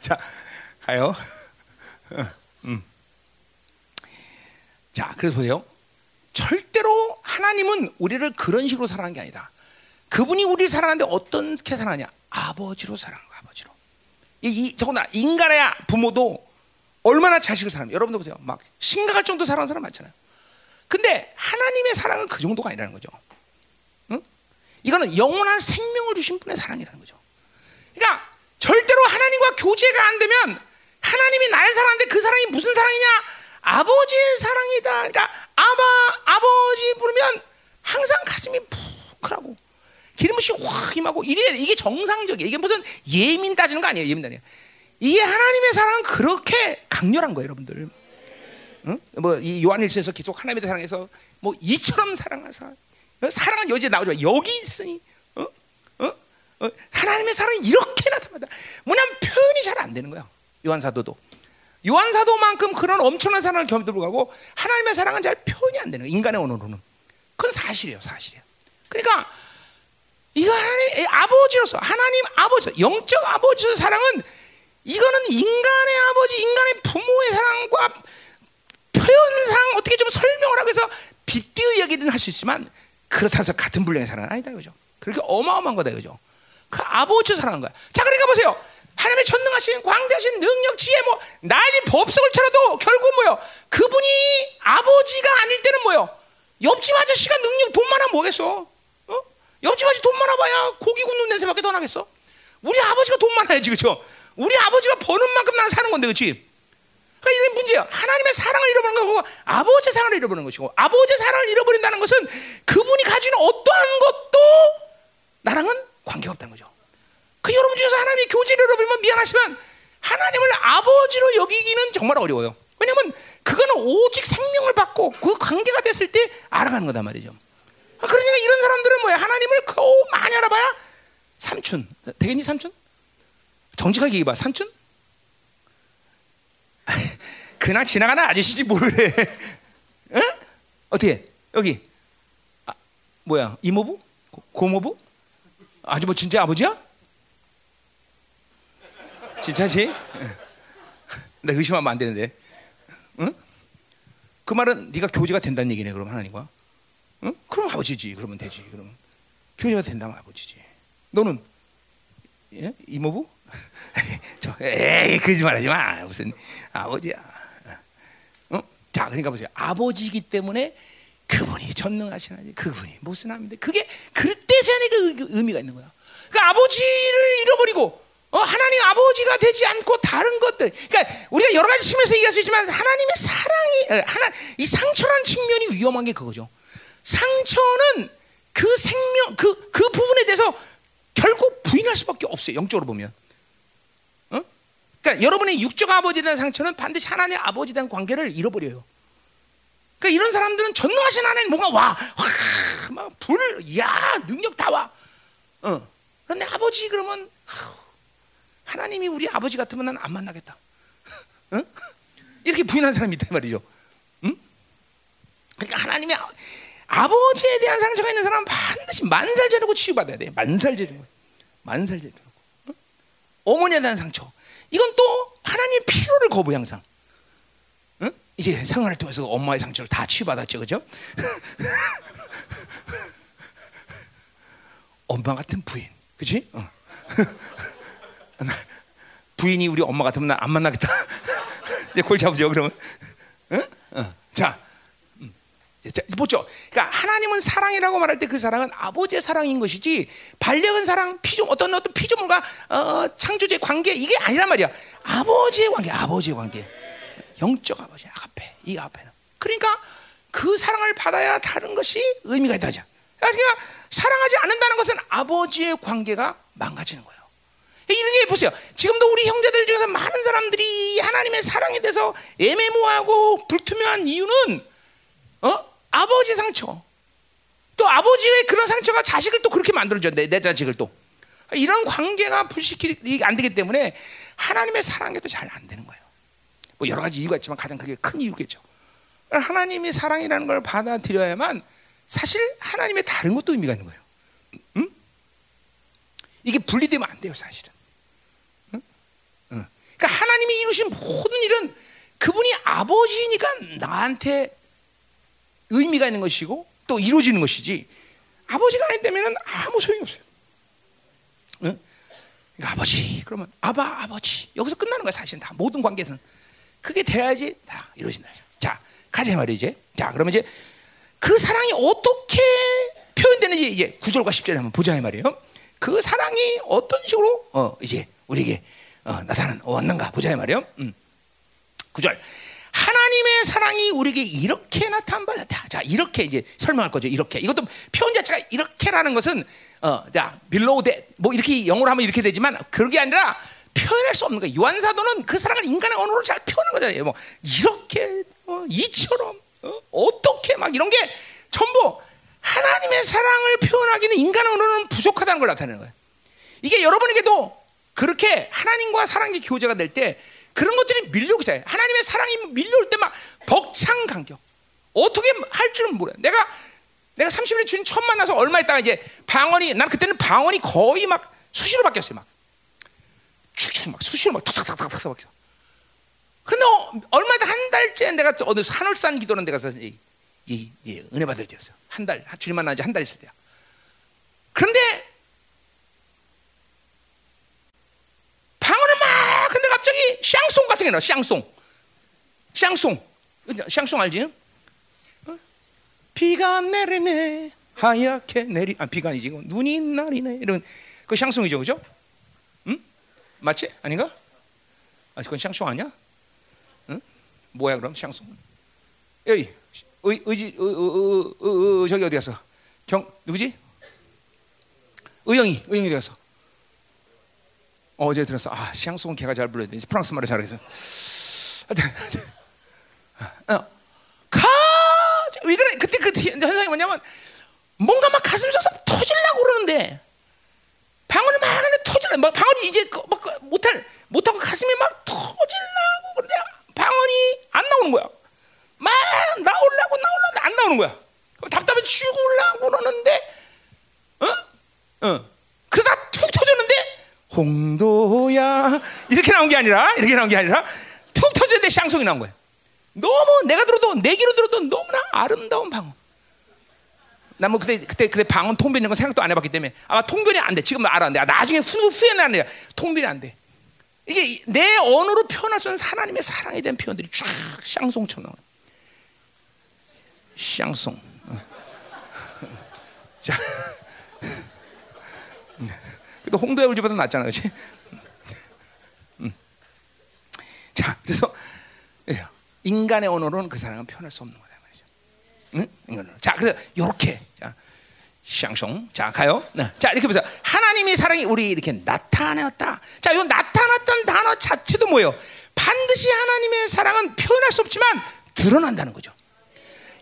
자, 가요. 음. 자, 그래서 보세요. 절대로 하나님은 우리를 그런 식으로 사랑하는 게 아니다. 그분이 우리를 사랑하는데 어떻게 사랑하냐? 아버지로 아버지로. 이, 이 더구나 인간의 부모도 얼마나 자식을 사랑해요. 여러분들 보세요. 막 심각할 정도 사랑하는 사람 많잖아요. 근데 하나님의 사랑은 그 정도가 아니라는 거죠. 응? 이거는 영원한 생명을 주신 분의 사랑이라는 거죠. 그러니까 절대로 하나님과 교제가 안 되면 하나님이 나를 사랑하는데 그 사랑이 무슨 사랑이냐? 아버지의 사랑이다. 그러니까 아바 아버지 부르면 항상 가슴이 푹 하고 기름부시 확 임하고 이래 이게 정상적이에요. 이게 무슨 예민 따지는 거 아니에요. 예민 따지. 이게 하나님의 사랑은 그렇게 강렬한 거예요, 여러분들. 응? 뭐이 요한일서에서 계속 하나님의 사랑에서 뭐 이처럼 사랑하사 어? 사랑은 여기에 나오지만 여기 있으니 어? 어? 어? 하나님의 사랑이 이렇게 나타난다. 뭐냐면 표현이 잘 안 되는 거야. 요한 사도도 요한 사도만큼 그런 엄청난 사랑을 불구하고 하나님의 사랑은 잘 표현이 안 되는 거야. 인간의 언어로는 그건 사실이에요, 사실이에요. 그러니까 이거 하나님 아버지로서 하나님 아버지 영적 아버지의 사랑은 이거는 인간의 아버지, 인간의 부모의 사랑과 표현상 어떻게 좀 설명을 하고 해서 빗대어 이야기는 할수 있지만 그렇다고 해서 같은 분량의 사랑은 아니다 그죠? 그렇게 어마어마한 거다 그죠? 그 아버지 사랑한 거야. 자 그러니까 보세요. 하나님의 전능하신 광대하신 능력 지혜 뭐 난리 법석을 차려도 결국 뭐요? 그분이 아버지가 아닐 때는 뭐요? 옆집 아저씨가 능력 돈 많아 뭐겠어? 아저씨 돈 많아봐야 고기 굽는 냄새밖에 더 나겠어? 우리 아버지가 돈 많아야지 그죠? 우리 아버지가 버는 만큼 나는 사는 건데 그렇지? 그러니까 이게 문제야. 하나님의 사랑을 잃어버리는 거고 아버지의 사랑을 잃어버리는 것이고 아버지의 사랑을 잃어버린다는 것은 그분이 가지는 어떠한 것도 나랑은 관계가 없다는 거죠. 그 여러분 중에서 하나님의 교제를 잃어버리면 미안하지만 하나님을 아버지로 여기기는 정말 어려워요. 왜냐하면 그거는 오직 생명을 받고 그 관계가 됐을 때 알아가는 거단 말이죠. 그러니까 이런 사람들은 뭐야? 하나님을 겨우 많이 알아봐야 삼촌, 되겠니 삼촌? 정직하게 얘기해봐, 삼촌? 그냥 지나가는 아저씨지 뭐래? 응? 어떻게? 여기 아, 뭐야? 이모부? 고, 고모부? 아주 뭐 진짜 아버지야? 진짜지? 나 의심하면 안 되는데. 응? 그 말은 네가 교제가 된다는 얘기네. 그럼 하나님과. 응? 그럼 아버지지. 그러면 되지. 그러면 교제가 된다면 아버지지. 너는 예? 이모부? 저 에이 거짓말하지 마. 무슨 아버지야. 어? 자, 그러니까 보세요. 아버지이기 때문에 그분이 전능하신 하나님, 그분이 무슨 하나님인데 그게 그때지 않은 그 의미가 있는 거야. 그 아버지를 잃어버리고 어, 하나님 아버지가 되지 않고 다른 것들. 그러니까 우리가 여러 가지 측면에서 얘기할 수 있지만 하나님의 사랑이 하나 이 상처라는 측면이 위험한 게 그거죠. 상처는 그 생명 그그 그 부분에 대해서 결국 부인할 수밖에 없어요. 영적으로 보면. 어? 그러니까 여러분의 육적 아버지에 대한 상처는 반드시 하나님 의 아버지에 대한 관계를 잃어버려요. 그러니까 이런 사람들은 전능하신 하나님 뭔가 와, 와, 막 불, 야, 능력 다 와. 어. 그런데 아버지 그러면 하나님이 우리 아버지 같으면 난 안 만나겠다. 어? 이렇게 부인한 사람이 있단 말이죠. 응? 그러니까 하나님의 아버지에 대한 상처가 있는 사람은 반드시 만살 지르고 치유받아야 돼. 만살 지르고. 만살 지르고. 어? 어머니에 대한 상처. 이건 또 하나님의 필요를 거부 항상. 어? 이제 생활을 통해서 엄마의 상처를 다 치유받았죠. 그죠? 엄마 같은 부인. 그치? 어. 부인이 우리 엄마 같으면 안 만나겠다. 이제 골 잡으죠, 그러면. 어? 어. 자, 보죠. 그러니까 하나님은 사랑이라고 말할 때 그 사랑은 아버지의 사랑인 것이지 반려은 사랑, 피조 어떤 어떤 피조물과 어, 창조주의 관계 이게 아니란 말이야. 아버지의 관계, 아버지의 관계, 영적 아버지 아가페, 이 아가페는. 그러니까 그 사랑을 받아야 다른 것이 의미가 있다죠. 그러니까 사랑하지 않는다는 것은 아버지의 관계가 망가지는 거예요. 이런 게 보세요. 지금도 우리 형제들 중에서 많은 사람들이 하나님의 사랑에 대해서 애매모호하고 불투명한 이유는 어? 아버지 상처. 또 아버지의 그런 상처가 자식을 또 그렇게 만들어줘. 내, 내 자식을 또. 이런 관계가 불식이 안 되기 때문에 하나님의 사랑에도 잘 안 되는 거예요. 뭐 여러 가지 이유가 있지만 가장 그게 큰 이유겠죠. 하나님의 사랑이라는 걸 받아들여야만 사실 하나님의 다른 것도 의미가 있는 거예요. 응? 이게 분리되면 안 돼요, 사실은. 응? 응. 그러니까 하나님이 이루신 모든 일은 그분이 아버지니까 나한테 의미가 있는 것이고 또 이루어지는 것이지 아버지가 아니다면 아무 소용이 없어요. 응? 그러니까 아버지 그러면 아바 아버지 여기서 끝나는 거야 사실은 다 모든 관계에서는 그게 돼야지 다 이루어진다. 자 가자 말이 이제 자 그러면 이제 그 사랑이 어떻게 표현되는지 이제 9절과 10절에 한번 보자 말이에요. 그 사랑이 어떤 식으로 어 이제 우리에게 어, 나타난 왔는가 보자 말이에요. 음. 9절 하나님의 사랑이 우리에게 이렇게 나타난다. 자, 이렇게 이제 설명할 거죠. 이렇게. 이것도 표현 자체가 이렇게라는 것은 어, 자, below the 뭐 이렇게 영어로 하면 이렇게 되지만 그게 아니라 표현할 수 없는 거예요. 요한 사도는 그 사랑을 인간의 언어로 잘 표현한 거잖아요. 뭐 이렇게 어, 이처럼 어, 떻게막 이런 게 전부 하나님의 사랑을 표현하기는 인간의 언어는 부족하다는 걸 나타내는 거예요. 이게 여러분에게도 그렇게 하나님과 사랑의 교제가 될 때 그런 것들이 밀려오기 시작해. 하나님의 사랑이 밀려올 때 막 벅찬 감격. 어떻게 할 줄은 몰라. 내가 내가 30일 주님 처음 만나서 얼마 있다가 이제 방언이 난 그때는 방언이 거의 막 수시로 바뀌었어요. 막 축축 막 수시로 막 탁탁탁탁탁 바뀌어. 근데 어, 얼마 한 달째 내가 어느 산을산 기도는 내가 이, 이, 이 은혜 받을 때였어요. 한 달, 주님 만난 지한 달 있을 때야. 그런데 방언을 막 근데 갑자기 샹송 같은 게 나와. 샹송. 샹송. 샹송 알지? 어? 비가 내리네. 하얗게 내리. 아 비가 아니지. 눈이 날이네. 이런 그 샹송이죠, 그죠? 응? 맞지? 아닌가? 아 그건 샹송 아니야? 응? 뭐야 그럼 샹송? 여기 의, 의지 의, 의, 의, 저기 어디 갔어? 경 누구지? 의영이 의영이 어디 갔어? 어제 들었어. 아, 샹송 걔가 잘 불러야 돼. 프랑스 말을 잘해서. 어. 가! 왜 그래? 그때 그 현상이 뭐냐면 뭔가 막 가슴 속에서 터질라고 그러는데 방언을 막 하는데 터질라. 막 방언이 이제 그막그 못할 못하고 가슴이 막 터질라고 그러는데 방언이 안 나오는 거야. 막 나오려고 나오려고 안 나오는 거야. 답답해 죽으려고 그러는데 어? 어. 그러다 홍도야 이렇게 나온 게 아니라 이렇게 나온 게 아니라 툭 터졌는데 샹송이 나온 거야. 너무 내가 들어도 내 귀로 들어도 너무나 아름다운 방언. 나뭐 그때 그때 그때 방언 통변 이런 거 생각도 안 해봤기 때문에 아마 통변이 안 돼. 지금 알아. 내가 나중에 후후에는 안 돼. 통변이 안 돼. 이게 내 언어로 표현할 수 있는 하나님의 사랑에 대한 표현들이 쫙 샹송처럼 나와. 샹송. 어. 자. 또 홍도의 울지보다 낫잖아, 그렇지? 음. 자, 그래서 예, 인간의 언어로는 그 사랑은 표현할 수 없는 거다 말이죠. 응? 인간으로. 자, 그래서 이렇게 자, 샹송. 자, 가요. 네. 자, 이렇게 보세요. 하나님의 사랑이 우리 이렇게 나타났다. 자, 이 나타났다는 단어 자체도 뭐예요? 반드시 하나님의 사랑은 표현할 수 없지만 드러난다는 거죠.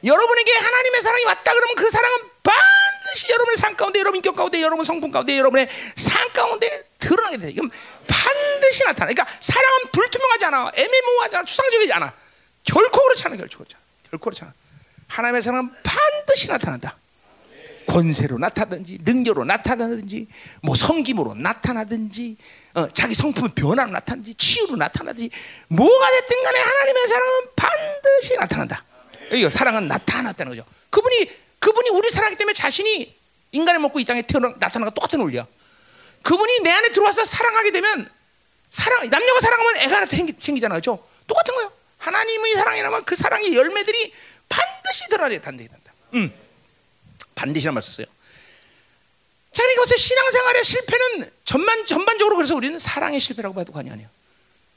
여러분에게 하나님의 사랑이 왔다 그러면 그 사랑은 반드시 여러분의 삶 가운데, 여러분 인격 가운데, 여러분 성품 가운데, 여러분의 삶 가운데 드러나게 돼. 이건 반드시 나타나. 그러니까 사랑은 불투명하지 않아, 애매모호하지 않아, 추상적이지 않아. 결코 그렇지 않아, 결코 그렇지 않아. 결코 그렇지 않아. 하나님의 사랑은 반드시 나타난다. 권세로 나타나든지 능력으로 나타나든지 뭐 성김으로 나타나든지 어, 자기 성품 변화로 나타나든지 치유로 나타나든지 뭐가 됐든 간에 하나님의 사랑은 반드시 나타난다. 이거 사랑은 나타났다는 거죠. 그분이 자신이 인간을 먹고 이 땅에 태어나 나타나가 똑같은 원리야. 그분이 내 안에 들어와서 사랑하게 되면 사랑 남녀가 사랑하면 애가 생기, 생기잖아요, 그죠? 똑같은 거예요. 하나님의 사랑이라면 그 사랑의 열매들이 반드시 드러나게 단다. 단다. 음. 반드시란 말 썼어요. 자, 그러니까. 신앙생활의 실패는 전반 전반적으로 그래서 우리는 사랑의 실패라고 봐도 과언이 아니에요.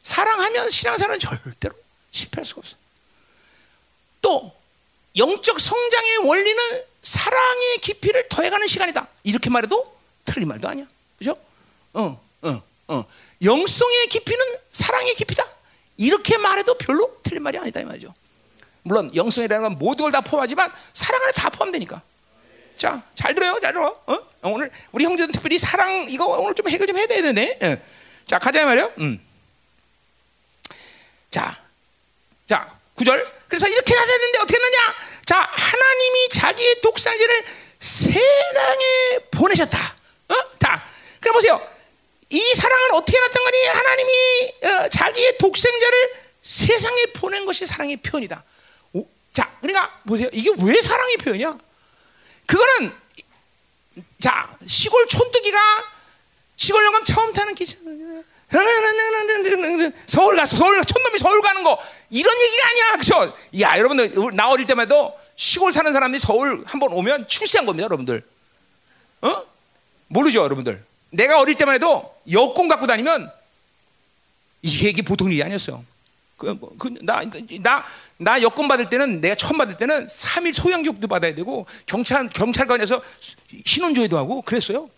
사랑하면 신앙생활은 절대로 실패할 수가 없어. 또 영적 성장의 원리는 사랑의 깊이를 더해가는 시간이다. 이렇게 말해도 틀린 말도 아니야. 그죠? 어, 어, 어. 영성의 깊이는 사랑의 깊이다. 이렇게 말해도 별로 틀린 말이 아니다 이 말이죠. 물론 영성이라는 건 모든 걸 다 포함하지만 사랑 안에 다 포함되니까. 자, 잘 들어요, 잘 들어. 어? 어 오늘 우리 형제들 특별히 사랑 이거 오늘 좀 해결 좀 해야 되네. 예. 자, 가자 말이요. 음. 자, 자, 구절. 그래서 이렇게 해야 되는데 어떻게 했느냐? 자, 하나님이 자기의 독생자를 세상에 보내셨다. 어? 자, 그럼 보세요. 이 사랑은 어떻게 나타나니? 하나님이 어, 자기의 독생자를 세상에 보낸 것이 사랑의 표현이다. 오, 자, 그러니까 보세요. 이게 왜 사랑의 표현이야? 그거는 자 시골 촌뜨기가 시골 영감 처음 타는 기차 서울 가서 서울 촌놈이 서울 가는 거. 이런 얘기가 아니야 그죠? 야 여러분들 나 어릴 때마다 시골 사는 사람이 서울 한번 오면 출세한 겁니다 여러분들. 어? 모르죠 여러분들. 내가 어릴 때만 해도 여권 갖고 다니면 이게, 이게 보통 일이 아니었어요. 그, 뭐, 그, 나, 나, 나 여권 받을 때는 내가 처음 받을 때는 3일 소양교육도 받아야 되고 경찰 경찰관에서 신원조회도 하고 그랬어요.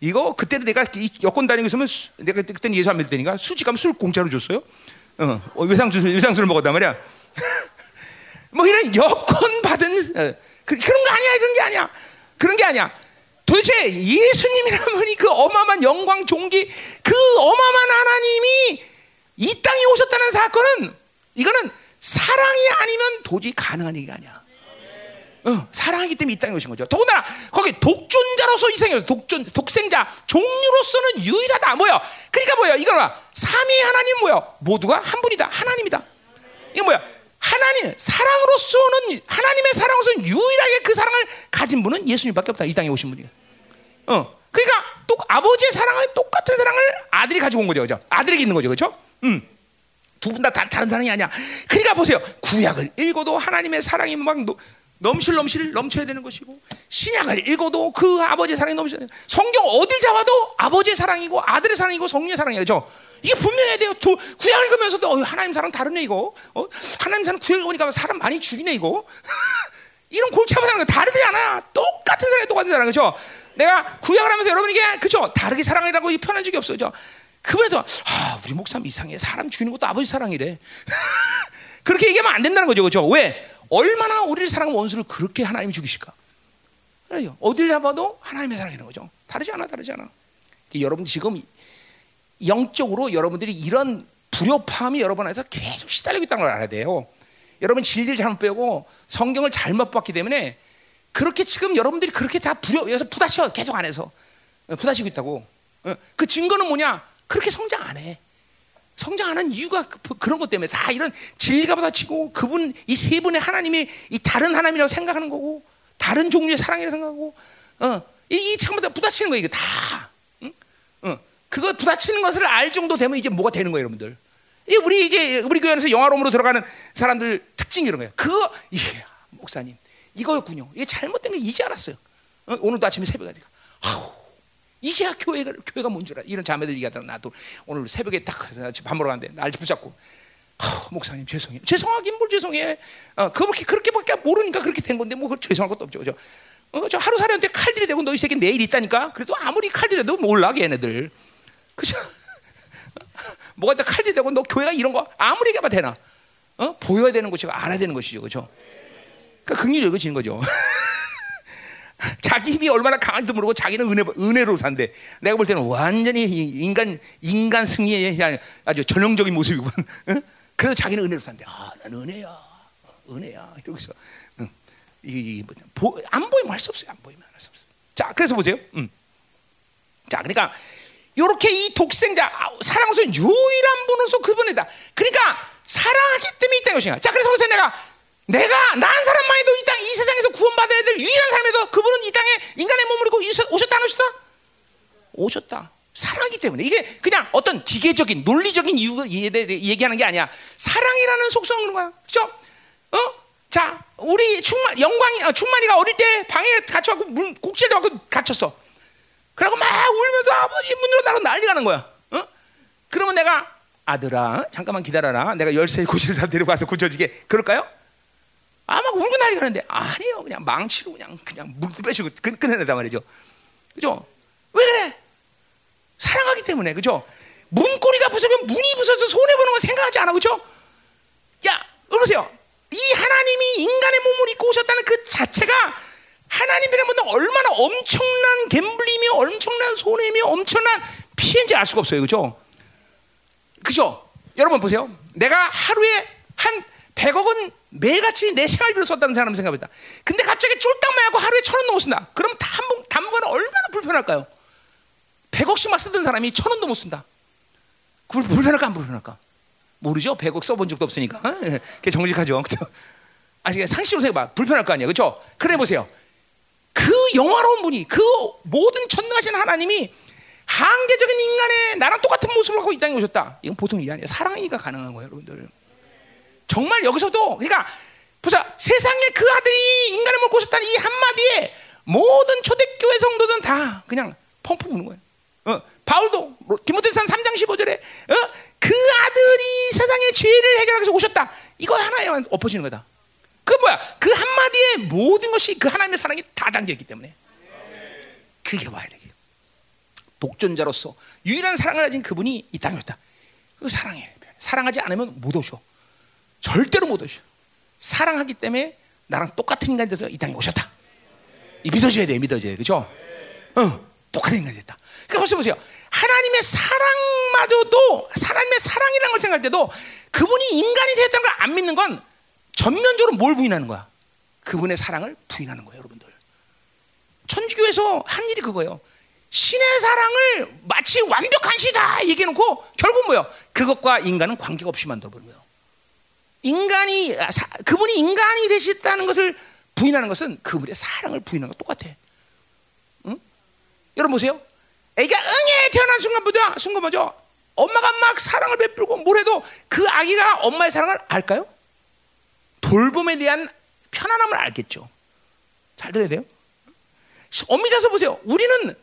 이거 그때도 내가 여권 다니고 있으면 수, 내가 그때는 예수 안 믿을 때니까 가면 술 공짜로 줬어요. 어, 어 외상술 외상술 먹었단 말이야. 뭐 이런 여권 받은 어, 그, 그런 거 아니야 그런 게 아니야 그런 게 아니야. 도대체 예수님이라는 분이 그 어마어마한 영광 종기 그 어마어마한 하나님이 이 땅에 오셨다는 사건은 이거는 사랑이 아니면 도저히 가능한 얘기가 아니야. 어, 사랑하기 때문에 이 땅에 오신 거죠. 더군다나 거기 독존자로서 이생해서 독존 독생자 종류로서는 유일하다. 뭐야? 그러니까 뭐야? 이거는 삼위 하나님 뭐야? 모두가 한 분이다. 하나님이다. 이거 뭐야? 하나님 사랑으로서는 하나님의 사랑으로서는 유일하게 그 사랑을 가진 분은 예수님밖에 없다. 이 땅에 오신 분이. 어, 그러니까 또 아버지의 사랑을 똑같은 사랑을 아들이 가지고 온 거죠, 그죠? 아들에게 있는 거죠, 그렇죠? 음. 두 분 다 다른 사랑이 아니야. 그러니까 보세요. 구약을 읽어도 하나님의 사랑이 막 넘실 넘실 넘쳐야 되는 것이고 신약을 읽어도 그 아버지의 사랑이 넘쳐야 돼. 성경 어딜 잡아도 아버지의 사랑이고 아들의 사랑이고 성령의 사랑이죠. 이게 분명해야 돼요. 도, 구약 읽으면서도 어, 하나님 사랑 다르네 이거. 어? 하나님 사랑 구약 읽으니까 사람 많이 죽이네 이거. 이런 골치 아픈 사랑 다르지 않아. 똑같은 사랑이 똑같은 사랑 그죠? 내가 구약을 하면서 여러분에게 그죠? 다르게 사랑이라고 표현한 적이 없어요. 그죠? 그분에도 아 우리 목사님 이상해 사람 죽이는 것도 아버지 사랑이래 그렇게 얘기하면 안 된다는 거죠 그죠 왜 얼마나 우리를 사랑하는 원수를 그렇게 하나님이 죽이실까? 어딜 잡아도 하나님의 사랑이라는 거죠. 다르지 않아 다르지 않아. 여러분 지금 영적으로 여러분들이 이런 불협함이 여러분 안에서 계속 시달리고 있다는 걸 알아야 돼요. 여러분 진리를 잘못 배우고 성경을 잘못 봤기 때문에 그렇게 지금 여러분들이 그렇게 다 불협 여기서 부딪혀 계속 안에서. 어, 부딪히고 있다고. 어, 그 증거는 뭐냐? 그렇게 성장 안 해. 성장 안한 이유가 그, 그런 것 때문에 다 이런 진리가 받아치고 그분 이 세 분의 하나님이 이 다른 하나님이라고 생각하는 거고 다른 종류의 사랑이라고 생각하고 어이 전부 다 부딪히는 거예요 이게 다. 응? 어 그거 부딪히는 것을 알 정도 되면 이제 뭐가 되는 거예요 여러분들. 이 우리 이제 우리 교회 에서 영화로으로 들어가는 사람들 특징이 이런 거예요. 그거 예, 목사님 이거였군요. 이게 잘못된 거 이제 알았어요. 어? 오늘도 아침에 새벽에 내가 아우 이제야 교회가 교회가 뭔 줄 알아? 이런 자매들 얘기하더라. 나도 오늘 새벽에 딱 밥 먹으러 갔는데 날 붙잡고 어, 목사님 죄송해요. 죄송하긴 뭘 죄송해. 어, 그렇게 그렇게밖에 모르니까 그렇게 된 건데 뭐 죄송할 것도 없죠. 그죠? 어, 저 하루 살이한테 칼들이 되고 너희 새끼 내일 있다니까. 그래도 아무리 칼들이도 몰라 걔네들. 그죠? 뭐가 다 칼들이 되고 너 교회가 이런 거 아무리 얘기해봐 되나? 어? 보여야 되는 것이고 알아야 되는 것이죠. 그죠? 그러니까 극률이 여겨지는 거죠. 자기 힘이 얼마나 강한지도 모르고 자기는 은혜, 은혜로 산대. 내가 볼 때는 완전히 인간, 인간 승리의 아주 전형적인 모습이군. 그래서 자기는 은혜로 산대. 아, 난 은혜야. 어, 은혜야. 이러고서. 응. 이, 뭐, 안 보이면 할 수 없어요. 안 보이면 할 수 없어요. 자, 그래서 보세요. 음. 자, 그러니까 이렇게 이 독생자 아, 사랑으로서 유일한 분으로서 그분이다. 그러니까 사랑하기 때문에 있다 것이야. 자, 그래서 보세요. 내가 내가 난 사람만 해도 이 땅, 이 세상에서 구원받아야 될 유일한 사람에도 그분은 이 땅에 인간의 몸을 입고 오셨다 안 오셨다? 오셨다. 사랑이기 때문에 이게 그냥 어떤 기계적인 논리적인 대해 얘기하는 게 아니야. 사랑이라는 속성은 거야. 그죠? 어? 자, 우리 충만 영광이 아, 충만이가 어릴 때 방에 갇혀 갖고 문 꼭지를 잡고 갇혔어. 그러고 막 울면서 아버지 문으로 나로 난리가 는 거야. 어? 그러면 내가 아들아 잠깐만 기다려라. 내가 열쇠 고시를 다 데리고 와서 고쳐주게. 그럴까요? 아막 울고 난리가 나는데 아니에요. 그냥 망치로 그냥 그냥 물 빼시고 끈, 끊어내단 말이죠. 그죠? 왜 그래? 사랑하기 때문에 그죠? 문고리가 부서면 문이 부서서 손해 보는 건 생각하지 않아 그죠? 야, 여보세요. 이 하나님이 인간의 몸을 입고 오셨다는 그 자체가 하나님이란 분은 얼마나 엄청난 갬블이며 엄청난 손해며 엄청난 피해인지 알 수가 없어요. 그죠? 그죠? 여러분 보세요. 내가 하루에 한 100억은 매일같이 내 생활비로 썼다는 사람 생각해보다. 근데 갑자기 쫄딱 매하고 하루에 천 원 넘어 쓴다. 그럼 단번, 단번에 얼마나 불편할까요? 100억씩만 쓰던 사람이 천 원도 못 쓴다. 그걸 불편할까 안 불편할까? 모르죠. 100억 써본 적도 없으니까. 그게 정직하죠. 그죠? 아직 상식으로 생각해봐. 불편할 거 아니야. 그죠? 그래 보세요. 그 영화로운 분이, 그 모든 전능하신 하나님이 한계적인 인간의 나랑 똑같은 모습을 갖고 이 땅에 오셨다. 이건 보통 일이 아니에요. 사랑이니까 가능한 거예요, 여러분들. 정말 여기서도, 그러니까, 보자. 세상에 그 아들이 인간의 몸을 오셨다는 이 한마디에 모든 초대교회 성도들은 다 그냥 펑펑 우는 거예요. 어, 바울도 디모데산 3장 15절에 어? 그 아들이 세상의 죄를 해결하기 위해서 오셨다. 이거 하나에만 엎어지는 거다. 그 뭐야? 그 한마디에 모든 것이 그 하나님의 사랑이 다 담겨 있기 때문에 그게 와야 돼. 독존자로서 유일한 사랑을 가진 그분이 이 땅에 왔다. 그 사랑해. 사랑하지 않으면 못 오셔. 절대로 못 오셔. 사랑하기 때문에 나랑 똑같은 인간이 돼서 이 땅에 오셨다. 이 믿어줘야 돼, 믿어줘야 돼. 그죠? 어, 똑같은 인간이 됐다. 그러니까 보세요, 보세요. 하나님의 사랑마저도 하나님의 사랑이라는 걸 생각할 때도 그분이 인간이 되었다는 걸 안 믿는 건 전면적으로 뭘 부인하는 거야? 그분의 사랑을 부인하는 거예요, 여러분들. 천주교에서 한 일이 그거예요. 신의 사랑을 마치 완벽한 시다 얘기해놓고 결국 뭐요? 그것과 인간은 관계가 없이 만들어버린 거예요. 인간이 아, 사, 그분이 인간이 되셨다는 것을 부인하는 것은 그분의 사랑을 부인하는 것 똑같아. 응? 여러분 보세요. 애가 응애 태어난 순간부터 순간 먼저 엄마가 막 사랑을 베풀고 뭘 해도 그 아기가 엄마의 사랑을 알까요? 돌봄에 대한 편안함을 알겠죠. 잘 들어야 돼요. 엄밀히 서 보세요. 우리는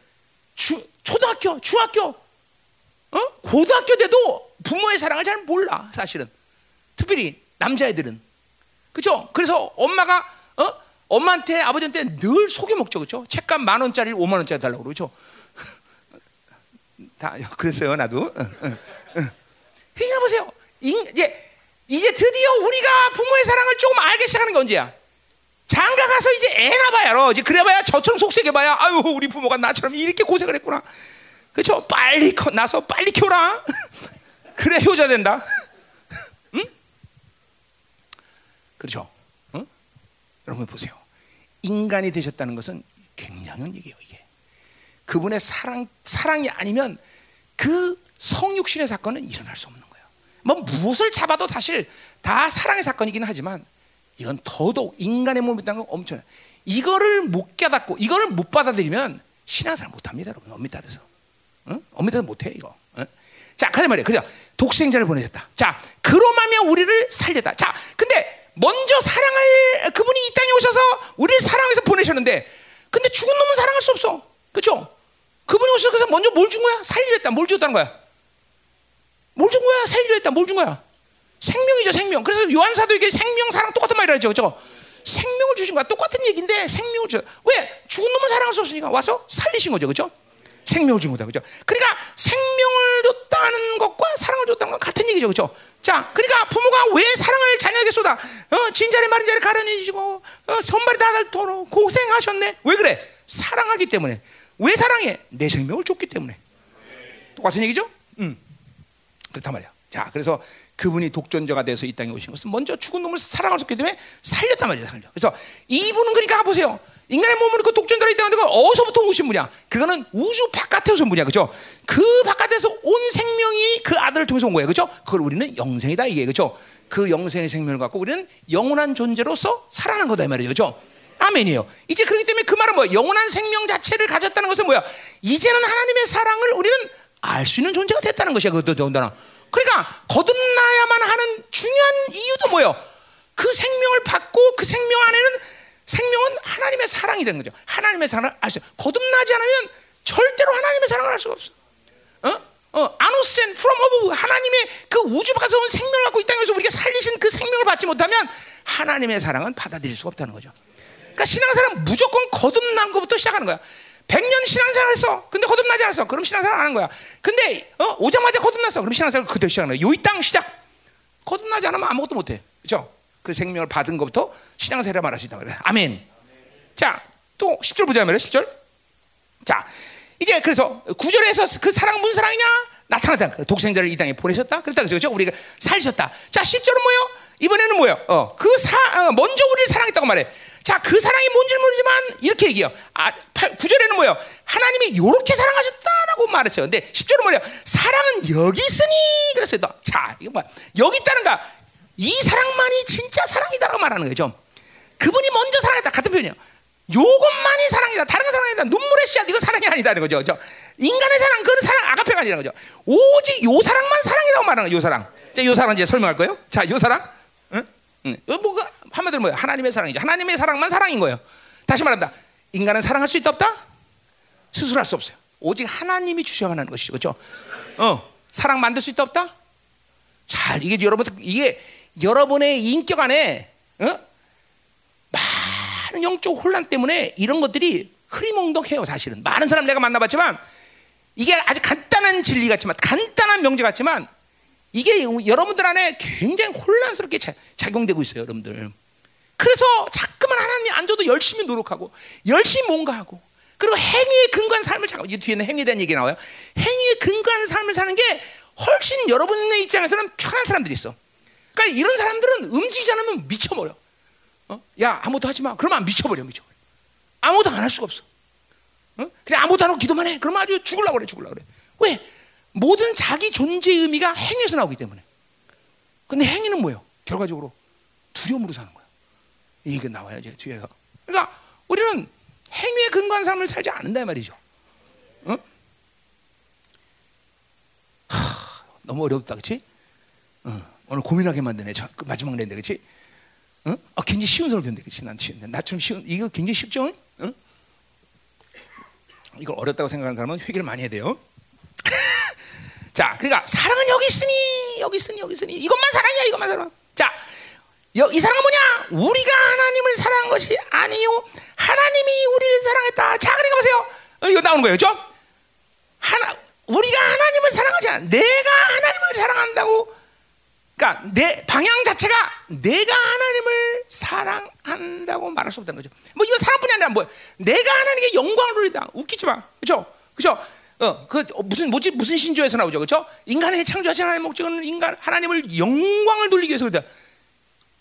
주, 초등학교, 중학교, 어? 고등학교 때도 부모의 사랑을 잘 몰라 사실은. 특별히 남자애들은 그렇죠. 그래서 엄마가 어? 엄마한테 아버지한테 늘 속여 먹죠, 그렇죠. 책값 만 원짜리 오만 원짜리 달라고 그러죠. 다 그랬어요 나도. 그러니까 보세요. 이제 이제 드디어 우리가 부모의 사랑을 조금 알기 시작하는 게 언제야? 장가 가서 이제 애 낳아봐야 이제 그래봐야 저처럼 속색해봐야 아유 우리 부모가 나처럼 이렇게 고생을 했구나. 그렇죠? 빨리 커 나서 빨리 키워라. 그래 효자 된다. 응? 그렇죠? 응? 여러분 보세요. 인간이 되셨다는 것은 굉장한 얘기예요 이게. 그분의 사랑 사랑이 아니면 그 성육신의 사건은 일어날 수 없는 거예요. 뭐 무엇을 잡아도 사실 다 사랑의 사건이긴 하지만 이건 더더욱 인간의 몸이 있다는 건 엄청. 이거를 못 깨닫고 이거를 못 받아들이면 신앙생활 못 합니다, 여러분. 엄밀히 따라서. 응? 엄밀히 따라서 못 해, 이거. 응? 자, 가자 말이에요. 그죠? 독생자를 보내셨다. 자, 그로마며 우리를 살렸다. 자, 근데 먼저 사랑을 그분이 이 땅에 오셔서 우리를 사랑해서 보내셨는데 근데 죽은 놈은 사랑할 수 없어. 그죠? 그분이 오셔서 먼저 뭘 준 거야? 살리려 했다. 뭘 줬다는 거야? 뭘 준 거야? 살리려 했다. 뭘 준 거야? 생명이죠, 생명. 그래서 요한 사도에게 생명, 사랑 똑같은 말이라죠. 그죠? 생명을 주신 거야. 똑같은 얘기인데 생명을 주 왜? 죽은 놈은 사랑할 수 없으니까 와서 살리신 거죠. 그죠? 생명을 준 거다. 그죠? 그러니까 생명을 줬다는 것과 사랑을 줬다는 건 같은 얘기죠. 그죠? 자, 그러니까 부모가 왜 사랑을 자녀에게 쏟아? 어, 진자리 마른 자리 가려내시고, 어, 손발이 다닳도록 고생하셨네. 왜 그래? 사랑하기 때문에. 왜 사랑해? 내 생명을 줬기 때문에. 똑같은 얘기죠? 음. 그렇단 말이야. 자, 그래서 그분이 독존자가 돼서 이 땅에 오신 것은 먼저 죽은 놈을 사랑을 줬기 때문에 살렸단 말이야, 살려. 그래서 이분은 그러니까 보세요. 인간의 몸을 그이 땅에 건 어디서부터 오신 분이야? 그거는 우주 바깥에서 온 분이야, 그죠? 그 바깥에서 온 생명이 그 아들을 통해서 온 거예요, 그죠? 그걸 우리는 영생이다 이게, 그죠? 그 영생의 생명을 갖고 우리는 영원한 존재로서 살아난 거다 이 말이죠, 그죠? 아멘이에요. 이제 그렇기 때문에 그 말은 뭐야? 영원한 생명 자체를 가졌다는 것은 뭐야? 이제는 하나님의 사랑을 우리는 알 수 있는 존재가 됐다는 것이야. 그것도 더군다나. 그러니까 거듭나야만 하는 중요한 이유도 뭐예요? 그 생명을 받고 그 생명 안에는 생명은 하나님의 사랑이라는 거죠. 하나님의 사랑을 알수 거듭나지 않으면 절대로 하나님의 사랑을 알 수가 없어. 어? 어, 아노센 from above 하나님의 그 우주 밖에서 온 생명을 갖고 있다는 것을 우리가 살리신 그 생명을 받지 못하면 하나님의 사랑은 받아들일 수가 없다는 거죠. 그러니까 신앙사랑 무조건 거듭난 것부터 시작하는 거야. 100년 신앙생활 했어. 근데 거듭나지 않았어. 그럼 신앙생활 안 한 거야. 근데 어, 오자마자 거듭났어. 그럼 신앙생활 그대로 시작하는 거야. 요이 땅 시작. 거듭나지 않으면 아무것도 못 해. 그렇죠? 그 생명을 받은 것부터 신앙생활 말할 수 있단 말이야. 아멘. 자, 또 10절 보자 말이야. 10절. 자, 이제 그래서 구절에서 그 사랑 무슨 사랑이냐? 나타났다. 그 독생자를 이 땅에 보내셨다. 그랬다 그죠? 우리가 살셨다. 자, 10절은 뭐요? 이번에는 뭐요? 어, 그 사, 어, 먼저 우리를 사랑했다고 말해. 자, 그 사랑이 뭔지 모르지만 이렇게 얘기해요. 아, 9절에는 뭐예요? 하나님이 이렇게 사랑하셨다라고 말했어요. 근데 10절은 뭐예요? 사랑은 여기 있으니 그랬어요. 자, 이거 뭐야? 여기 있다는가? 이 사랑만이 진짜 사랑이다라고 말하는 거죠. 그분이 먼저 사랑했다. 같은 표현이에요. 요것만이 사랑이다. 다른 건 사랑이 아니다. 눈물의 씨앗 이거 사랑이 아니다는 거죠. 그죠? 인간의 사랑 그건 사랑 아가페가 아니라는 거죠. 오직 요 사랑만 사랑이라고 말하는 거요 사랑. 자, 요 사랑 이제 설명할 거예요. 자, 요 사랑. 응? 응. 요 뭐가 한마디로 뭐예요? 하나님의 사랑이죠. 하나님의 사랑만 사랑인 거예요. 다시 말합니다. 인간은 사랑할 수 있다 없다? 스스로 할 수 없어요. 오직 하나님이 주셔야만 하는 것이죠. 그렇죠? 어. 사랑 만들 수 있다 없다? 잘 이게 여러분 이게 여러분의 인격 안에 어? 많은 영적 혼란 때문에 이런 것들이 흐리멍덩해요, 사실은. 많은 사람 내가 만나봤지만 이게 아주 간단한 진리 같지만 간단한 명제 같지만 이게 여러분들 안에 굉장히 혼란스럽게 자, 작용되고 있어요, 여러분들. 그래서 자꾸만 하나님이 안 줘도 열심히 노력하고 열심히 뭔가 하고 그리고 행위에 근거한 삶을 잠깐 이 뒤에는 행위에 대한 얘기 나와요. 행위에 근거한 삶을 사는 게 훨씬 여러분의 입장에서는 편한 사람들이 있어. 그러니까 이런 사람들은 움직이지 않으면 미쳐버려. 어? 야 아무것도 하지 마. 그러면 미쳐버려, 미쳐버려. 아무것도 안 할 수가 없어. 어? 그냥 아무것도 안 하고 기도만 해. 그러면 아주 죽을라 그래, 죽을라 그래. 왜? 모든 자기 존재의 의미가 행위에서 나오기 때문에. 근데 행위는 뭐예요? 결과적으로 두려움으로 사는 거야. 이게 나와요, 제 뒤에서. 그러니까 우리는 행위에 근거한 삶을 살지 않는다 말이죠. 어? 하, 너무 어렵다, 그렇지? 어, 오늘 고민하게 만드네. 저, 그 마지막 랜데, 그렇지? 어? 아, 굉장히 쉬운 설교인데, 그렇지? 난 쉬운. 나좀 쉬운. 이거 굉장히 쉽죠? 어? 이걸 어렵다고 생각하는 사람은 회개를 많이 해야 돼요. 자, 그러니까 사랑은 여기 있으니, 여기 있으니, 여기 있으니 이것만 사랑이야, 이것만 사랑. 자, 이 사랑은 뭐냐? 우리가 하나님을 사랑한 것이 아니요. 하나님이 우리를 사랑했다. 자, 그러니까 보세요. 어, 이거 나오는 거예요, 그죠? 하나, 우리가 하나님을 사랑하지 않아. 내가 하나님을 사랑한다고. 그러니까 내 방향 자체가 내가 하나님을 사랑한다고 말할 수 없다는 거죠. 뭐 이거 사랑뿐이 아니라 뭐 내가 하나님께 영광을 돌리다. 웃기지 마, 그죠? 그죠? 어, 그 무슨 뭐지 무슨 신조에서 나오죠, 그렇죠? 인간의 창조하신 하나님의 목적은 인간 하나님을 영광을 돌리기 위해서 그다.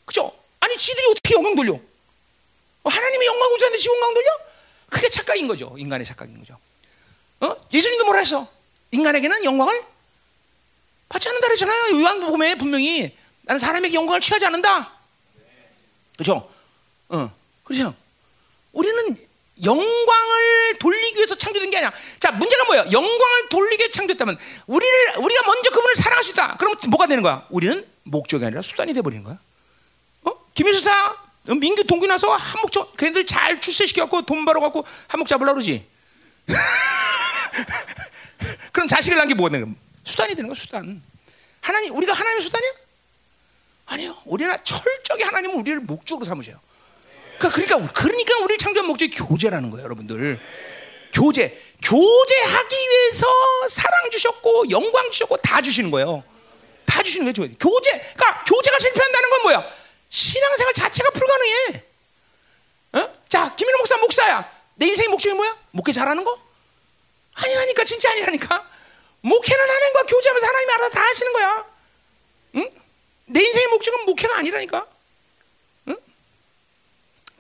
그죠? 아니 지들이 어떻게 영광 돌려? 어, 하나님이 영광 우주하는데 지 영광 돌려? 그게 착각인 거죠. 인간의 착각인 거죠. 어? 예수님도 뭐라 했어? 인간에게는 영광을 받지 않는다 그랬잖아요. 요한복음에 분명히 나는 사람에게 영광을 취하지 않는다. 그렇죠? 어, 그렇죠. 우리는 영광을 돌리기 위해서 창조된 게 아니야. 자, 문제가 뭐야? 영광을 돌리게 창조했다면 우리를 우리가 먼저 그분을 사랑할 수 있다. 그럼 뭐가 되는 거야? 우리는 목적이 아니라 수단이 돼 버리는 거야. 어? 김일수사 민규 동기 나서 한목적 걔네들 잘 출세시켜 갖고 돈 벌어 갖고 한목 잡으려 그러지. 그럼 자식을 낳은 게 뭐가 되는 거야? 수단이 되는 거야, 수단. 하나님, 우리가 하나님의 수단이야? 아니요. 우리는 철저히 하나님은 우리를 목적으로 삼으셔요. 그러니까, 그러니까, 그러니까 우리 창조한 목적이 교제라는 거예요, 여러분들. 교제. 교제하기 위해서 사랑 주셨고, 영광 주셨고, 다 주시는 거예요. 다 주시는 거예요, 교제. 그러니까, 교제가 실패한다는 건 뭐야? 신앙생활 자체가 불가능해. 어? 자, 김민호 목사 목사야. 내 인생의 목적이 뭐야? 목회 잘하는 거? 아니라니까, 진짜 아니라니까. 목회는 하나님과 교제하면서 하나님이 알아서 다 하시는 거야. 응? 내 인생의 목적은 목회가 아니라니까. 응?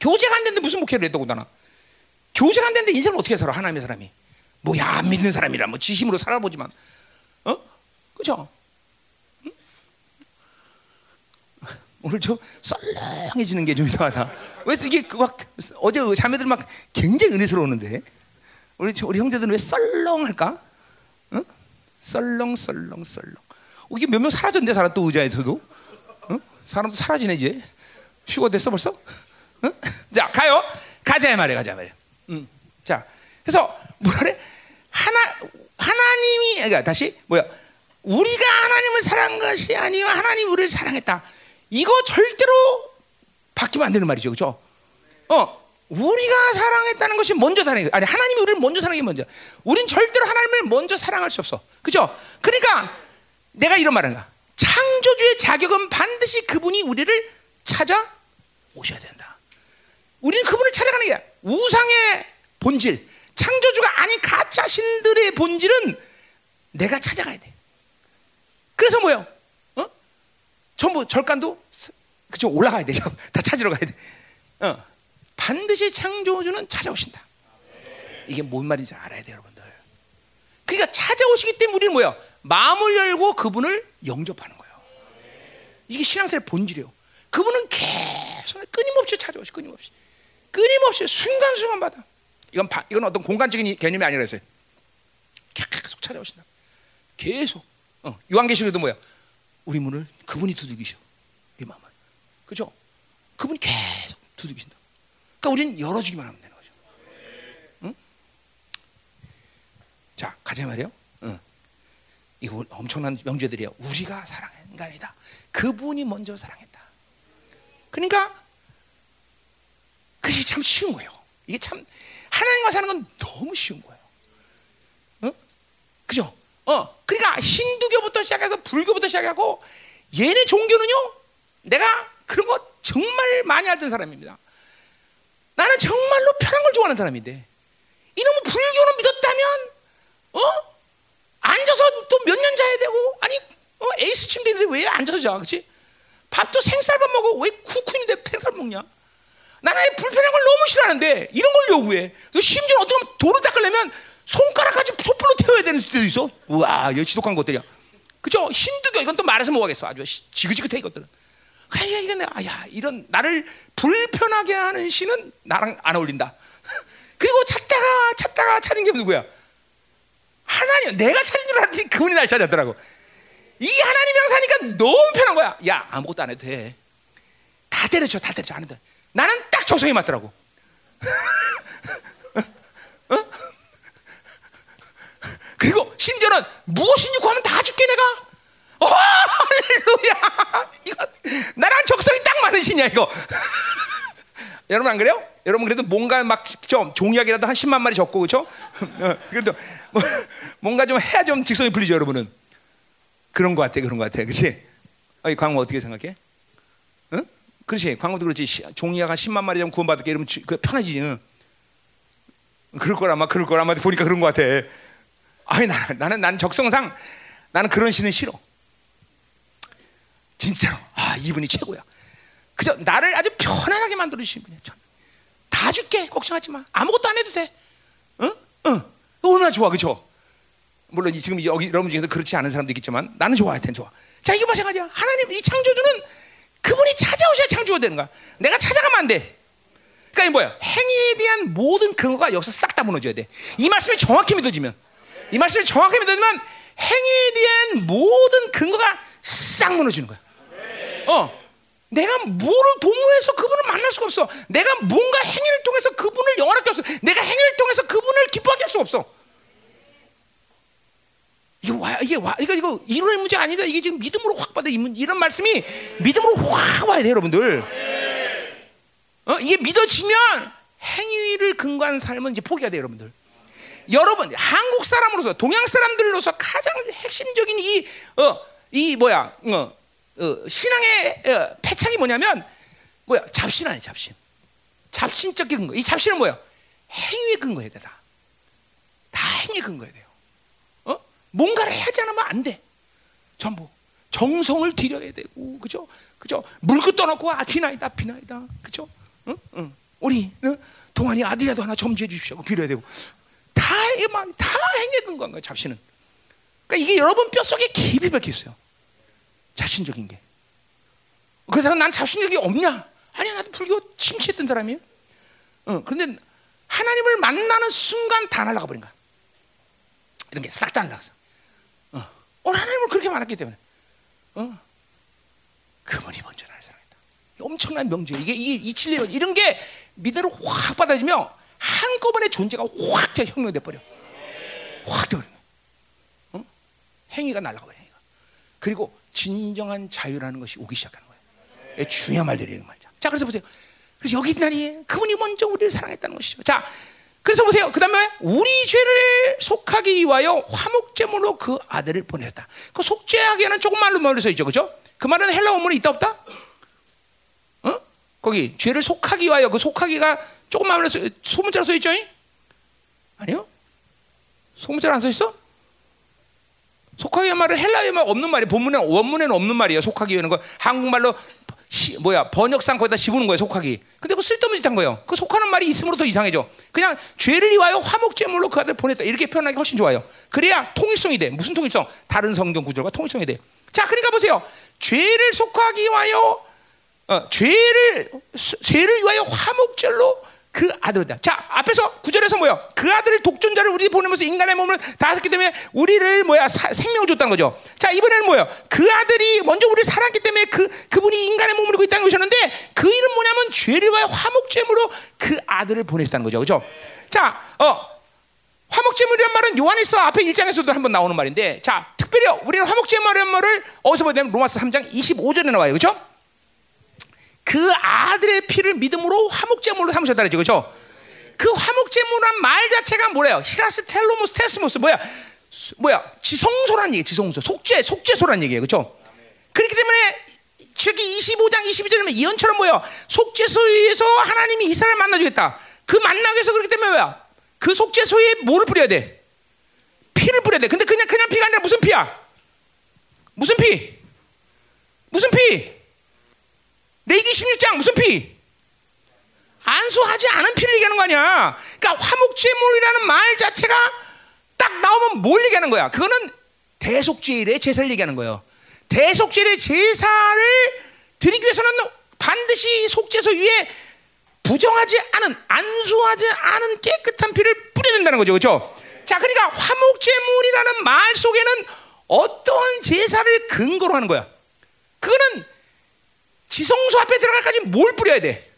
교제가 안 되는데 무슨 목회를 했다고 나나? 교제가 안 되는데 인생을 어떻게 살아? 하나님의 사람이. 뭐야 안 믿는 사람이라 뭐 지심으로 살아보지만, 어? 그죠? 응? 오늘 좀 썰렁해지는 게 좀 이상하다. 왜 이게 막 어제 자매들 막 굉장히 은혜스러웠는데 우리 우리 형제들은 왜 썰렁할까? 응? 썰렁썰렁썰렁. 이게 몇 명 사라졌는데 사람 또 의자에서도 어? 사람도 사라지네 이제. 휴거 됐어 벌써? 응? 자 가요. 가자 말이야 가자 말이야. 음. 자 그래서 뭐라 그래? 하나 하나님이 그러니까 다시 뭐야? 우리가 하나님을 사랑한 것이 아니요 하나님 우리를 사랑했다. 이거 절대로 바뀌면 안 되는 말이죠, 그렇죠? 어, 우리가 사랑했다는 것이 먼저 사랑해. 아니 하나님이 우리를 먼저 사랑해 먼저. 우린 절대로 하나님을 먼저 사랑할 수 없어, 그렇죠? 그러니까 내가 이런 말을 가. 창조주의 자격은 반드시 그분이 우리를 찾아 오셔야 된다. 우리는 그분을 찾아가는 게 우상의 본질, 창조주가 아닌 가짜 신들의 본질은 내가 찾아가야 돼. 그래서 뭐요? 어? 전부 절간도 그죠 올라가야 되죠. 다 찾으러 가야 돼. 어. 반드시 창조주는 찾아오신다. 이게 뭔 말인지 알아야 돼요, 여러분들. 그러니까 찾아오시기 때문에 우리는 뭐야? 마음을 열고 그분을 영접하는 거예요. 이게 신앙생활 본질이에요. 그분은 계속 끊임없이 찾아오시, 끊임없이, 끊임없이 순간순간마다. 이건 바, 이건 어떤 공간적인 개념이 아니라서요. 계속 찾아오신다. 계속. 어, 요한계시록에도 뭐야? 우리 문을 그분이 두들기셔. 우리 마음을. 그죠? 그분이 계속 두들기신다. 그러니까 우리는 열어주기만 하면 되는 거죠. 응? 자, 가자 말이요. 응. 이거 엄청난 명제들이야. 우리가 사랑한 게 아니다. 그분이 먼저 사랑했다. 그러니까 그게 참 쉬운 거예요. 이게 참 하나님과 사는 건 너무 쉬운 거예요. 어? 그죠? 어, 그러니까 힌두교부터 시작해서 불교부터 시작하고 얘네 종교는요. 내가 그런 거 정말 많이 알던 사람입니다. 나는 정말로 편한 걸 좋아하는 사람인데 이놈의 불교는 믿었다면 어 앉아서 또 몇 년 자야 되고 아니 어, 에이스 침대인데 왜 앉아서 자 그렇지? 밥도 생쌀밥 먹어 왜 쿠쿠인데 생쌀 먹냐? 나는 불편한 걸 너무 싫어하는데 이런 걸 요구해. 심지어 보면 돌을 닦으려면 손가락까지 촛불로 태워야 되는 수도 있어. 우와, 이 지독한 것들이야. 그죠? 힌두교 이건 또 말해서 뭐 하겠어. 아주 지긋지긋해 이것들은. 아, 야, 이건 내가, 야, 이런 나를 불편하게 하는 신은 나랑 안 어울린다. 그리고 찾다가 찾다가 찾은 게 누구야? 하나님, 내가 찾은 줄 알았더니 그분이 날 찾았더라고. 이 하나님이랑 사니까 너무 편한 거야. 야, 아무것도 안 해도 돼. 다 때려쳐, 다 때려쳐, 안 해도 돼. 나는 딱 적성에 맞더라고. 어? 그리고 심지어는 무엇이니 구하면 다 줄게 내가. 어, 할렐루야. 신이야 이거. 여러분 안 그래요? 여러분 그래도 뭔가 막 좀 종이약이라도 한 10만 마리 적고 그렇죠? 그래도 뭐, 뭔가 좀 해야 좀 직성이 풀리죠 여러분은. 그런 것 같아 그런 것 같아 그렇지? 아니 광호 어떻게 생각해? 응? 그렇지 광호도 그렇지 종이약 한 10만 마리 좀 구원받을게 이러면 그 편하지. 응? 그럴 걸 아마 그럴 걸 아마 보니까 그런 것 같아. 아니 나는 나는 난 적성상 나는 그런 신은 싫어. 진짜로 아 이분이 최고야. 그저 나를 아주 편안하게 만들어 주신 분이야. 다 줄게 걱정하지 마. 아무것도 안 해도 돼. 응? 응. 얼마나 좋아 그죠? 물론 지금 여기 여러분 중에서 그렇지 않은 사람도 있겠지만 나는 좋아 하여튼 좋아. 자 이거 마찬가지야. 하나님 이 창조주는 그분이 찾아오셔야 창조가 되는 거야. 내가 찾아가면 안 돼. 그러니까 이 뭐야? 행위에 대한 모든 근거가 여기서 싹 다 무너져야 돼. 이 말씀이 정확히 믿어지면 이 말씀을 정확히 믿으면 행위에 대한 모든 근거가 싹 무너지는 거야. 어, 내가 뭐를 도모해서 그분을 만날 수가 없어. 내가 뭔가 행위를 통해서 그분을 영원하게 할 수. 내가 행위를 통해서 그분을 기뻐하게 할 수 없어. 이게 와, 이게 와, 이거 이거 이론의 문제 아니다. 이게 지금 믿음으로 확 받아. 이런 말씀이 믿음으로 확 와야 돼, 여러분들. 어, 이게 믿어지면 행위를 근거한 삶은 이제 포기해야 돼, 여러분들. 여러분 한국 사람으로서 동양 사람들로서 가장 핵심적인 이 어, 이 뭐야 어, 어, 신앙의 어, 패착이 뭐냐면 뭐야? 잡신 아니야 잡신. 잡신적 근거. 이 잡신은 뭐야? 행위에 근거해야 되다. 다 행위에 근거해야 돼요. 어? 뭔가를 하지 않으면 안 돼. 전부. 정성을 들여야 되고 그죠? 그죠? 물고 떠놓고 아 비나이다 비나이다. 그죠? 응? 응. 우리 응? 동안이 아들이라도 하나 점지해 주십시오. 빌어야 되고. 다 이게 막다 행해둔 건가요 잡신은. 그러니까 이게 여러분 뼈 속에 깊이 박혀 있어요. 자신적인 게. 그래서 난 자신적이 없냐? 아니야 나도 불교 침체했던 사람이에요. 어, 그런데 하나님을 만나는 순간 다 날라가 버린 거야. 이런 게 싹 다 날라갔어. 어, 오늘 하나님을 그렇게 만났기 때문에. 어, 그분이 먼저 나를 사랑했다. 엄청난 명제. 이게 이게 이칠년 이런 게 믿음으로 확 받아지면 한꺼번에 존재가 확 혁명돼 버려. 확 돼버려. 어? 행위가 날아가 버려. 행위가. 그리고 진정한 자유라는 것이 오기 시작하는 거예요. 중요한 말들이에요, 말이죠. 자, 그래서 보세요. 그래서 여기 있나니 그분이 먼저 우리를 사랑했다는 것이죠. 자, 그래서 보세요. 그 다음에 우리 죄를 속하기 위하여 화목제물로 그 아들을 보냈다. 그 속죄하기에는 조금 말로 멀리서 있죠, 그죠? 그 말은 헬라 원문에 있다 없다? 어? 거기 죄를 속하기 위하여 그 속하기가 조금 말로 소문자로 써 있죠? 아니요? 소문자로 안 써 있어? 속하기 말은 헬라의 말 없는 말이 본문에 원문에는 없는 말이에요. 속하기 위하는 거 한국말로 시, 뭐야 번역상 거기다 집어넣은 거예요 속하기. 근데 그 쓸데없는 짓한 거예요. 그 속하는 말이 있으므로 더 이상해져. 그냥 죄를 위하여 화목제물로 그 아들 보냈다 이렇게 표현하기 훨씬 좋아요. 그래야 통일성이 돼. 무슨 통일성? 다른 성경 구절과 통일성이 돼. 자, 그러니까 보세요. 죄를 속하기 위하여 어, 죄를 죄를 위하여 화목제로 그 아들이다. 자, 앞에서 구절에서 뭐야? 그 아들을 독존자를 우리 보내면서 인간의 몸을 다 했기 때문에 우리를 뭐야 사, 생명을 줬다는 거죠. 자, 이번에는 뭐야? 그 아들이 먼저 우리를 살았기 때문에 그 그분이 인간의 몸을 입고 있다는 것이었는데 그 일은 뭐냐면 죄를 위하여 화목제물로 그 아들을 보내셨다는 거죠. 그렇죠? 자, 어. 화목제물이란 말은 요한일서 앞에 1장에서도 한번 나오는 말인데 자, 특별히 우리는 화목제물이란 말을 어디서 보냐면 로마서 3장 25절에 나와요. 그렇죠? 그 아들의 피를 믿음으로 화목제물로 삼으셨다 그랬죠. 그렇죠? 그 화목제물한 말 자체가 뭐래요? 히라스 텔로모스 테스모스 뭐야? 뭐야? 지성소란 얘기, 지성소. 속죄, 속죄소란 얘기예요. 그렇죠? 그렇기 때문에 저기 25장 22절에 이언처럼 뭐야? 속죄소에서 하나님이 이스라엘 만나 주겠다. 그 만나기 위해서 그렇기 때문에 뭐야? 그 속죄소에 뭐를 뿌려야 돼? 피를 뿌려야 돼. 근데 그냥 그냥 피가 아니라 무슨 피야? 무슨 피? 무슨 피? 레기 16장 무슨 피? 안수하지 않은 피를 얘기하는 거 아니야. 그러니까 화목제물이라는 말 자체가 딱 나오면 뭘 얘기하는 거야? 그거는 대속제일의 제사를 얘기하는 거예요. 대속제일의 제사를 드리기 위해서는 반드시 속죄소 위에 부정하지 않은 안수하지 않은 깨끗한 피를 뿌려야 된다는 거죠. 그렇죠? 자, 그러니까 화목제물이라는 말 속에는 어떤 제사를 근거로 하는 거야. 그거는 지성소 앞에 들어갈까지 뭘 뿌려야 돼?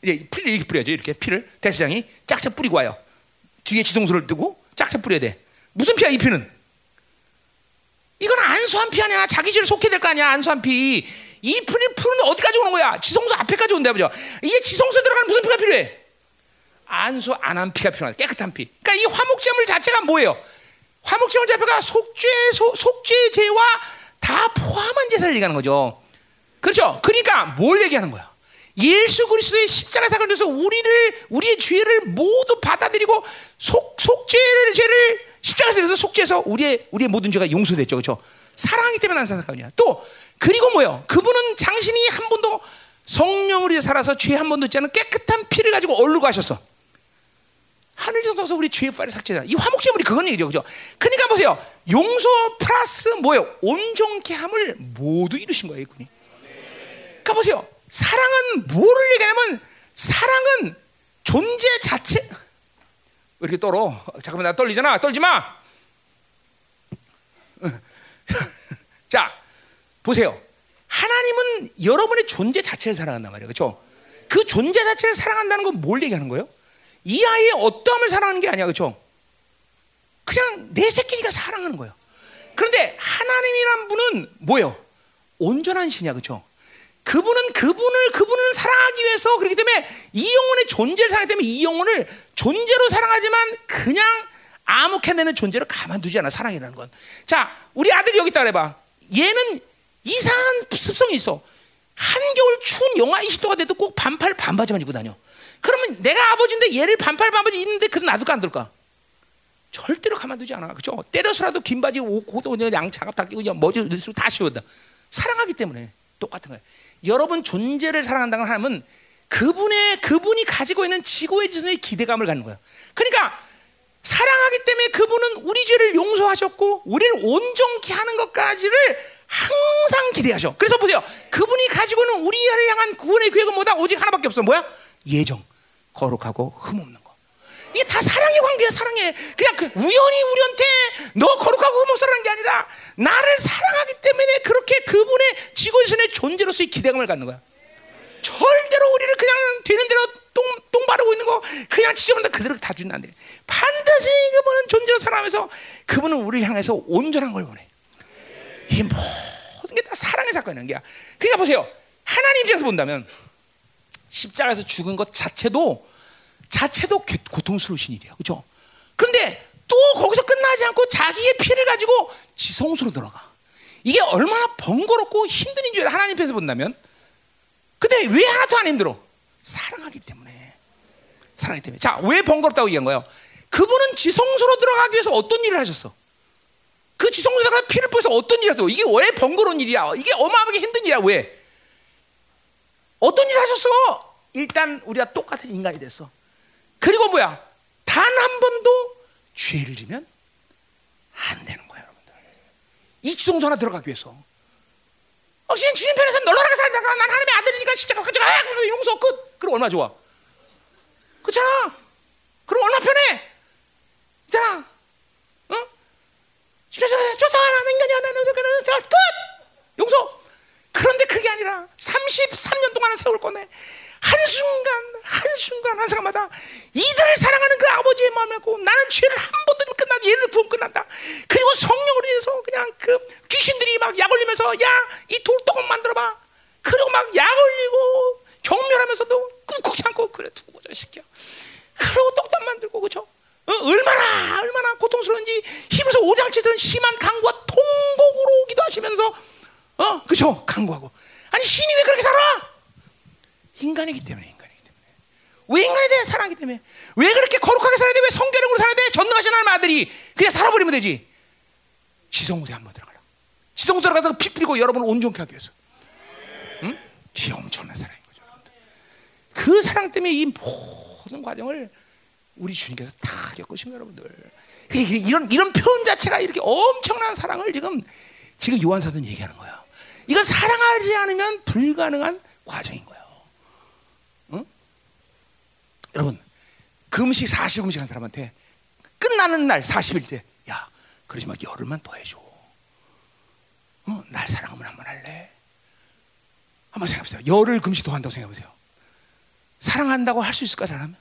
이제 피를 이렇게 뿌려야죠. 이렇게 피를 대사장이 짝짝 뿌리고 와요. 뒤에 지성소를 두고 짝짝 뿌려야 돼. 무슨 피야 이 피는? 이건 안수한 피 아니야. 자기 죄를 속해야 될거 아니야. 안수한 피. 이 피를 푸는 어디까지 오는 거야? 지성소 앞에까지 온다 보죠. 이게 지성소에 들어가는 무슨 피가 필요해? 안수 안 한 피가 필요하다. 깨끗한 피. 그러니까 이 화목제물 자체가 뭐예요? 화목제물 자체가 속죄 속죄제와 다 포함한 제사를 얘기하는 거죠. 그렇죠? 그러니까 뭘 얘기하는 거야? 예수 그리스도의 십자가 사건을 통해서 우리를 우리의 죄를 모두 받아들이고 속 속죄를 죄를 십자가에서 내서 속죄해서 우리의 우리의 모든 죄가 용서됐죠, 그렇죠? 사랑하기 때문에 난 사건이야. 또 그리고 뭐요? 그분은 당신이 한 번도 성령으로 살아서 죄 한 번도 있지 않은 깨끗한 피를 가지고 얼르고 하셨어. 하늘에서 떠서 우리 죄의 파를 삭제다. 이 화목제물이 그건 얘기죠, 그죠? 그러니까 보세요. 용서 플러스 뭐요? 온전케 함을 모두 이루신 거예요, 이분이. 그러니까 보세요. 사랑은 뭐를 얘기하냐면 사랑은 존재 자체. 왜 이렇게 떨어? 잠깐만 나 떨리잖아. 떨지 마. 자, 보세요. 하나님은 여러분의 존재 자체를 사랑한단 말이에요. 그렇죠? 그 존재 자체를 사랑한다는 건 뭘 얘기하는 거예요? 이 아이의 어떠함을 사랑하는 게 아니야. 그렇죠? 그냥 내 새끼니까 사랑하는 거예요. 그런데 하나님이란 분은 뭐예요? 온전한 신이야. 그렇죠? 그분은 그분을 그분을 사랑하기 위해서 그렇기 때문에 이 영혼의 존재를 사랑하기 때문에 이 영혼을 존재로 사랑하지만 그냥 캐내는 존재로 가만두지 않아 사랑이라는 건. 자, 우리 아들이 여기 그래봐. 얘는 이상한 습성이 있어. 한겨울 추운 영하 20도가 돼도 꼭 반팔 반바지만 입고 다녀. 그러면 내가 아버지인데 얘를 반팔 반바지 입는데 그는 놔둘까 안 둘까? 절대로 가만두지 않아. 그죠? 때려서라도 긴 바지, 옷, 양 장갑 다 끼고 머리 다 씌워다. 사랑하기 때문에 똑같은 거예요. 여러분 존재를 사랑한다는 하나님은 그분의 그분이 가지고 있는 지고의 지선의 기대감을 갖는 거예요. 그러니까 사랑하기 때문에 그분은 우리 죄를 용서하셨고 우리를 온전케 하는 것까지를 항상 기대하셔. 그래서 보세요. 그분이 가지고 있는 우리를 향한 구원의 계획은 뭐다? 오직 하나밖에 없어. 뭐야? 예정, 거룩하고 흠없는 거. 이게 다 사랑의 관계야, 사랑해. 그냥 그 우연히 우리한테 너 거룩하고 흠없어라는 게 아니라 나를 사랑하기 때문에 그렇게 그분의 지고지선의 존재로서의 기대감을 갖는 거야. 그냥 되는 대로 똥, 똥 바르고 있는 거 그냥 지저분다 그대로 다 주는 안 돼. 반드시 그분은 존재로 살아가면서 그분은 우리를 향해서 온전한 걸 원해. 이게 모든 게 다 사랑의 사건이라는 게야. 그러니까 보세요. 하나님 입장에서 본다면 십자가에서 죽은 것 자체도 자체도 개- 고통스러우신 일이야. 그렇죠? 그런데 또 거기서 끝나지 않고 자기의 피를 가지고 지성소로 들어가. 이게 얼마나 번거롭고 힘든 줄 하나님 편에서 본다면. 근데 왜 하나도 안 힘들어? 사랑하기 때문에. 사랑하기 때문에. 자, 왜 번거롭다고 얘기한 거예요? 그분은 지성소로 들어가기 위해서 어떤 일을 하셨어? 그 지성소로 들어가 피를 뿌려서 어떤 일을 했어? 이게 왜 번거로운 일이야? 이게 어마어마하게 힘든 일이야. 왜? 어떤 일을 하셨어? 일단 우리가 똑같은 인간이 됐어. 그리고 뭐야? 단 한 번도 죄를 지면 안 되는 거야, 여러분들. 이 지성소 하나 들어가기 위해서. 어, 그냥 주님 편에서 널널하게 살다가 난 하나님의 아들이니까 십자가 가져가 아, 용서 끝. 그럼 얼마 나 좋아? 그렇잖아. 그럼 얼마 나 편해? 있잖아. 어? 십자가 조사하는 인간이 하나는 끝. 용서. 그런데 그게 아니라 33년 동안은 세월 꺼내 한순간 한순간 한 순간마다 이들을 사랑하는 그 아버지의 마음을 갖고 나는 죄를 한 번도 못 끝난다 얘를 구원 끝난다. 그리고 성령으로 인해서 그냥 그 귀신들이 막 약 올리면서 야 이 돌떡을 만들어봐. 그리고 막 약 올리고 경멸하면서도 꾹꾹 참고 그래 두고 보자 시켜 그리고 떡밥 만들고 그죠 어, 얼마나 얼마나 고통스러운지 힘에서 오장치들은 심한 강과 통곡으로 기도하시면서 어 그죠 강구하고. 아니 신이 왜 그렇게 살아 인간이기 때문에 인간이기 때문에. 왜 인간이 돼 사랑하기 때문에? 왜 그렇게 거룩하게 살아야 돼 왜 성결력으로 살아야 돼? 전능하신 하나님 아들이 그냥 살아버리면 되지. 지성소에 한번 들어가라. 지성소 들어가서 피 뿌리고 여러분을 온전케 하기 위해서. 응? 이 엄청난 사랑인 거죠 여러분들. 그 사랑 때문에 이 모든 과정을 우리 주님께서 다 겪으신 여러분들. 그러니까 이런 이런 표현 자체가 이렇게 엄청난 사랑을 지금 지금 요한 사도는 얘기하는 거야. 이건 사랑하지 않으면 불가능한 과정인 거예요. 응? 여러분, 금식 40 금식 한 사람한테 끝나는 날 40일째, 야, 그러지 마, 열흘만 더 해줘. 어? 날 사랑하면 한번 할래? 한번 생각해보세요. 열흘 금식 더 한다고 생각해보세요. 사랑한다고 할 수 있을까, 사람?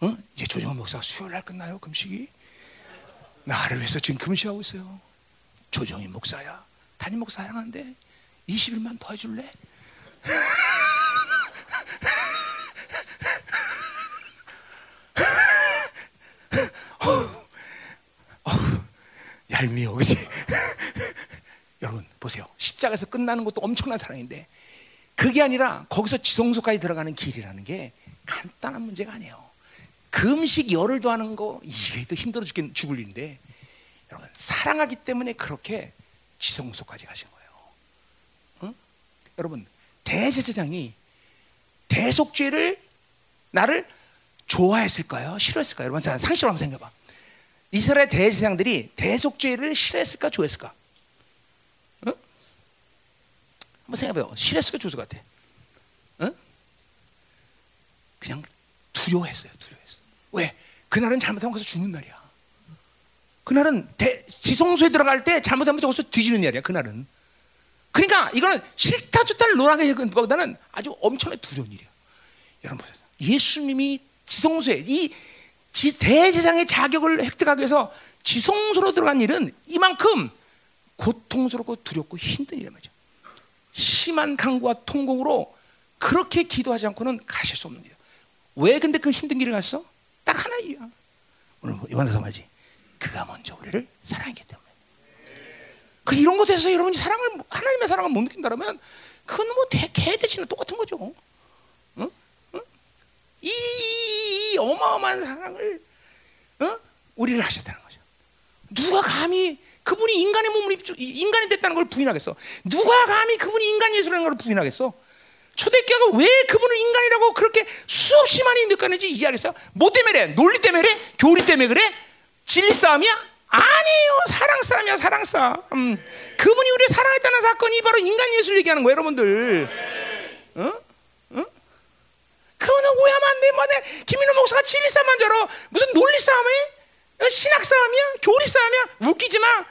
어? 이제 조정원 목사가 수요일 날 끝나요, 금식이? 나를 위해서 지금 금식하고 있어요. 조정희 목사야. 담임 목사 사랑하는데 20일만 더 해줄래? 얄미워, 그지? 여러분 보세요. 십자가에서 끝나는 것도 엄청난 사랑인데 그게 아니라 거기서 지성소까지 들어가는 길이라는 게 간단한 문제가 아니에요. 금식 열을 더하는 거 이게 또 힘들어 죽겠 죽을 일인데 여러분 사랑하기 때문에 그렇게 지성소까지 가신 거예요. 응? 여러분 대제사장이 대속죄를 나를 좋아했을까요? 싫어했을까요? 여러분 상식으로 한번 생각해봐. 이스라엘 대제사장들이 대속죄를 싫어했을까? 좋아했을까? 응? 한번 생각해봐요. 싫어했을까? 좋았을 것 같아? 응? 그냥 두려워했어요. 두려워했어. 왜? 그날은 잘못하면 거기서 죽는 날이야. 그날은 대, 지성소에 들어갈 때 잘못하면 거기서 뒤지는 날이야. 그날은. 그러니까 이거는 싫다 좋다를 논하게 보다는 아주 엄청나게 두려운 일이야. 여러분 보세요. 예수님이 지성소에 이 지, 대제장의 자격을 획득하기 위해서 지성소로 들어간 일은 이만큼 고통스럽고 두렵고 힘든 일이란 말이죠. 심한 강과 통곡으로 그렇게 기도하지 않고는 가실 수 없는 일이야. 왜 근데 그 힘든 길을 갔어? 딱 하나 이유야. 오늘 요한서 말이지. 그가 먼저 우리를 사랑했기 때문에. 그 이런 것에서 여러분이 사랑을 하나님의 사랑을 못 느낀다면 그건 뭐 개돼지나 똑같은 거죠. 이, 이, 이 어마어마한 사랑을 어? 우리를 하셨다는 거죠. 누가 감히 그분이 인간의 몸을 입 인간이 됐다는 걸 부인하겠어? 누가 감히 그분이 인간 예수라는 걸 부인하겠어? 초대교회가 왜 그분을 인간이라고 그렇게 수없이 많이 느꼈는지 이해하겠어요? 뭐 때문에 그래? 논리 때문에 그래? 교리 때문에 그래? 진리 싸움이야? 아니에요. 사랑 싸움이야, 사랑 싸움. 음. 그분이 우리를 사랑했다는 사건이 바로 인간 예수를 얘기하는 거예요, 여러분들. 어? 어? 그거는 오해하면 안 돼. 뭐, 내 김민호 목사가 진리 싸움만 줄 알아. 무슨 논리 싸움이? 어? 신학 싸움이야? 교리 싸움이야? 웃기지 마.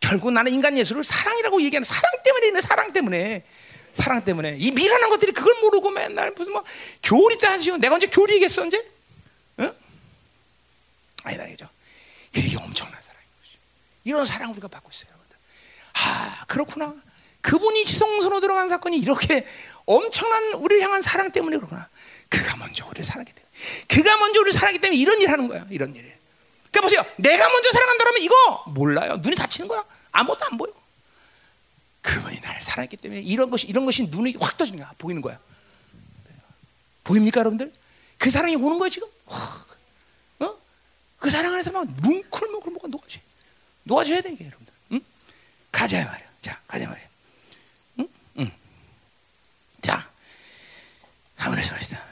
결국 나는 인간 예수를 사랑이라고 얘기하는 사랑 때문에 있는 사랑 때문에. 사랑 때문에 이 미련한 것들이 그걸 모르고 맨날 무슨 뭐 교리 때 하시오. 내가 언제 교리겠어 언제? 응? 아니다 이죠. 이게 엄청난 사랑인 거죠. 이런 사랑 우리가 받고 있어요, 여러분들. 아 그렇구나. 그분이 지성소로 들어간 사건이 이렇게 엄청난 우리를 향한 사랑 때문에 그렇구나. 그가 먼저 우리를 사랑했기 때문에. 그가 먼저 우리를 사랑했기 때문에 이런 일 하는 거야. 이런 일. 그러니까 보세요. 내가 먼저 사랑한다면 이거 몰라요. 눈이 다치는 거야. 아무것도 안 보여. 그분이 나를 사랑했기 때문에 이런 것이 이런 것이 눈이 확 떠지는 거야. 보이는 거야. 보입니까, 여러분들? 그 사랑이 오는 거야 지금. 어? 그 사랑 안에서 막 뭉클뭉클 뭐가 녹아져. 녹아져야 돼 이게 여러분들. 응? 가자 말이야. 자, 가자 말이야. 응? 응. 자, 해서 말이다.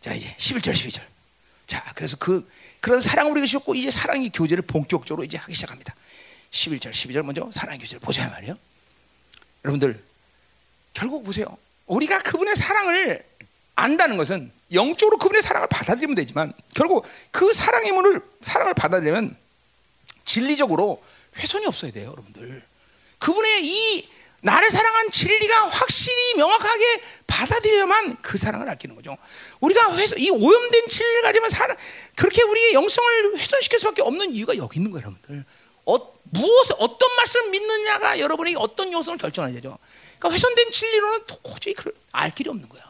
자, 이제 11절 12절. 자, 그래서 그 그런 사랑을 우리가 주셨고 이제 사랑의 교제를 본격적으로 이제 하기 시작합니다. 11절, 12절 먼저 사랑의 교제를 보자 말이에요. 여러분들 결국 보세요. 우리가 그분의 사랑을 안다는 것은 영적으로 그분의 사랑을 받아들이면 되지만 결국 그 사랑의 문을 사랑을 받아들이면 진리적으로 훼손이 없어야 돼요, 여러분들. 그분의 이 나를 사랑한 진리가 확실히 명확하게 받아들여야만 그 사랑을 아끼는 거죠. 우리가 훼손, 이 오염된 진리를 가지면 사랑, 그렇게 우리의 영성을 훼손시킬 수밖에 없는 이유가 여기 있는 거예요, 여러분들. 어, 무엇 어떤 말씀을 믿느냐가 여러분에게 어떤 요소를 결정하죠. 그러니까 훼손된 진리로는 도저히 알 길이 없는 거야.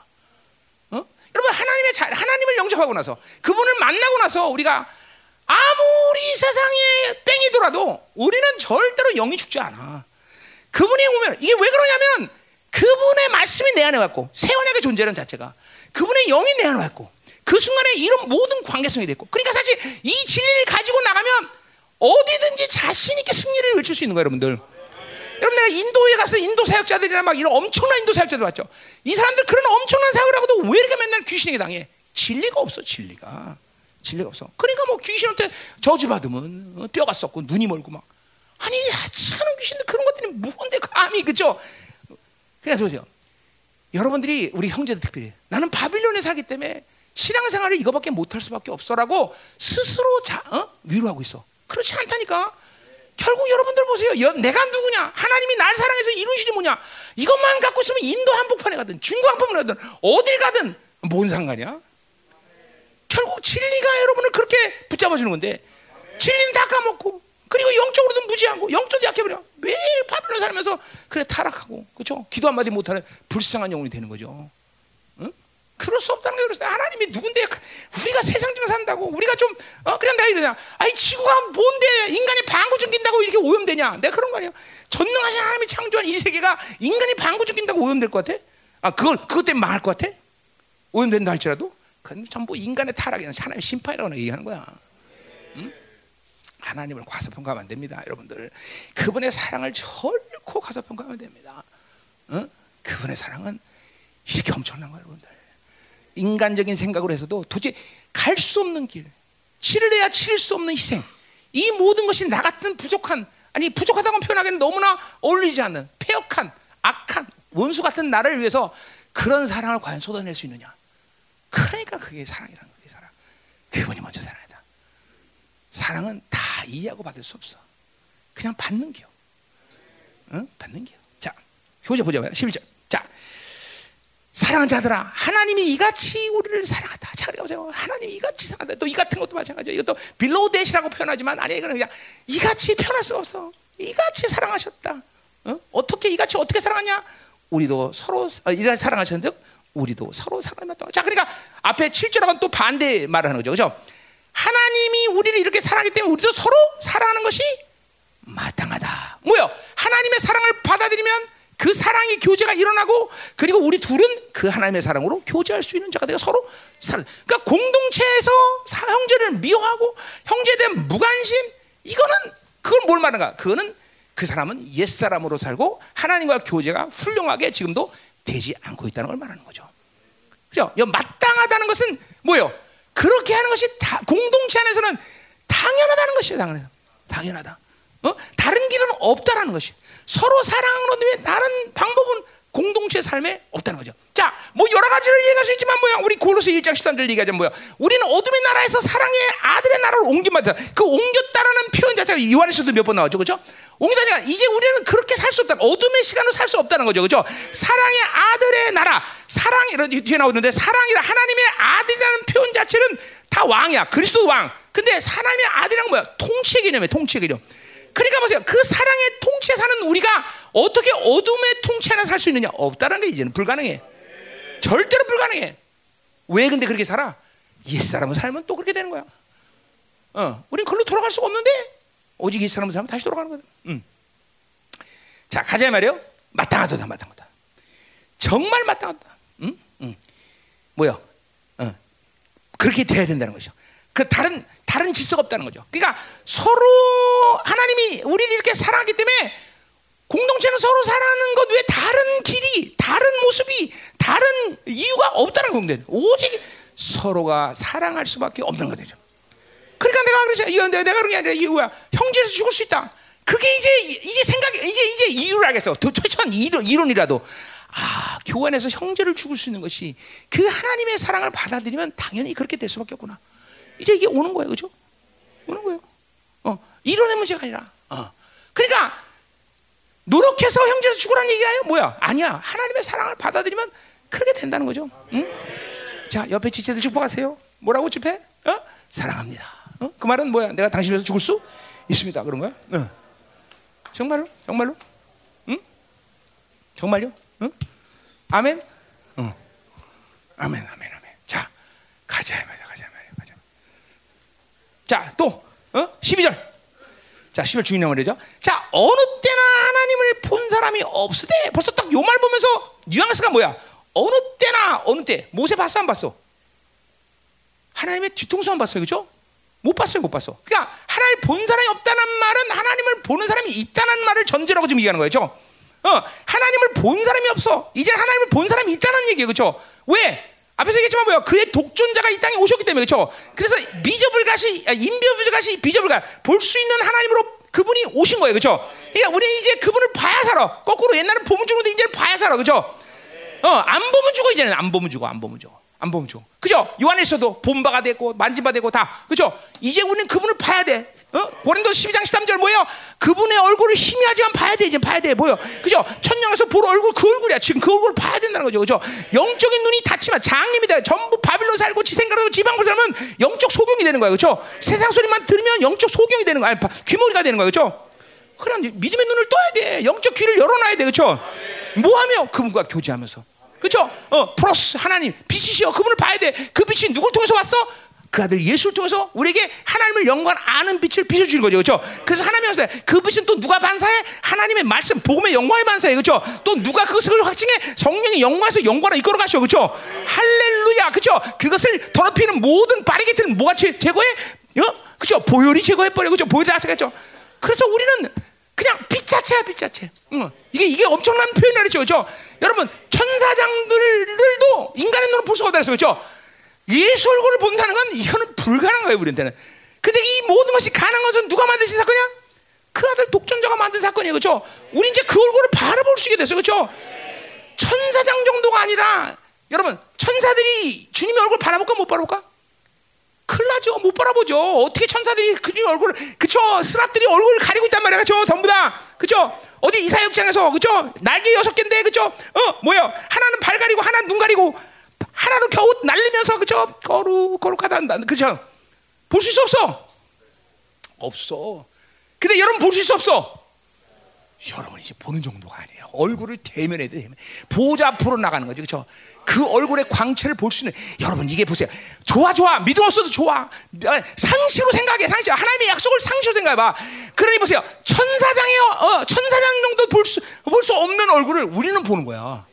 어? 여러분 하나님의 자, 하나님을 영접하고 나서 그분을 만나고 나서 우리가 아무리 세상에 뺑이 돌아도 우리는 절대로 영이 죽지 않아. 그분이 오면 이게 왜 그러냐면 그분의 말씀이 내 안에 왔고 새 언약의 존재는 자체가 그분의 영이 내 안에 왔고 그 순간에 이런 모든 관계성이 됐고 그러니까 사실 이 진리를 가지고 나가면 어디든지 자신 있게 승리를 외칠 수 있는 거예요, 여러분들. 여러분 내가 인도에 가서 인도 사역자들이나 막 이런 엄청난 인도 사역자들 봤죠. 이 사람들 그런 엄청난 사역을 하고도 왜 이렇게 맨날 귀신에게 당해? 진리가 없어, 진리가. 진리가 없어. 그러니까 뭐 귀신한테 저주 받으면 어, 뼈가 썩고 눈이 멀고 막 아니 하찮은 귀신들 그런 것들이 무언데 감히 그죠? 그래서 보세요. 여러분들이 우리 형제들 특별히 나는 바빌론에 살기 때문에 신앙생활을 이거밖에 못할 수밖에 없어라고 스스로 자, 어? 위로하고 있어. 그렇지 않다니까. 결국 여러분들 보세요. 여, 내가 누구냐? 하나님이 날 사랑해서 이룬 실이 뭐냐? 이것만 갖고 있으면 인도 한복판에 가든 중국 한복판에 가든 어딜 가든 뭔 상관이야? 결국 진리가 여러분을 그렇게 붙잡아 주는 건데 진리는 다 까먹고 그리고 영적으로도 무지하고 영적도 약해버려. 매일 바빌론 살면서 그래 타락하고 그렇죠? 기도 한마디 못하는 불쌍한 영혼이 되는 거죠. 그럴 수 없다는 게 그랬어요. 하나님이 누군데 우리가 세상 좀 산다고 우리가 좀 어, 그냥 내가 이러냐? 아니 지구가 뭔데 인간이 방구 죽인다고 이렇게 오염되냐? 내가 그런 거 아니야. 전능하신 하나님이 창조한 이 세계가 인간이 방구 죽인다고 오염될 것 같아? 아 그걸 그것 때문에 망할 것 같아? 오염된다 할지라도 그건 전부 인간의 타락이나 하나님 심판이라고 얘기하는 거야. 응? 하나님을 과소평가하면 안 됩니다, 여러분들. 그분의 사랑을 절코 과소평가하면 됩니다. 응? 그분의 사랑은 이렇게 엄청난 거예요, 여러분들. 인간적인 생각으로 해서도 도저히 갈 수 없는 길, 치를 수 없는 희생, 이 모든 것이 나 같은 부족한 아니 부족하다고 표현하기는 너무나 어울리지 않는 폐역한 악한 원수 같은 나를 위해서 그런 사랑을 과연 쏟아낼 수 있느냐? 그러니까 그게 사랑이라는 거예요, 사랑. 그분이 먼저 사랑이다. 사랑은 다 이해하고 받을 수 없어. 그냥 받는 기요. 응? 받는 기요. 자, 효제 보자. 11절. 자, 사랑하는 자들아 하나님이 이같이 우리를 사랑하다. 자, 보세요. 하나님이 이같이 사랑하다. 또 이 같은 것도 마찬가지예요. 이것도 빌로데시라고 표현하지만 아니 이거는 그냥 이같이 표현할 수가 없어. 이같이 사랑하셨다. 어? 떻게 이같이 어떻게 사랑하냐? 우리도 서로 어, 이같이 사랑하셨는데 우리도 서로 사랑했다. 자, 그러니까 앞에 7절하고는 또 반대 말을 하는 거죠. 그죠? 하나님이 우리를 이렇게 사랑하기 때문에 우리도 서로 사랑하는 것이 마땅하다. 뭐요? 하나님의 사랑을 받아들이면 그 사랑의 교제가 일어나고 그리고 우리 둘은 그 하나님의 사랑으로 교제할 수 있는 자가 되어 서로 살. 그러니까 공동체에서 형제를 미워하고 형제에 대한 무관심 이거는 그건 뭘 말하는가? 그거는 그 사람은 옛 사람으로 살고 하나님과 교제가 훌륭하게 지금도 되지 않고 있다는 걸 말하는 거죠. 그죠? 마땅하다는 것은 뭐예요? 그렇게 하는 것이 다, 공동체 안에서는 당연하다는 것이에요. 당연하다. 당연하다. 어? 다른 길은 없다라는 것이. 서로 사랑하는 다른 방법은 공동체 삶에 없다는 거죠. 자, 뭐 여러 가지를 얘기할 수 있지만 뭐야? 우리 고로스 1장 13절 얘기하자면 뭐야? 우리는 어둠의 나라에서 사랑의 아들의 나라로 옮김받다 그 옮겼다라는 표현 자체가 요한에서도 몇 번 나왔죠. 그죠? 옮기다니까 이제 우리는 그렇게 살 수 없다. 어둠의 시간으로 살 수 없다는 거죠. 그죠? 사랑의 아들의 나라. 사랑 이런 뒤에 나오는데 사랑이라 하나님의 아들이라는 표현 자체는 다 왕이야. 그리스도 왕. 근데 하나님의 아들이란 뭐야? 통치 개념이야 통치 개념 그러니까 보세요. 그 사랑의 통치에 사는 우리가 어떻게 어둠의 통치 하나 살 수 있느냐? 없다는 게 이제는 불가능해. 절대로 불가능해. 왜 근데 그렇게 살아? 옛사람은 살면 또 그렇게 되는 거야. 어, 우린 그걸로 돌아갈 수가 없는데 오직 옛사람은 살면 다시 돌아가는 거야. 음. 자, 가자 말이요. 마땅하다, 마땅하다. 정말 마땅하다. 음? 음. 뭐야? 어. 그렇게 돼야 된다는 거죠. 그 다른 다른 질서가 없다는 거죠. 그러니까 서로 하나님이 우리를 이렇게 사랑하기 때문에 공동체는 서로 사랑하는 것 외에 다른 길이, 다른 모습이, 다른 이유가 없다는 건데 오직 서로가 사랑할 수밖에 없는 거죠. 그러니까 내가 그러지, 이건 내가 그런 게 아니라 이유야. 형제에서 죽을 수 있다. 그게 이제 이제 생각, 이제 이제 이유를 알겠어. 최소한 이론, 이론이라도 아 교회 안에서 형제를 죽을 수 있는 것이 그 하나님의 사랑을 받아들이면 당연히 그렇게 될 수밖에 없구나. 이제 이게 오는 거예요, 그죠? 오는 거예요. 어, 이론의 문제가 아니라. 어. 그러니까 노력해서 형제에서 죽으라는 얘기가 뭐야? 아니야. 하나님의 사랑을 받아들이면 그렇게 된다는 거죠. 응? 자, 옆에 지체들 축복하세요. 뭐라고 집해? 어? 사랑합니다. 어? 그 말은 뭐야? 내가 당신 위해서 죽을 수 있습니다. 그런 거야? 어. 정말로? 정말로? 응? 정말요? 응? 아멘? 어. 아멘, 아멘, 아멘. 자, 가자, 말이야. 자, 또, 어? 12절. 자, 10절 중요한 말이죠. 자, 어느 때나 하나님을 본 사람이 없으되 벌써 딱 요 말 보면서 뉘앙스가 뭐야? 어느 때나 어느 때 모세 봤어 안 봤어? 하나님의 뒤통수만 봤어요, 그렇죠? 못 봤어요, 못 봤어. 그러니까 하나님을 본 사람이 없다는 말은 하나님을 보는 사람이 있다는 말을 전제라고 지금 얘기하는 거예요, 그렇죠? 어, 하나님을 본 사람이 없어. 이제 하나님을 본 사람이 있다는 얘기예요, 그렇죠? 왜? 앞에서 얘기했지만 뭐야? 그의 독존자가 이 땅에 오셨기 때문에 그렇죠? 그래서 미저불가시 인비저불가시 비저불가 볼 수 있는 하나님으로 그분이 오신 거예요, 그렇죠? 그러니까 우리는 이제 그분을 봐야 살아. 거꾸로 옛날은 보면 죽는데 이제는 봐야 살아, 그렇죠? 어, 안 보면 죽어 이제는 안 보면 죽어, 안 보면 죽어. 안 보면 죽어. 그죠? 요한에서도 본바가 되고 만지바 되고 다. 그죠? 이제 우리는 그분을 봐야 돼. 어? 고린도 12장 13절 뭐예요? 그분의 얼굴을 희미하지만 봐야 돼. 이제 봐야 돼. 뭐요? 그죠? 천냥에서 볼 얼굴 그 얼굴이야. 지금 그 얼굴을 봐야 된다는 거죠. 그죠? 영적인 눈이 닫히면 장님이 돼. 전부 바빌론 살고 지생각하고 지방부 살면 영적 소경이 되는 거야. 그죠? 세상 소리만 들으면 영적 소경이 되는 거야. 귀머리가 되는 거야. 그죠? 그럼 믿음의 눈을 떠야 돼. 영적 귀를 열어놔야 돼. 그죠? 뭐 하며? 그분과 교제하면서. 그렇죠? 어, 플러스 하나님 빛이시여 그분을 봐야 돼. 그 빛이 누굴 통해서 왔어? 그 아들 예수를 통해서 우리에게 하나님을 영광 아는 빛을 비춰주는 거죠, 그렇죠? 그래서 하나님께서 그 빛은 또 누가 반사해? 하나님의 말씀, 복음의 영광의 반사해, 그렇죠? 또 누가 그것을 확증해? 성령의 영광에서 영광을 이끌어 가셔, 그렇죠? 할렐루야, 그렇죠? 그것을 더럽히는 모든 바리게트는 뭐가 제거해? 어? 그렇죠? 보혈이 제거해 버려, 그렇죠? 보혈이 다 그렇죠? 그래서 우리는 그냥 빛 자체야, 빛 자체. 응. 이게 이게 엄청난 표현이죠, 그렇죠? 여러분 천사장들도 인간의 눈으로 볼 수가 없다 그랬어, 그렇죠? 예수 얼굴을 본다는 건 이거는 불가능한 거예요, 우리한테는. 근데 이 모든 것이 가능한 것은 누가 만드신 사건이야? 그 아들 독전자가 만든 사건이에요, 그렇죠? 우리 이제 그 얼굴을 바라볼 수 있게 됐어요, 그렇죠? 천사장 정도가 아니라 여러분 천사들이 주님의 얼굴 바라볼까 못 바라볼까? 나죠. 못 바라보죠. 어떻게 천사들이 그주 얼굴, 그쵸? 스랍들이 얼굴을 가리고 있단 말이야. 그쵸? 전부 다. 그쵸? 어디 이사역장에서, 그쵸? 날개 여섯 개인데, 그쵸? 어, 뭐야? 하나는 발 가리고, 하나는 눈 가리고, 하나도 겨우 날리면서, 그쵸? 거룩, 거룩하다. 그쵸? 볼수 있어, 없어? 없어. 근데 여러분 볼 수 있어, 없어? 여러분 이제 보는 정도가 아니에요. 얼굴을 대면해도 대면. 보좌 앞으로 나가는 거죠. 그렇죠? 그 얼굴의 광채를 볼 수 있는 여러분 이게 보세요. 좋아 좋아 믿음 없어도 좋아. 상식으로 생각해 상식. 하나님의 약속을 상식으로 생각해 봐. 그러니 보세요. 천사장의 어, 천사장 정도 볼 수 볼 수 없는 얼굴을 우리는 보는 거야.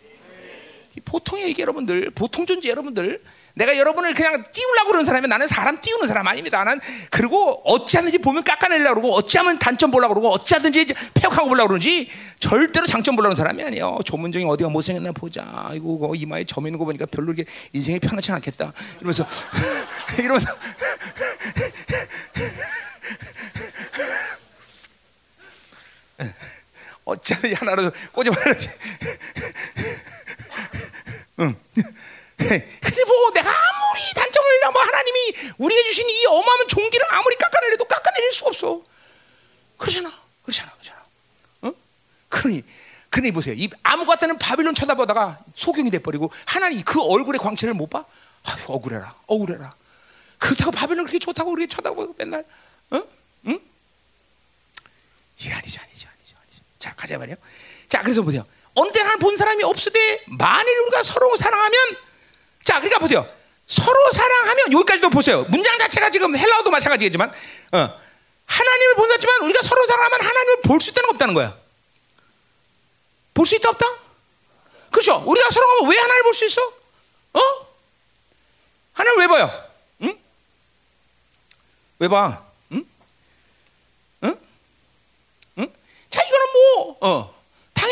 보통의 이게 여러분들 보통 존재 여러분들 내가 여러분을 그냥 띄우려고 그러는 사람이 나는 사람 띄우는 사람 아닙니다. 나는 그리고 어찌하든지 보면 깎아내려고 그러고 어찌하면 단점 보려고 그러고 어찌하든지 폐역하고 보려고 그러지 절대로 장점 보려는 사람이 아니에요. 조문정이 어디가 못생겼나 보자. 이거 이마에 점 있는 거 보니까 별로 이렇게 인생이 편하지 않겠다. 이러면서 이러면서 어찌하든지 하나로 꼬집어야지. 응. 근데 뭐 내가 아무리 단점을 뭐 하나님이 우리에게 주신 이 어마어마한 종기를 아무리 깎아내려도 깎아내릴 수가 없어. 그러잖아. 그러잖아. 그러잖아. 어? 그러니 그러니 보세요. 이 아무 같다는 바빌론 쳐다보다가 소경이 돼 버리고 하나님 그 얼굴의 광채를 못 봐? 아유, 억울해라. 억울해라. 그렇다고 바빌론 그렇게 좋다고 그렇게 쳐다보고 맨날 어? 응? 이게 아니지 아니지 아니지 아니지. 자, 가자 말이요. 자, 그래서 보세요. 어느 때 하나 본 사람이 없으되 만일 우리가 서로 사랑하면 자, 그러니까 보세요. 서로 사랑하면 여기까지도 보세요. 문장 자체가 지금 헬라어도 마찬가지겠지만 어, 하나님을 본다지만 우리가 서로 사랑하면 하나님을 볼 수 있다는 거 없다는 거야. 볼 수 있다 없다? 그렇죠. 우리가 서로 하면 왜 하나님을 볼 수 있어? 어? 하나님 왜 봐요? 응? 왜 봐? 응? 응? 응? 자, 이거는 뭐, 어,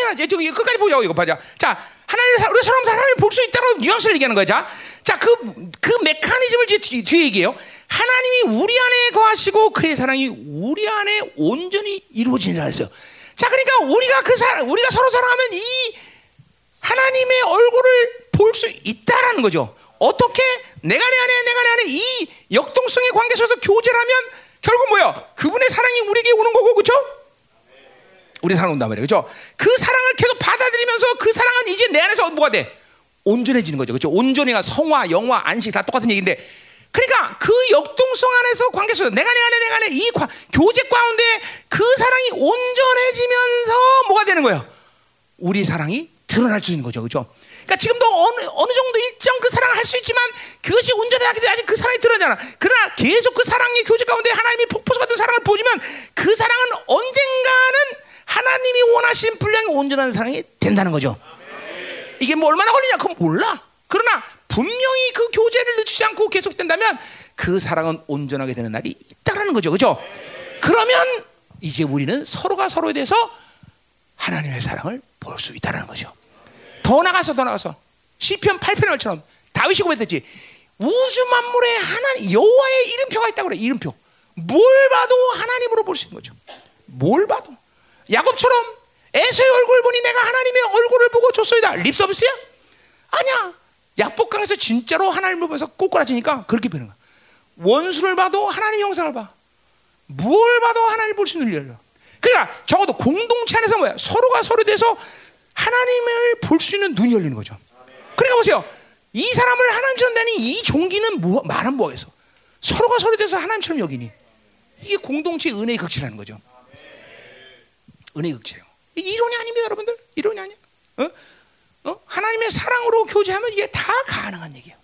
당연하지. 저기 끝까지 보자고 이거 봐자. 자, 하나님 우리 사람 하나님 볼 수 있다고 뉘앙스를 얘기하는 거야. 자, 자, 그, 그 메커니즘을 이제 뒤, 뒤에 얘기해요. 하나님이 우리 안에 거하시고 그의 사랑이 우리 안에 온전히 이루어지니라 했어요. 자, 그러니까 우리가 그 사랑, 우리가 서로 사랑하면 이 하나님의 얼굴을 볼 수 있다라는 거죠. 어떻게 내가 내 안에 내가 내 안에 이 역동성의 관계 속에서 교제를 하면 결국 뭐야? 그분의 사랑이 우리에게 오는 거고 그렇죠? 우리 사랑 온단 말이에요. 그렇죠? 그 사랑을 계속 받아들이면서 그 사랑은 이제 내 안에서 뭐가 돼? 온전해지는 거죠. 그렇죠? 온전히가 성화, 영화, 안식 다 똑같은 얘기인데 그러니까 그 역동성 안에서 관계 속에서 내가 내 안에 내가 안에 이 과, 교제 가운데 그 사랑이 온전해지면서 뭐가 되는 거예요? 우리 사랑이 드러날 수 있는 거죠. 그렇죠? 그러니까 지금도 어느, 어느 정도 일정 그 사랑을 할 수 있지만 그것이 온전하게 돼야지 그 사랑이 드러나잖아. 그러나 계속 그 사랑의 교제 가운데 하나님이 폭포수 같은 사랑을 보지만 그 사랑은 언젠가는 하나님이 원하신 분량의 온전한 사랑이 된다는 거죠. 이게 뭐 얼마나 걸리냐? 그건 몰라. 그러나 분명히 그 교제를 늦추지 않고 계속된다면 그 사랑은 온전하게 되는 날이 있다라는 거죠. 그죠? 그러면 이제 우리는 서로가 서로에 대해서 하나님의 사랑을 볼 수 있다는 거죠. 더 나가서 더 나가서 시편 8편을처럼 다윗이 고백했지. 우주 만물에 하나님 여호와의 이름표가 있다고 그래. 이름표. 뭘 봐도 하나님으로 볼 수 있는 거죠. 뭘 봐도. 야곱처럼 에서의 얼굴 보니 내가 하나님의 얼굴을 보고 줬소이다. 립서비스야? 아니야. 약복강에서 진짜로 하나님을 보면서 꼬꾸라지니까 그렇게 되는 거야. 원수를 봐도 하나님 영상을 봐. 무엇을 봐도 하나님 볼 수 있는 일이야. 그러니까 적어도 공동체 안에서 뭐야? 서로가 서로에 대해서 하나님을 볼 수 있는 눈이 열리는 거죠. 그러니까 보세요. 이 사람을 하나님처럼 되니 이 종기는 뭐, 말은 뭐겠어? 서로가 서로에 대해서 하나님처럼 여기니. 이게 공동체 은혜의 극치라는 거죠. 은혜의 극치예요. 이론이 아닙니다, 여러분들. 이론이 아니야. 어? 어? 하나님의 사랑으로 교제하면 이게 다 가능한 얘기예요.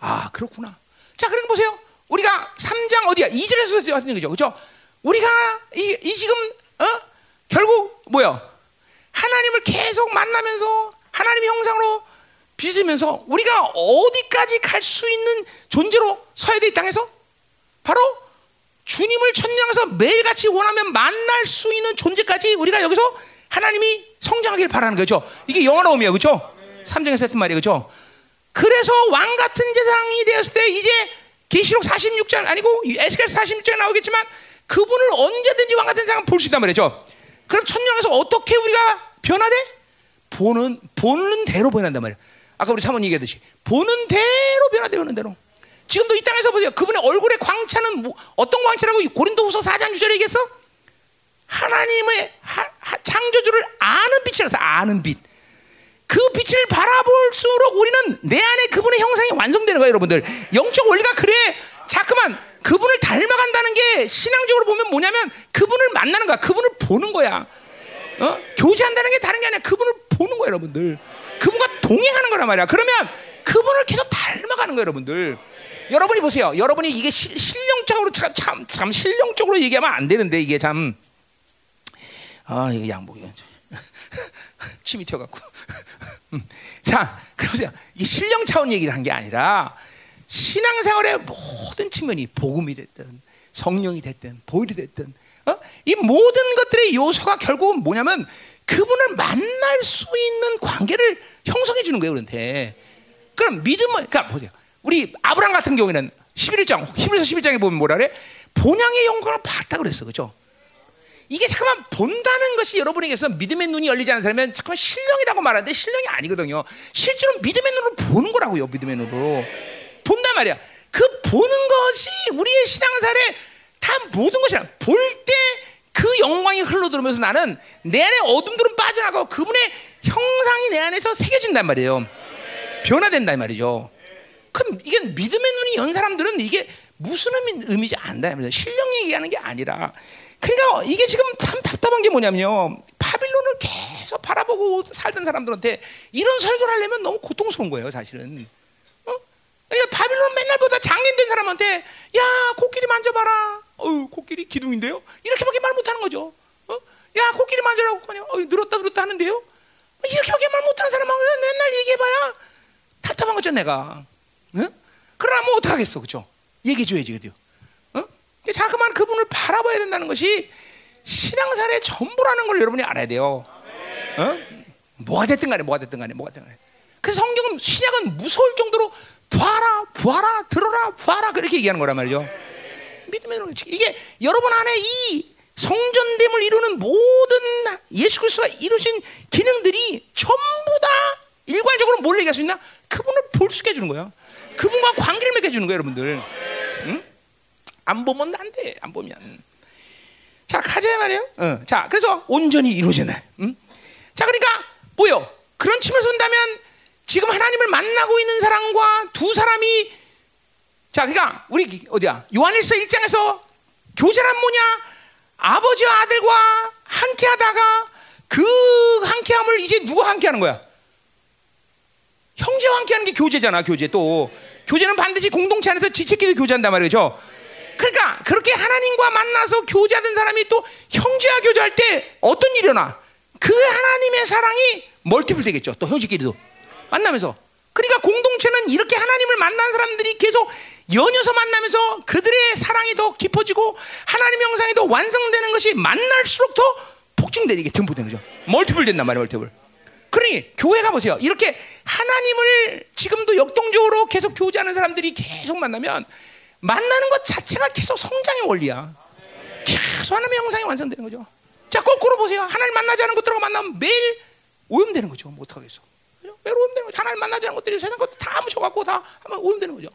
아, 그렇구나. 자, 그럼 보세요. 우리가 3장 어디야? 2절에서 왔는 거죠. 그죠? 우리가 이, 이 지금 어? 결국 뭐야? 하나님을 계속 만나면서 하나님의 형상으로 빚으면서 우리가 어디까지 갈 수 있는 존재로 서야 돼 이 땅에서 바로 주님을 천냥해서 매일같이 원하면 만날 수 있는 존재까지 우리가 여기서 하나님이 성장하길 바라는 거죠. 이게 영어로움이에요. 그렇죠? 3장에서 했던 말이에요. 그렇죠? 그래서 왕 같은 재상이 되었을 때 이제 계시록 46장 아니고 에스겔 46장 나오겠지만 그분을 언제든지 왕 같은 재상 볼수 있단 말이죠. 그럼 천년에서 어떻게 우리가 변화돼? 보는 보는 대로 변한단 말이야. 아까 우리 사모님 얘기했듯이 보는 대로 변화돼 보는 대로. 지금도 이 땅에서 보세요. 그분의 얼굴의 광채는 뭐, 어떤 광채라고 고린도후서 4장 6절에 얘기했어? 하나님의 하, 하, 창조주를 아는 빛이라서 아는 빛. 그 빛을 바라볼수록 우리는 내 안에 그분의 형상이 완성되는 거예요, 여러분들. 영적 원리가 그래. 자꾸만 그분을 닮아간다는 게 신앙적으로 보면 뭐냐면 그분을 만나는 거야. 그분을 보는 거야. 어? 교제한다는 게 다른 게 아니라 그분을 보는 거예요, 여러분들. 그분과 동행하는 거란 말이야. 그러면 그분을 계속 닮아가는 거예요, 여러분들. 여러분이 보세요. 여러분이 이게 시, 실령적으로 참, 참, 참 실령적으로 얘기하면 안 되는데 이게 참 아, 이거 양복이 침이 튀어갖고. 자, 그러세요. 이 실령 차원 얘기를 한 게 아니라 신앙생활의 모든 측면이 복음이 됐든 성령이 됐든 보일이 됐든 어? 이 모든 것들의 요소가 결국은 뭐냐면 그분을 만날 수 있는 관계를 형성해 주는 거예요, 그런데. 그럼 믿음은, 그러니까 보세요. 우리 아브람 같은 경우에는 11장, 히브리서 11장에 보면 뭐라 그래? 본향의 영광을 봤다 그랬어, 그죠? 이게 잠깐만 본다는 것이 여러분에게서 믿음의 눈이 열리지 않은 사람은 잠깐만 신령이라고 말하는데 신령이 아니거든요. 실제로 믿음의 눈으로 보는 거라고요. 믿음의 눈으로 본단 말이야. 그 보는 것이 우리의 신앙생활에 다 모든 것이야. 볼 때 그 영광이 흘러들으면서 나는 내 안에 어둠들은 빠져나가고 그분의 형상이 내 안에서 새겨진단 말이에요. 변화된단 말이죠. 그럼 이게 믿음의 눈이 연 사람들은 이게 무슨 의미, 의미지 안다. 신령 얘기하는 게 아니라. 그러니까 이게 지금 참 답답한 게 뭐냐면요. 바빌론을 계속 바라보고 살던 사람들한테 이런 설교를 하려면 너무 고통스러운 거예요, 사실은. 어? 그러니까 바빌론 맨날 보다 장인된 사람한테 야, 코끼리 만져봐라. 어유, 코끼리 기둥인데요? 이렇게밖에 말 못하는 거죠. 어? 야, 코끼리 만져라고 그냥 어, 늘었다 늘었다 하는데요? 이렇게밖에 말 못하는 사람하고 맨날 얘기해봐야 답답한 거죠, 내가. 응? 그러나 뭐 어떡하겠어, 그죠? 얘기해줘야지, 그죠? 어? 자그만 그분을 바라봐야 된다는 것이 신앙살의 전부라는 걸 여러분이 알아야 돼요. 어? 뭐가 됐든 간에, 뭐가 됐든 간에, 뭐가 됐든 간에. 그래서 성경은, 신약은 무서울 정도로 봐라, 봐라, 들어라, 봐라, 그렇게 얘기하는 거란 말이죠. 믿음의 이게 여러분 안에 이 성전됨을 이루는 모든 예수 그리스도가 이루신 기능들이 전부 다 일괄적으로 뭘 얘기할 수 있나? 그분을 볼 수 있게 해주는 거야. 그분과 관계를 맺어주는 거예요, 여러분들. 응? 안 보면 안 돼. 안 보면. 자, 가자 말이에요. 어. 자, 그래서 온전히 이루어지네. 응? 자, 그러니까 뭐요? 그런 측면에서 본다면 지금 하나님을 만나고 있는 사람과 두 사람이 자, 그러니까 우리 어디야? 요한일서 1장에서 교제란 뭐냐? 아버지와 아들과 함께 하다가 그 함께함을 이제 누가 함께 하는 거야? 형제와 함께 하는 게 교제잖아, 교제 또. 교제는 반드시 공동체 안에서 지체끼리 교제한단 말이죠. 그러니까 그렇게 하나님과 만나서 교제하던 사람이 또 형제와 교제할 때 어떤 일이 일어나? 그 하나님의 사랑이 멀티플 되겠죠. 또 형제끼리도 만나면서. 그러니까 공동체는 이렇게 하나님을 만난 사람들이 계속 연이어서 만나면서 그들의 사랑이 더 깊어지고 하나님 형상이 더 완성되는 것이 만날수록 더 폭증되는 게 듬부되는 거죠. 멀티플 된단 말이에요, 멀티플. 그러니 교회가 보세요. 이렇게 하나님을 지금도 역동적으로 계속 교제하는 사람들이 계속 만나면 만나는 것 자체가 계속 성장의 원리야. 계속 하나님의 형상이 완성되는 거죠. 자, 거꾸로 보세요. 하나님 만나지 않은 것들하고 만나면 매일 오염되는 거죠. 뭐 어떡하겠어. 매일 오염되는 거죠. 하나님 만나지 않은 것들이 세상 것들 다 묻혀갖고 다 하면 오염되는 거죠.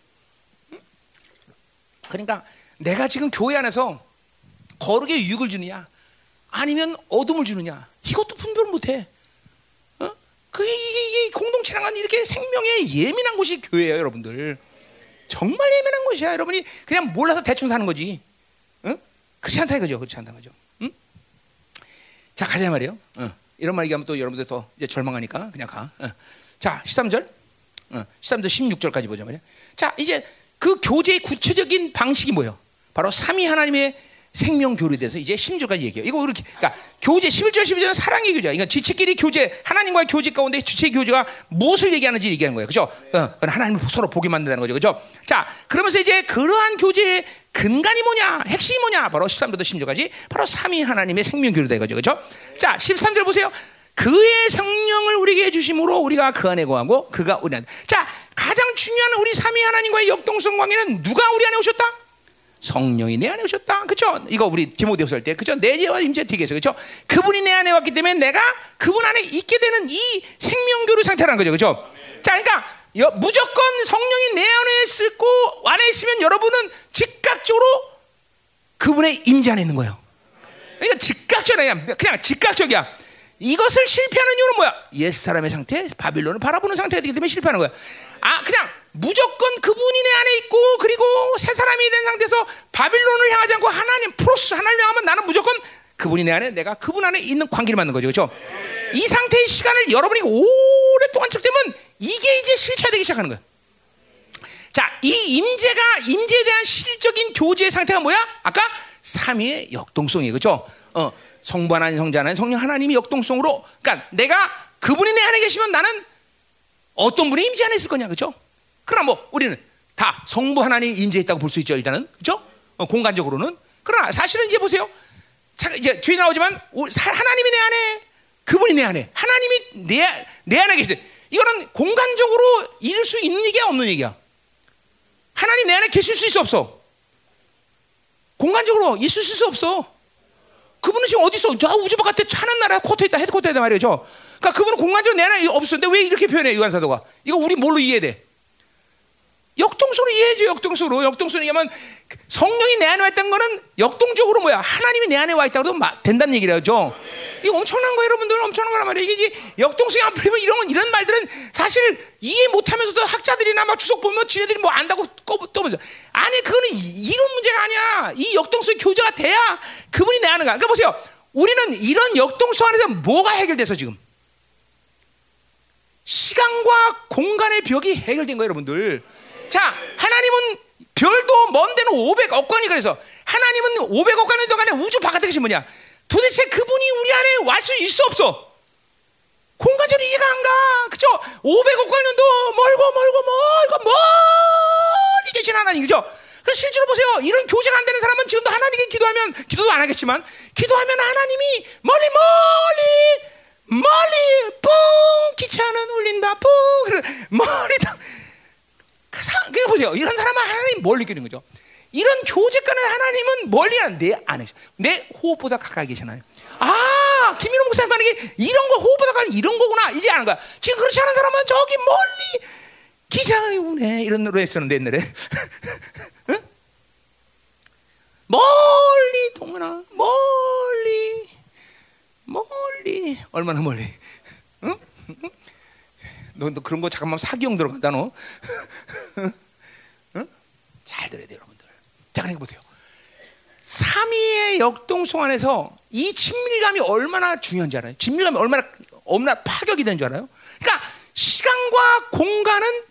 그러니까 내가 지금 교회 안에서 거룩에 유익을 주느냐 아니면 어둠을 주느냐 이것도 분별 못해. 그 이게, 이게 공동체랑은 이렇게 생명에 예민한 곳이 교회예요, 여러분들. 정말 예민한 곳이야. 여러분이 그냥 몰라서 대충 사는 거지. 응? 그렇지 않다 이거죠. 그렇지 않다 거죠. 응? 자, 가자 말이에요. 어. 이런 말 얘기하면 또 여러분들 더 이제 절망하니까 그냥 가. 어. 자, 13절. 어. 13절 16절까지 보자 말이야. 자, 이제 그 교제의 구체적인 방식이 뭐예요? 바로 삼위 하나님의 생명 교류에 대해서 이제 16절까지 얘기해요. 이거 이렇게 그러니까 교제 11절 12절은 사랑의 교제야. 이건 지체끼리 교제 하나님과의 교제 가운데 주체 교제가 무엇을 얘기하는지 얘기하는 거예요. 그죠? 어, 하나님 서로 보게 만든다는 거죠. 그죠? 자, 그러면서 이제 그러한 교제의 근간이 뭐냐? 핵심이 뭐냐? 바로 13절부터 16절까지 바로 삼위 하나님의 생명 교류다 이거죠. 그죠? 자, 13절 보세요. 그의 성령을 우리에게 주심으로 우리가 그 안에 거하고 그가 우리 안에. 자, 가장 중요한 우리 삼위 하나님과의 역동성 관계는 누가 우리 안에 오셨다? 성령이 내 안에 오셨다. 그죠? 이거 우리 디모데후서 할 때, 그죠? 내재와 임재 되겠어, 그죠? 그분이 내 안에 왔기 때문에 내가 그분 안에 있게 되는 이 생명교류 상태라는 거죠, 그죠? 자, 그러니까 여, 무조건 성령이 내 안에 있고 안에 있으면 여러분은 즉각적으로 그분의 임재 안에 있는 거예요. 그러니까 즉각적이야, 그냥 즉각적이야. 이것을 실패하는 이유는 뭐야? 옛 사람의 상태, 바빌론을 바라보는 상태가 되기 때문에 실패하는 거야. 아, 그냥 무조건 그분이 내 안에 있고 그리고 새 사람이 된 상태에서 바빌론을 향하지 않고 하나님 프로스 하나님 향하면 나는 무조건 그분이 내 안에 내가 그분 안에 있는 관계를 만든 거죠. 그렇죠? 이 상태의 시간을 여러분이 오랫동안 측되면 이게 이제 실체되기 시작하는 거예요. 자, 이 임재가 임재에 대한 실적인 교제의 상태가 뭐야? 아까 삼위의 역동성이에요. 그렇죠? 어, 성부 하나님, 성자 하나님, 성령 하나님이 역동성으로 그러니까 내가 그분이 내 안에 계시면 나는 어떤 분이 임재 안에 있을 거냐. 그렇죠? 그러나 뭐 우리는 다 성부 하나님 임재했다고 볼 수 있죠 일단은 그죠? 어, 공간적으로는 그러나 사실은 이제 보세요. 자, 이제 뒤에 나오지만 하나님이 내 안에 그분이 내 안에 하나님이 내, 내 안에 계시대. 이거는 공간적으로 이룰 수 있는 얘기야 없는 얘기야. 하나님 내 안에 계실 수 있어 없어? 공간적으로 있을 수 없어. 그분은 지금 어디 있어? 저 우주 바깥에 하늘나라 quarter 있다, headquarter 있다 말이죠. 그러니까 그분은 공간적으로 내 안에 없었는데 왜 이렇게 표현해 요한 사도가? 이거 우리 뭘로 이해돼? 역동적으로 이해해줘 역동적으로. 역동적으로 얘기하면 성령이 내 안에 와 있다는 거는 역동적으로 뭐야? 하나님이 내 안에 와 있다고 도 된다는 얘기라죠? 이거 엄청난 거예요 여러분들. 엄청난 거란 말이에요. 이게 역동성이 안 풀리면 이런 이런 말들은 사실 이해 못하면서도 학자들이나 막 주석 보면 지네들이 뭐 안다고 떠보죠. 아니 그거는 이런 문제가 아니야. 이 역동성이 교제가 돼야 그분이 내 안에 가. 그러니까 보세요. 우리는 이런 역동성 안에서 뭐가 해결돼서 지금? 시간과 공간의 벽이 해결된 거예요 여러분들 자, 하나님은 별도 먼 데는 500억 관이 그래서 하나님은 500억 관의 동안에 우주 바깥에 계신 분이야. 도대체 그분이 우리 안에 왔을 있어 없어? 공간적으로 이해가 안 가. 그죠? 500억 관년도 멀고 멀고 멀고 멀리 계신 하나님, 그죠? 그래서 실제로 보세요. 이런 교제가 안 되는 사람은 지금도 하나님께 기도하면, 기도도 안 하겠지만, 기도하면 하나님이 멀리 멀리, 멀리, 뿡! 기차는 울린다, 뿡! 멀리, 그 보세요. 이런 사람은 하나님 뭘 느끼는 거죠? 이런 교제가는 하나님은 멀리 안내 안에 내 호흡보다 가까이 계시나요? 아, 김민호 목사님 만약에 이런 거 호흡보다 가까이 이런 거구나 이제 아는 거야. 지금 그렇지 않은 사람은 저기 멀리 기장이 우네 이런 노래 했었는데 옛날에 응? 멀리 동문아 멀리 멀리 얼마나 멀리 응? 너, 너 그런 거 잠깐만 사기용 들어간다 너. 응? 잘 들어야 돼 여러분들. 자 그러니까 보세요. 삼위의 역동성 안에서 이 친밀감이 얼마나 중요한지 알아요? 친밀감이 얼마나 얼마나 파격이 되는 줄 알아요? 그러니까 시간과 공간은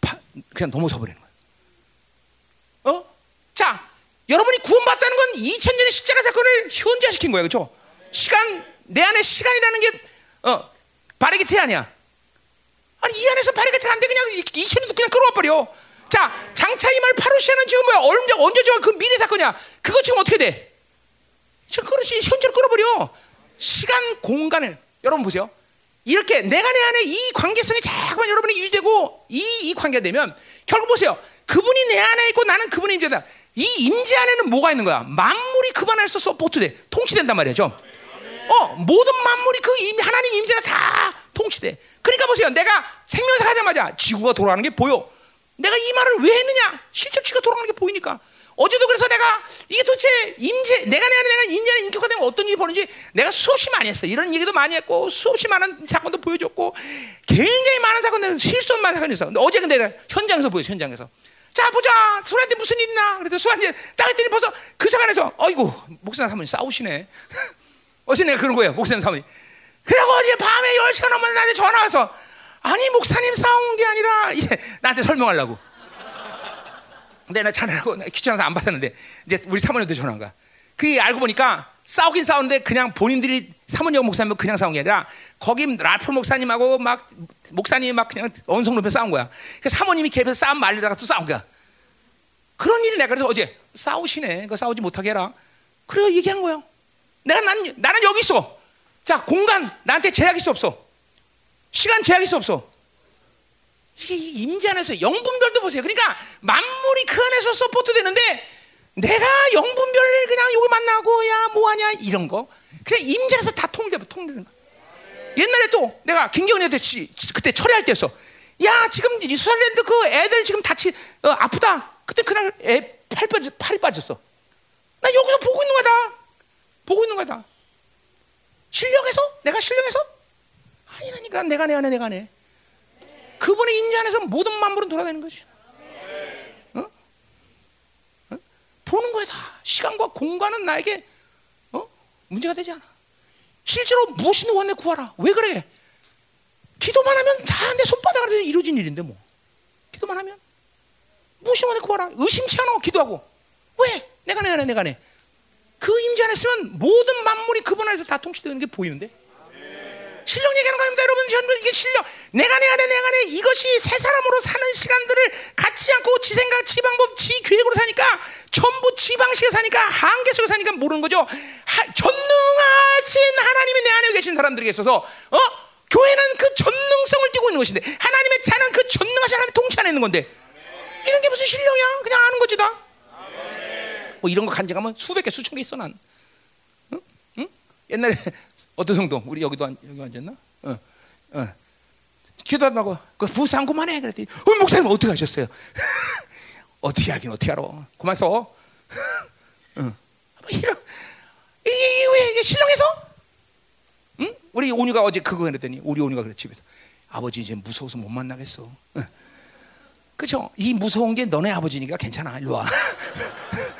파, 그냥 넘어서 버리는 거예요. 어? 자, 여러분이 구원받다는 건 2000년의 십자가 사건을 현재시킨 거예요. 그렇죠? 시간 내 안에 시간이라는 게 어, 바리기트 아니야. 아니 이 안에서 바리게트 안돼 그냥 이천년도 그냥 끌어와 버려. 자 장차 이말 파루시아는 지금 뭐야 언제 언제 저그 미래 사건이야. 그거 지금 어떻게 돼? 지금 그렇지 현재로 끌어버려. 시간 공간을 여러분 보세요. 이렇게 내가 내 안에 이 관계성이 자꾸만 여러분이 유지되고 이, 이 관계가 되면 결국 보세요. 그분이 내 안에 있고 나는 그분의 임재다. 이 임재 안에는 뭐가 있는 거야? 만물이 그분 안에서 support돼. 통치된단 말이죠. 어, 모든 만물이 그 하나님 임재가 다 통치돼. 그러니까 보세요. 내가 생명사 하자마자 지구가 돌아가는 게 보여. 내가 이 말을 왜 했느냐? 실제 지구가 돌아가는 게 보이니까. 어제도 그래서 내가 이게 도대체 임재 내가 내 안에 내가 인자는 인격화되면 어떤 일이 벌어지는지 내가 수없이 많이 했어. 이런 얘기도 많이 했고 수없이 많은 사건도 보여줬고 굉장히 많은 사건들 실수 많은 사건이 있어. 근데 어제 근데 내가 현장에서 보여 현장에서. 자 보자 수한테 무슨 일 있나? 그래서 수한테 딱 했더니 벌써 그 시간에서 어이구 목사님 사모님 싸우시네. 어제 내가 그런 거예요 목사님 사모님. 그리고 어제 밤에 10시간 넘었는데 나한테 전화 와서 아니 목사님 싸운 게 아니라 나한테 설명하려고. 근데 나 자느라고 귀찮아서 안 받았는데 이제 우리 사모님도 전화한 거야. 그게 알고 보니까 싸우긴 싸우는데 그냥 본인들이 사모님 목사님 그냥 싸운 게 아니라 거기 라프 목사님하고 막 목사님이 막 그냥 언성 높여 싸운 거야. 그 사모님이 개에서 싸움 말리다가 또 싸운 거야. 그런 일이 내가 그래서 어제 싸우시네. 그 싸우지 못하게 해라. 그래 얘기한 거야. 내가 난 나는 여기 있어. 자, 공간 나한테 제약일 수 없어. 시간 제약일 수 없어. 이게 임재 안에서 영분별도 보세요. 그러니까 만물이 그 안에서 support 되는데 내가 영분별을 그냥 여기 만나고 야 뭐하냐 이런 거 그냥 임재 안에서 다 통일돼 통일되는 거. 옛날에 또 내가 김경훈한테 그때 철회할 때였어. 야 지금 이스라엘랜드 그 애들 지금 다치 어, 아프다. 그때 그날 빠졌 팔이 빠졌어. 나 여기서 보고 있는 거다. 보고 있는 거다. 신령해서? 내가 신령해서? 아니라니까 내가 내 안에 내가 내. 그분의 인지 안에서 모든 만물은 돌아가는 것이. 어? 어? 보는 거야 다. 시간과 공간은 나에게 어? 문제가 되지 않아. 실제로 무엇이 원내 구하라. 왜 그래? 기도만 하면 다 내 손바닥으로 이루어진 일인데 뭐. 기도만 하면 무엇이 원내 구하라. 의심치 않아 기도하고. 왜? 내가 내 안에 내가 내. 그 임재 안에 있으면 모든 만물이 그분 안에서 다 통치되는 게 보이는데? 신령 얘기하는 겁니다. 여러분 전부 이게 신령 내가 내 안에 내 이것이 새 사람으로 사는 시간들을 갖지 않고 지 생각 지 방법 지 계획으로 사니까 전부 지 방식에 사니까 한계 속에 사니까 모르는 거죠. 하, 전능하신 하나님이 내 안에 계신 사람들에게 있어서 어? 교회는 그 전능성을 띠고 있는 것인데 하나님의 자는 그 전능하신 하나님 통치 안에 있는 건데 이런 게 무슨 신령이야? 그냥 아는 거지 다 뭐 이런 거 간증하면 수백 개 수천 개 있어 난. 옛날에 어떤 성도 우리 여기도 앉, 여기 앉았나? 어, 어. 기도하다고 그 부산 그만해 그랬더니 어, 목사님 어떻게 하셨어요? 어떻게 하긴 어떻게 알아? 그만 써. 어. 뭐 이런 이게 왜 이게 신랑해서? 응? 우리 온유가 어제 그거 그랬더니 우리 온유가 그래 집에서 아버지 이제 무서워서 못 만나겠어. 응. 그죠? 이 무서운 게 너네 아버지니까 괜찮아. 일로 와.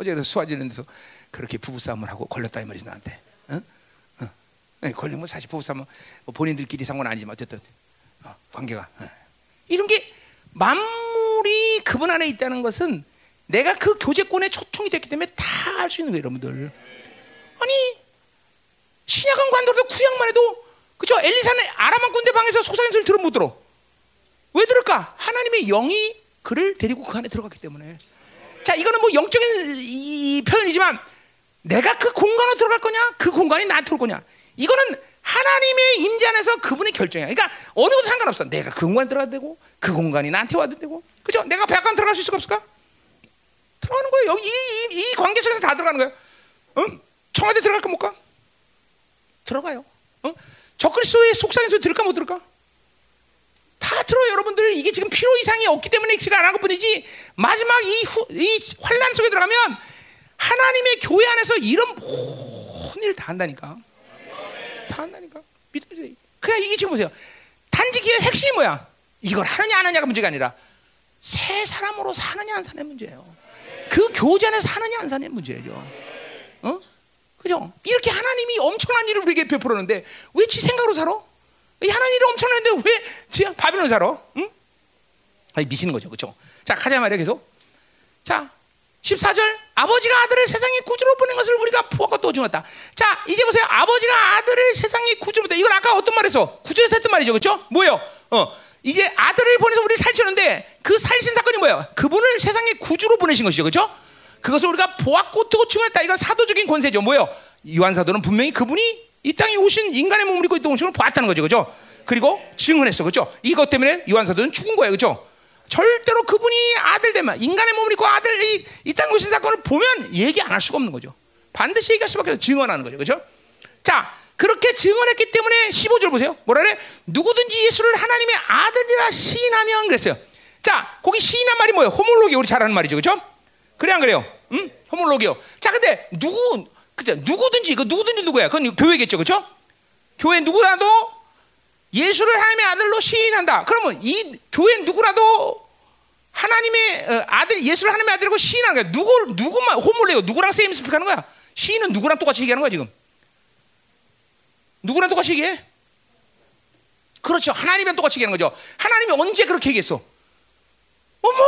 응? 어제 그래서 수화지는 데서 그렇게 부부싸움을 하고 걸렸다 이 말이지 나한테. 응? 응. 네, 걸리면 사실 부부싸움은 뭐 본인들끼리 상관 아니지만 어쨌든 어, 관계가 응. 이런 게 만물이 그분 안에 있다는 것은 내가 그 교제권의 초청이 됐기 때문에 다 알 수 있는 거예요, 여러분들. 아니 신약은 관도도 구약만 해도 그죠? 엘리사는 아람한 군대 방에서 속삭이는 소리 들으면 못 들어. 왜 들을까? 하나님의 영이 그를 데리고 그 안에 들어갔기 때문에. 자, 이거는 뭐 영적인 이 표현이지만 내가 그 공간으로 들어갈 거냐? 그 공간이 나한테 올 거냐? 이거는 하나님의 임재 안에서 그분의 결정이야. 그러니까 어느 것도 상관없어. 내가 그 공간에 들어가도 되고 그 공간이 나한테 와도 되고. 그죠? 내가 백악관 들어갈 수 있을까 없을까? 들어가는 거예요. 여기 이, 이, 이 관계 속에서 다 들어가는 거예요. 응? 청와대 들어갈까 못 가? 들어가요. 어? 적그리스도의 속상해서 들을까 못 들을까? 다 들어요, 여러분들. 이게 지금 필요 이상이 없기 때문에 지금 안 한 것 뿐이지. 마지막 이, 후, 이 환란 속에 들어가면 하나님의 교회 안에서 이런 모든 일을 다 한다니까. 다 한다니까. 믿어지. 그냥 이게 지금 보세요. 단지 그 핵심이 뭐야? 이걸 하느냐 안 하느냐가 문제가 아니라 새 사람으로 사느냐 안 사느냐 문제예요. 그 교제 안에서 사느냐 안 사느냐 문제예요. 어? 그죠? 이렇게 하나님이 엄청난 일을 우리에게 베풀었는데 왜 지 생각으로 살아? 하나님 일이 엄청난데 왜 바빌론 살아? 응? 아니 미치는 거죠, 그렇죠? 자 가자 말이야 계속. 자 14절 아버지가 아들을 세상에 구주로 보낸 것을 우리가 보았고 또 증었다. 자 이제 보세요. 아버지가 아들을 세상에 구주로 보냈다. 이건 아까 어떤 말에서 구주에서 했던 말이죠, 그렇죠? 뭐예요? 어 이제 아들을 보내서 우리를 살치는데 그 살신 사건이 뭐예요? 그분을 세상에 구주로 보내신 것이죠, 그렇죠? 그것을 우리가 보았고 또 증언했다. 이건 사도적인 권세죠. 뭐요? 요한 사도는 분명히 그분이 이 땅에 오신 인간의 몸을 입고 있던 것을 보았다는 거죠, 그죠? 그리고 증언했어, 그죠? 이것 때문에 요한 사도는 죽은 거예요, 그죠? 절대로 그분이 아들 되면 인간의 몸을 입고 아들이 이 땅에 오신 사건을 보면 얘기 안 할 수가 없는 거죠. 반드시 얘기할 수밖에 없어 증언하는 거죠, 그죠? 자, 그렇게 증언했기 때문에 15절 보세요. 뭐라 그래? 누구든지 예수를 하나님의 아들이라 시인하면 그랬어요. 자, 거기 시인한 말이 뭐예요? 호몰로기 우리 잘 아는 말이죠, 그죠? 그래 안 그래요? 응? 호몰로기요. 자, 근데 누구 그죠? 누구든지 그 누구든지 누구야? 그건 교회겠죠, 그렇죠? 교회 누구라도 예수를 하나님의 아들로 시인한다. 그러면 이 교회 누구라도 하나님의 어, 아들 예수를 하나님의 아들이고 시인하는 거야. 누구 누구만 호몰레요? 누구랑 세임 스피크하는 거야? 시인은 누구랑 똑같이 얘기하는 거야 지금? 누구랑 똑같이 얘기해? 그렇죠. 하나님이랑 똑같이 얘기하는 거죠. 하나님이 언제 그렇게 얘기했어? 어머,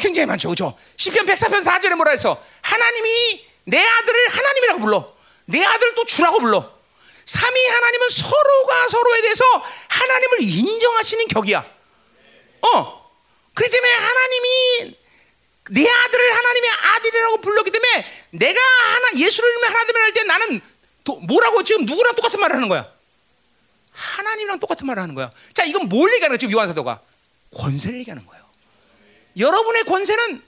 굉장히 많죠. 그죠? 10편 104편 4절에 뭐라 해서 하나님이 내 아들을 하나님이라고 불러. 내 아들을 또 주라고 불러. 삼위 하나님은 서로가 서로에 대해서 하나님을 인정하시는 격이야. 어. 그렇기 때문에 하나님이 내 아들을 하나님의 아들이라고 불렀기 때문에 내가 하나 예수를 하나님을 할 때 나는 도, 뭐라고 지금 누구랑 똑같은 말을 하는 거야? 하나님이랑 똑같은 말을 하는 거야. 자, 이건 뭘 얘기하는 거야? 지금 요한 사도가 권세를 얘기하는 거예요. 여러분의 권세는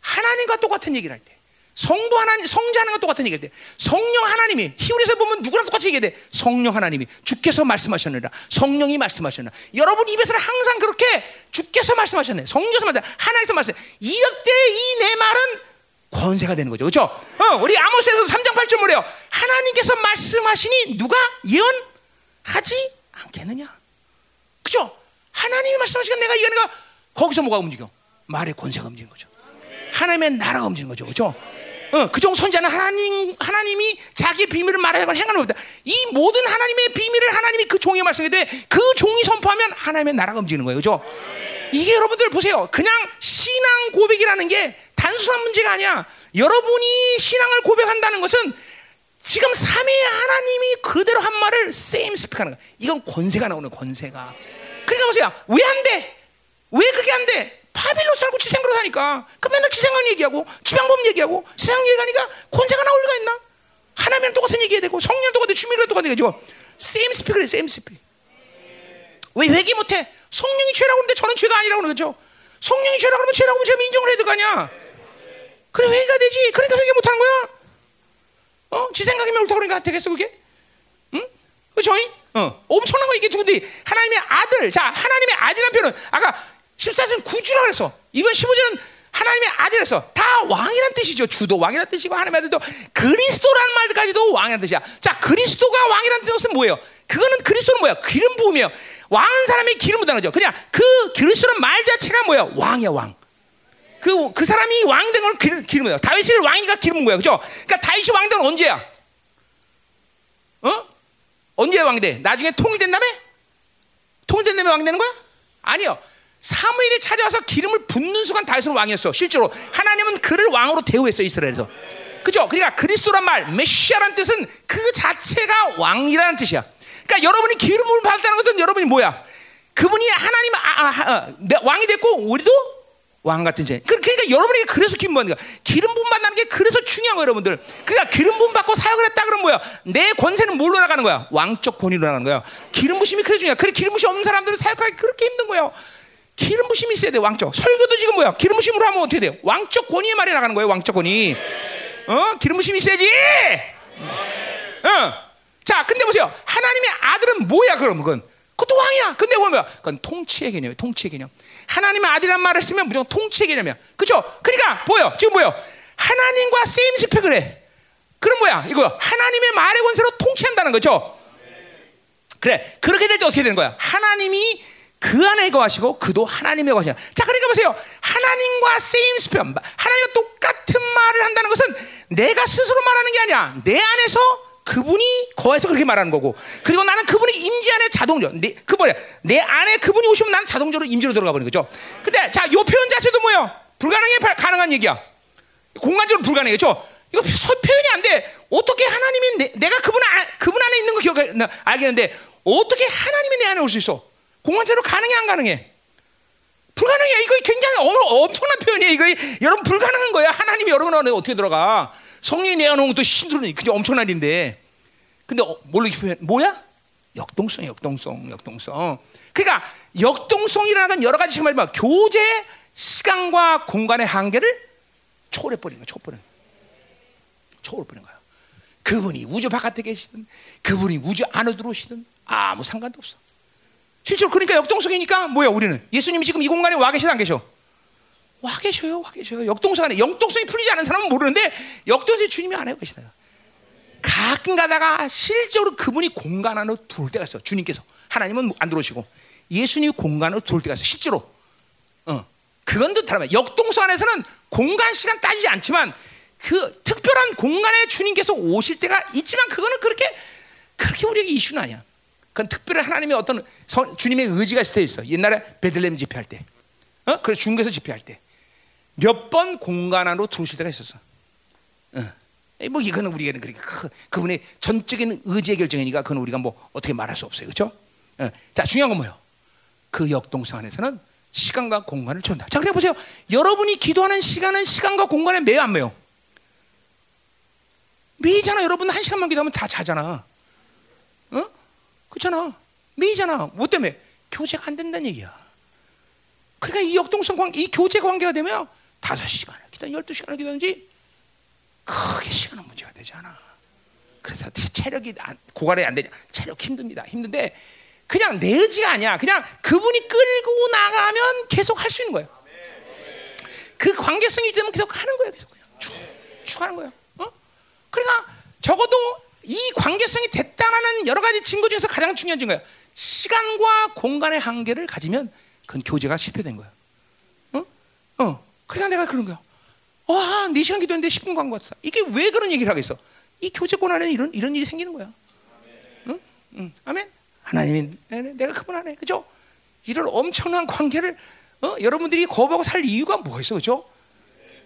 하나님과 똑같은 얘기를 할 때. 성도 하나님, 성자 하나님과 똑같은 얘기할 때 성령 하나님이 히브리서 보면 누구랑 똑같이 얘기해야 돼? 성령 하나님이 주께서 말씀하셨느라 성령이 말씀하셨느라 여러분 입에서는 항상 그렇게 주께서 말씀하셨네 성령에서 말씀 하나님께서 말씀 이럴 때이 내 말은 권세가 되는 거죠 그렇죠? 어, 우리 아모스에서 3장 8절 뭐래요? 하나님께서 말씀하시니 누가 예언하지 않겠느냐 그죠? 하나님이 말씀하시니까 내가 예언가 거기서 뭐가 움직여? 말의 권세가 움직이는 거죠 하나님의 나라가 움직이는 거죠 그렇죠? 어, 그종 선자는 하나님 하나님이 자기 비밀을 말하자고 행하는 겁니다. 이 모든 하나님의 비밀을 하나님이 그 종이 말씀했는데 그 종이 선포하면 하나님의 나라가 움직이는 거예요. 그죠? 이게 여러분들 보세요. 그냥 신앙 고백이라는 게 단순한 문제가 아니야. 여러분이 신앙을 고백한다는 것은 지금 삼위 하나님이 그대로 한 말을 세임 스피크하는 거야. 이건 권세가 나오는 권세가. 그러니까 보세요. 왜 안 돼? 왜 그게 안 돼? 바빌론 살고 지생으로 사니까 그 맨날 지생한 얘기하고 지방법 얘기하고 세상 얘기하니까 권세가 나올 리가 있나? 하나님이랑 똑같은 얘기해야 되고 성령 똑같은 주님이랑 똑같은 얘기죠. same speak래 same speak. 왜 회개 못해? 성령이 죄라고 하는데 저는 죄가 아니라고 그러죠. 성령이 죄라고 하면 죄라고 하면 제가 인정을 해야 될 거 아니야. 그래 회개가 되지. 그러니까 회개 못하는 거야. 어? 지 생각이면 옳다고 그러니까 되겠어 그게? 응? 그죠? 어, 엄청난 거 이게 누군데 하나님의 아들. 자, 하나님의 아들이라는 표현은 아까 14절 구주라고 그랬어. 이번 15절은 하나님의 아들에서 다 왕이란 뜻이죠. 주도 왕이란 뜻이고 하나님의 아들도 그리스도라는 말까지도 왕이란 뜻이야. 자, 그리스도가 왕이란 뜻은 뭐예요? 그거는 그리스도는 뭐야? 기름 부음이에요. 왕은 사람이 기름 부다는 거죠. 그냥 그 그리스도란 말 자체가 뭐야? 왕이야, 왕. 그, 그 사람이 왕 된 걸 기름, 기름 부다. 다윗을 왕이가 기름 거야. 그죠? 그러니까 다윗이 왕 된 건 언제야? 어? 언제 왕이 돼? 나중에 통일된 다음에? 통일된 다음에 왕이 되는 거야? 아니요. 사무엘이 찾아와서 기름을 붓는 순간 다윗은 왕이었어. 실제로 하나님은 그를 왕으로 대우했어 이스라엘에서. 그죠? 그러니까 그리스도란 말, 메시아란 뜻은 그 자체가 왕이라는 뜻이야. 그러니까 여러분이 기름을 받았다는 것은 여러분이 뭐야? 그분이 하나님 아, 아, 아, 왕이 됐고 우리도 왕 같은 제. 그, 그러니까 여러분에게 그래서 기름 받는 거야. 기름 부음 받는 게 그래서 중요한 거야, 여러분들. 그러니까 기름 부음 받고 사역을 했다 그러면 뭐야? 내 권세는 뭘로 나가는 거야? 왕적 권위로 나가는 거야. 기름 부심이 그래 중요해. 그래 기름 부심 없는 사람들은 사역하기 그렇게 힘든 거예요. 기름 부심이 있어야 돼, 왕적. 설교도 지금 뭐야? 기름 부심으로 하면 어떻게 돼요? 왕적 권위의 말이 나가는 거예요, 왕적 권위. 어? 기름 부심이 있어야지. 어. 자, 근데 보세요. 하나님의 아들은 뭐야, 그럼 그건? 그것도 왕이야. 근데 뭐야? 그건 통치의 개념이에요. 통치의 개념. 하나님의 아들이란 말을 쓰면 무조건 통치의 개념이야. 그렇죠? 그러니까 뭐요? 지금 뭐요? 하나님과 세임 스펙을 해. 그럼 뭐야? 이거 하나님의 말의 권세로 통치한다는 거죠. 그래. 그렇게 될 때 어떻게 되는 거야? 하나님이 그 안에 거하시고 그도 하나님의 거하시냐. 자, 그러니까 보세요. 하나님과 세임 스펙, 하나님과 똑같은 말을 한다는 것은 내가 스스로 말하는 게 아니야. 내 안에서 그분이 거해서 그렇게 말하는 거고. 그리고 나는 그분이 임지 안에 자동적으로 내, 그 뭐야? 내 안에 그분이 오시면 나는 자동적으로 임지로 들어가 버리는 거죠. 근데 자 요 표현 자체도 뭐야 불가능해 가능한 얘기야. 공간적으로 불가능해 그죠 이거 표현이 안 돼. 어떻게 하나님이 내, 내가 그분, 안, 그분 안에 있는 거 기억 알겠는데 어떻게 하나님이 내 안에 올 수 있어 공간적으로 가능해 안 가능해? 불가능해. 이거 굉장히 어, 엄청난 표현이에요 이거. 여러분 불가능한 거야 하나님이 여러분 안에 어떻게 들어가? 성령이 내가 놓은 것도 힘들으니 그게 엄청난 일인데. 근데 어, 뭘로 표현 뭐야? 역동성 역동성 역동성. 그러니까 역동성이라는 여러 가지 지금 말면 교제 시간과 공간의 한계를 초월해 버리는 거야 초월해 초월해 버리는 거야. 그분이 우주 바깥에 계시든 그분이 우주 안에 들어오시든 아무 상관도 없어 실제로 그러니까 역동성이니까 뭐야 우리는 예수님이 지금 이 공간에 와 계시다 안 계셔? 와 계셔요, 와 계셔요. 역동성 안에 영동성이 풀리지 않은 사람은 모르는데 역동성이 주님이 안에 계시나요? 가끔 가다가 실제로 그분이 공간 안으로 들어올 때가 있어. 주님께서 하나님은 안 들어오시고 예수님이 공간 안으로 들어올 때가 있어. 실제로. 어. 그건 또 다르면 역동성 안에서는 공간 시간 따지지 않지만 그 특별한 공간에 주님께서 오실 때가 있지만 그거는 그렇게 그렇게 우리에게 이슈는 아니야. 그건 특별한 하나님의 어떤 선, 주님의 의지가 때 있어. 옛날에 베들레헴 집회할 때, 어? 그래서 중국에서 집회할 때, 몇 번 공간 안으로 들어오실 때가 있었어. 어. 뭐 이거는 우리가 그렇게 그분의 전적인 의지의 결정이니까 그건 우리가 뭐 어떻게 말할 수 없어요, 그렇죠? 어. 자 중요한 건 뭐예요? 그 역동성 안에서는 시간과 공간을 준다. 자, 그래 보세요. 여러분이 기도하는 시간은 시간과 공간에 매여 안 매여? 매이잖아. 여러분 한 시간만 기도하면 다 자잖아. 어? 그렇잖아. 매이잖아. 뭐 때문에? 교제가 안 된다는 얘기야. 그러니까 이 역동성 관계, 이 교제 관계가 되면 다섯 시간을 기도, 열두 시간을 기도하는지 크게 시간은 문제가 되지 않아. 그래서 체력이 안, 고갈이 안 되냐? 체력 힘듭니다. 힘든데 그냥 내 의지가 아니야. 그냥 그분이 끌고 나가면 계속 할 수 있는 거예요. 그 관계성이 되면 계속 하는 거예요. 계속 그냥 쭉, 쭉 하는 거예요. 어? 그러니까 적어도 이 관계성이 됐다는 여러 가지 증거 중에서 가장 중요한 증거예요. 시간과 공간의 한계를 가지면 그건 교제가 실패된 거야. 어? 어. 그러니까 내가 그런 거야. 와, 4시간 기도했는데 10분 간것 같아. 이게 왜 그런 얘기를 하겠어? 이 교제권 안에 이런, 이런 일이 생기는 거야. 응? 응. 아멘? 하나님이, 내가 그분 안에, 그죠? 이런 엄청난 관계를, 어? 여러분들이 거부하고 살 이유가 뭐가 있어, 그죠?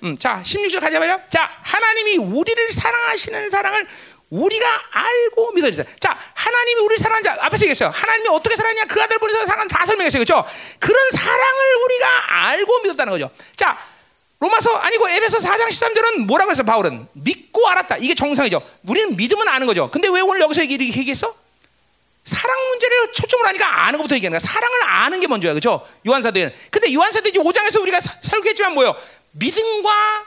음, 자, 16절 가자마자. 자, 하나님이 우리를 사랑하시는 사랑을 우리가 알고 믿어주세요. 자, 하나님이 우리를 사랑한 자, 앞에서 얘기했어요. 하나님이 어떻게 사랑하냐, 그 아들 보내서 사랑한 다 설명했어요. 그죠? 그런 사랑을 우리가 알고 믿었다는 거죠. 자, 로마서 아니고 에베소 4장 13절은 뭐라고 했어, 바울은? 믿고 알았다. 이게 정상이죠. 우리는 믿으면 아는 거죠. 근데 왜 오늘 여기서 이렇게 얘기했어? 사랑 문제를 초점으로 하니까 아는 것부터 얘기하는 거야. 사랑을 아는 게 먼저야. 그죠? 요한사도에는. 근데 요한사도 이제 5장에서 우리가 설교했지만 뭐요? 믿음과,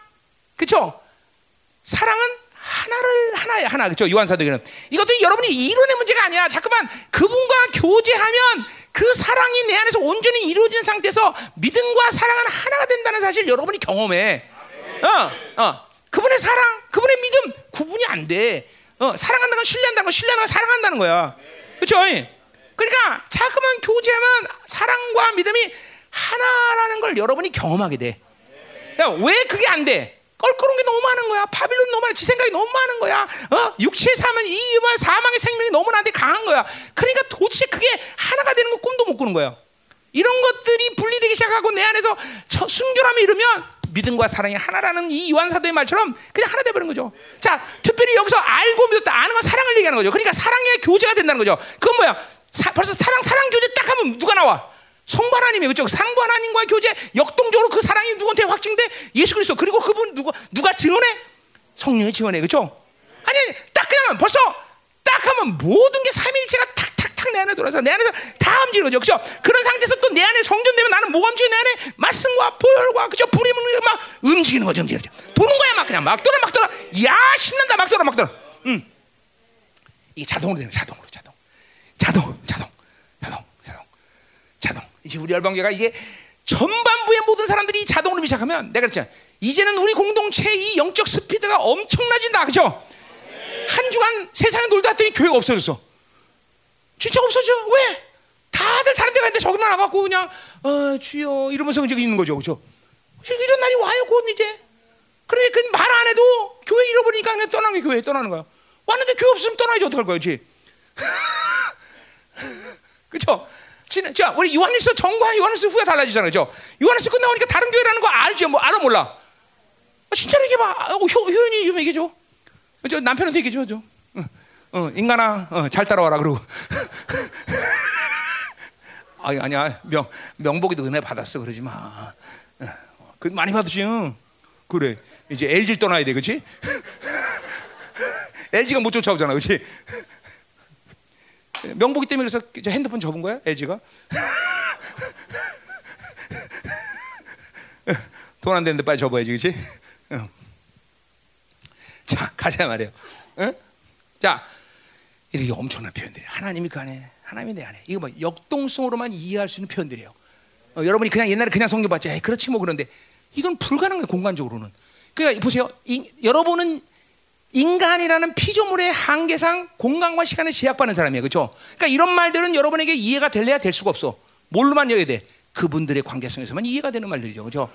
그죠? 사랑은 하나를 하나야 하나. 그렇죠 요한사도기는 이것도 여러분이 이론의 문제가 아니야. 자꾸만 그분과 교제하면 그 사랑이 내 안에서 온전히 이루어진 상태에서 믿음과 사랑은 하나가 된다는 사실 여러분이 경험해. 어, 어. 그분의 사랑 그분의 믿음 구분이 안돼. 어, 사랑한다는 건 신뢰한다는 건 신뢰하는 건 사랑한다는 거야. 그렇죠 그러니까 자꾸만 교제하면 사랑과 믿음이 하나라는 걸 여러분이 경험하게 돼. 야, 왜 그게 안 돼? 껄끄러운 게 너무 많은 거야. 바빌론 너무 많아. 지 생각이 너무 많은 거야. 어? 육체에 사면 이와 사망의 생명이 너무 나한테 강한 거야. 그러니까 도대체 그게 하나가 되는 거 꿈도 못 꾸는 거야. 이런 것들이 분리되기 시작하고 내 안에서 순결함이 이르면 믿음과 사랑이 하나라는 이 요한 사도의 말처럼 그냥 하나 돼버린 거죠. 자, 특별히 여기서 알고 믿었다. 아는 건 사랑을 얘기하는 거죠. 그러니까 사랑의 교제가 된다는 거죠. 그건 뭐야? 사, 벌써 사랑 사랑 교제 딱 하면 누가 나와? 성부 하나님이 그죠? 상부 하나님과 교제. 역동적으로 그 사랑이 누구한테 확증돼? 예수 그리스도. 그리고 그분 누가 누가 증언해? 성령이 증언해 그죠? 아니 딱 그냥 벌써 딱 하면 모든 게 삼일체가 탁탁탁 내 안에 돌아서 내 안에서 다 움직이는 거죠. 그죠? 그런 상태에서 또 내 안에 성전되면 나는 뭐가 움직여 내 안에 말씀과 보혈과 그죠? 불이 막 움직이는 거죠 움직이는 거죠. 도는 거야 막 그냥. 막 돌아 막 돌아. 야 신난다. 막 돌아 막 돌아. 음. 이게 자동으로 되는 자동으로. 자동. 자동 자동 자동 자동. 자동 이제 우리 열방교가 이게 전반부의 모든 사람들이 자동 으로 시작하면 내가 그랬잖아. 이제는 우리 공동체 이 영적 스피드가 엄청나진다. 그죠? 한 주간 세상에 놀다 왔더니 교회가 없어졌어. 진짜 없어져. 왜? 다들 다른 데 가는데 저기만 나가고 그냥 어, 주여 이러면서 저기 있는 거죠. 그죠? 이런 날이 와요. 곧 이제. 그래 그말 안 해도 교회 잃어버리니까 그냥 떠나는 게 교회 떠나는 거야. 왔는데 교회 없으면 떠나야지 어떡할 거야. 그렇지? 그 렇죠? 자, 우리 요한일서 정과 요한일서 후에 달라지잖아요. 그죠? 요한일서 끝나오니까 다른 교회라는 거 알죠? 뭐 알아 몰라? 아, 진짜로 얘기해봐. 어, 효, 효연이 좀 얘기해 줘. 저 남편한테 얘기해줘. 줘. 어, 어, 인간아, 어, 잘 따라와라. 그러고. 아니, 아니야. 명, 명복이도 은혜 받았어. 그러지 마. 어, 그 많이 받으지. 응. 그래. 이제 LG 떠나야 돼. 그치? LG가 못 쫓아오잖아. 그치? 명복이 때문에 그래서 핸드폰 접은 거야? LG가? 돈 안 되는데 빨리 접어야지, 그렇지? 자, 가자 말이에요. 어? 자, 이렇게 엄청난 표현들이 하나님이 그 안에, 하나님이 내 안에. 이거 뭐 역동성으로만 이해할 수 있는 표현들이에요. 어, 여러분이 그냥 옛날에 그냥 성경 봤지, 에이, 그렇지 뭐 그런데 이건 불가능해 공간적으로는. 그러니까 보세요, 이, 여러분은 인간이라는 피조물의 한계상 공간과 시간에 제약받는 사람이에요. 그렇죠? 그러니까 이런 말들은 여러분에게 이해가 될래야 될 수가 없어. 뭘로만 여야 돼? 그분들의 관계성에서만 이해가 되는 말들이죠. 그렇죠?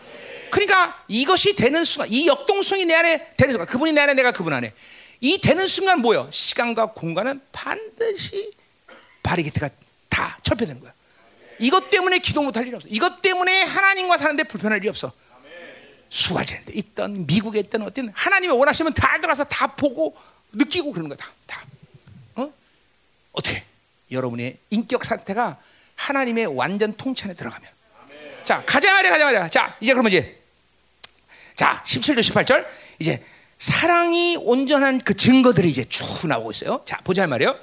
그러니까 이것이 되는 순간, 이 역동성이 내 안에 되는 순간, 그분이 내 안에 내가 그분 안에 이 되는 순간 뭐요? 시간과 공간은 반드시 바리게트가 다 철폐되는 거야. 이것 때문에 기도 못할 일이 없어. 이것 때문에 하나님과 사는데 불편할 일이 없어. 수화제인데 있던 미국에 있던 어떤 하나님이 원하시면 다 들어가서 다 보고 느끼고 그러는 거다. 다. 어? 어떻게? 여러분의 인격 상태가 하나님의 완전 통치 안에 들어가면. 자, 가자 말이야, 가자 말이야. 자, 이제 그러면 이제 자, 17절 18절 이제 사랑이 온전한 그 증거들이 이제 쭉 나오고 있어요. 자, 보자 말이요.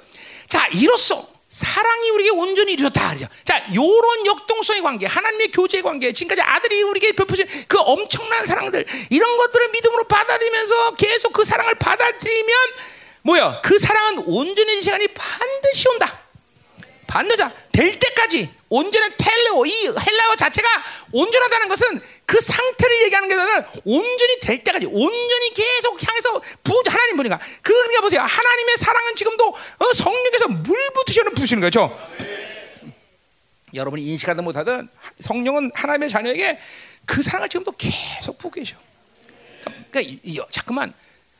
자, 이로써 사랑이 우리에게 온전히 이루어졌다. 그죠? 자, 요런 역동성의 관계, 하나님의 교제 관계, 지금까지 아들이 우리에게 베푸신 그 엄청난 사랑들, 이런 것들을 믿음으로 받아들이면서 계속 그 사랑을 받아들이면 뭐야? 그 사랑은 온전해진 시간이 반드시 온다. 반드시 될 때까지 온전한 텔레오, 이 헬라어 자체가 온전하다는 것은 그 상태를 얘기하는 게 아니라 온전히 될 때까지 온전히 계속 향해서 부 하나님 보니까 그러니까 보세요 하나님의 사랑은 지금도 어, 성령께서 물 부으시는 부시는 거죠. 여러분이 인식하든 못하든 성령은 하나님의 자녀에게 그 사랑을 지금도 계속 부고 계셔. 그러니까 이, 이, 자꾸만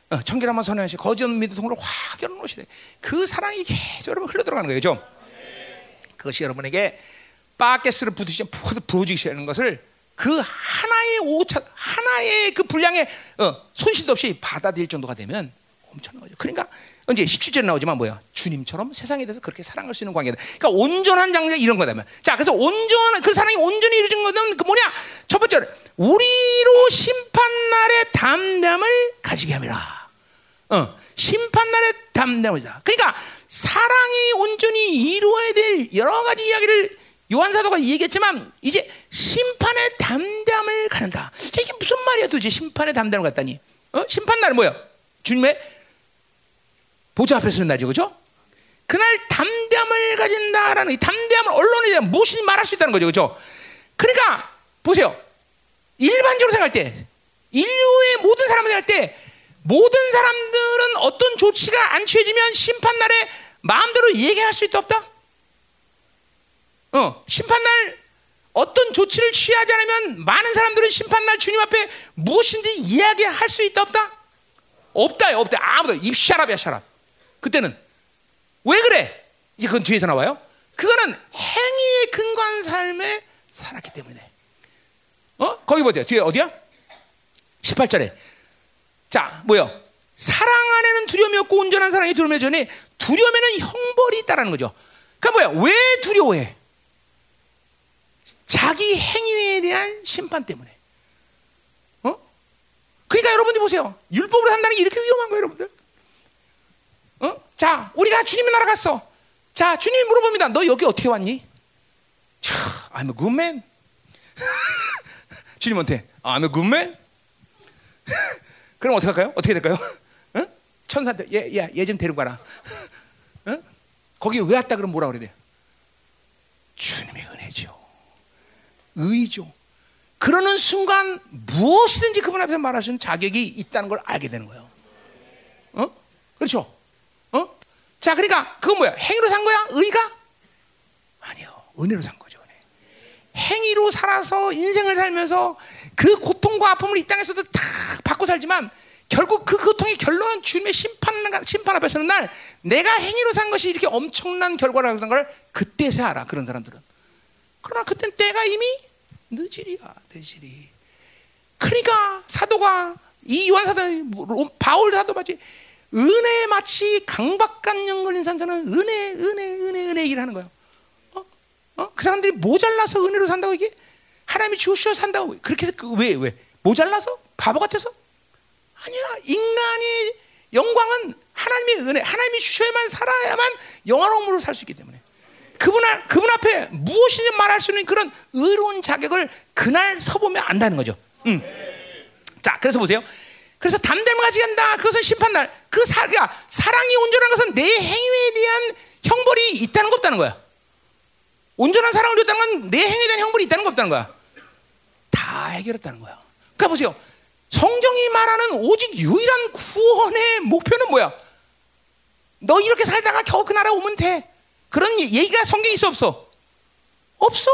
어, 청결한만 선언하시 거짓 믿음 통로 확 열어놓으시래. 그 사랑이 계속 여러분 흘러 들어가는 거예요, 죠 그것이 여러분에게 바게스를 부으시 부어지기 시작하는 것을 그 하나의 오차, 하나의 그 분량의 어, 손실도 없이 받아들일 정도가 되면 엄청난 거죠. 그러니까 이제 17절에 나오지만 뭐야? 주님처럼 세상에 대해서 그렇게 사랑할 수 있는 관계다. 그러니까 온전한 장자 이런 거다면. 자, 그래서 온전한 그 사랑이 온전히 이루어진 것은 그 뭐냐? 첫 번째, 우리로 심판 날의 담담을 가지게 함이라. 어, 심판 날의 담담이다. 그러니까 사랑이 온전히 이루어야 될 여러 가지 이야기를 요한 사도가 얘기했지만 이제 심판의 담담을 가는다. 이게 무슨 말이야 도대체 심판의 담담을 갖다니? 어? 심판 날 뭐야? 주님의 보좌 앞에 서는 날이죠, 그죠? 그날 담대함을 가진다라는 이 담대함을 언론에 대한 무엇이 말할 수 있다는 거죠, 그죠? 그러니까 보세요. 일반적으로 생각할 때 인류의 모든 사람을 생각할 때 모든 사람들은 어떤 조치가 안 취해지면 심판 날에 마음대로 얘기할 수 있다 없다? 어, 심판 날 어떤 조치를 취하지 않으면 많은 사람들은 심판 날 주님 앞에 무엇인지 이야기할 수 있다 없다? 없다요, 없다. 아무도 입 샤랍이야, 샤랍. 그때는 왜 그래? 이제 그건 뒤에서 나와요. 그거는 행위에 근거한 삶에 살았기 때문에. 어? 거기 보세요. 뒤에 어디야? 18절에. 자, 뭐요? 사랑 안에는 두려움이 없고 온전한 사랑이 두려움이 전에 두려움에는 형벌이 있다라는 거죠. 그러니까 뭐야? 왜 두려워해? 자기 행위에 대한 심판 때문에. 어? 그러니까 여러분들 보세요. 율법으로 산다는 게 이렇게 위험한 거예요, 여러분들. 어? 자, 우리가 주님의 나라 갔어. 자, 주님이 물어봅니다. 너 여기 어떻게 왔니? 차, I'm a good man. 주님한테 I'm a good man. 그럼 어떻게 할까요? 어떻게 될까요? 어? 천사한테 얘, 야, 얘 좀 데리고 가라. 어? 거기 왜 왔다 그러면 뭐라 그래야 돼? 주님의. 의죠. 그러는 순간 무엇이든지 그분 앞에서 말할 수 있는 자격이 있다는 걸 알게 되는 거예요. 어? 그렇죠? 어? 자, 그러니까 그건 뭐야? 행위로 산 거야? 의가? 아니요. 은혜로 산 거죠. 은혜. 행위로 살아서 인생을 살면서 그 고통과 아픔을 이 땅에서도 다 받고 살지만 결국 그 고통의 결론은 주님의 심판, 심판 앞에 서는 날 내가 행위로 산 것이 이렇게 엄청난 결과라는 걸 그때서 알아. 그런 사람들은. 그러나 그땐 때가 이미 늦으리야. 늦으리. 그러니까 사도가 이 요한 사도 바울 사도 마치 은혜 마치 강박관 연걸린 산자는 은혜 은혜 은혜 은혜 일하는 거예요. 어? 어? 그 사람들이 모자라서 은혜로 산다고 이게 하나님이 주셔 산다고 그렇게 왜 왜? 모자라서 바보 같아서 아니야 인간의 영광은 하나님의 은혜 하나님이 주셔야만 살아야만 영화로움으로 살 수 있기 때문에 그분, 앞, 그분 앞에 무엇이든 말할 수 있는 그런 의로운 자격을 그날 서보면 안다는 거죠. 음. 자, 그래서 보세요. 그래서 담대함을 가지간다. 그것은 심판날. 그 사, 그러니까 사랑이 온전한 것은 내 행위에 대한 형벌이 있다는 거 없다는 거야. 온전한 사랑을 줬다는 건 내 행위에 대한 형벌이 있다는 거 없다는 거야. 다 해결했다는 거야. 그러니까 보세요. 성경이 말하는 오직 유일한 구원의 목표는 뭐야? 너 이렇게 살다가 겨우 그 나라 오면 돼. 그런 얘기가 성경에 있어 없어? 없어.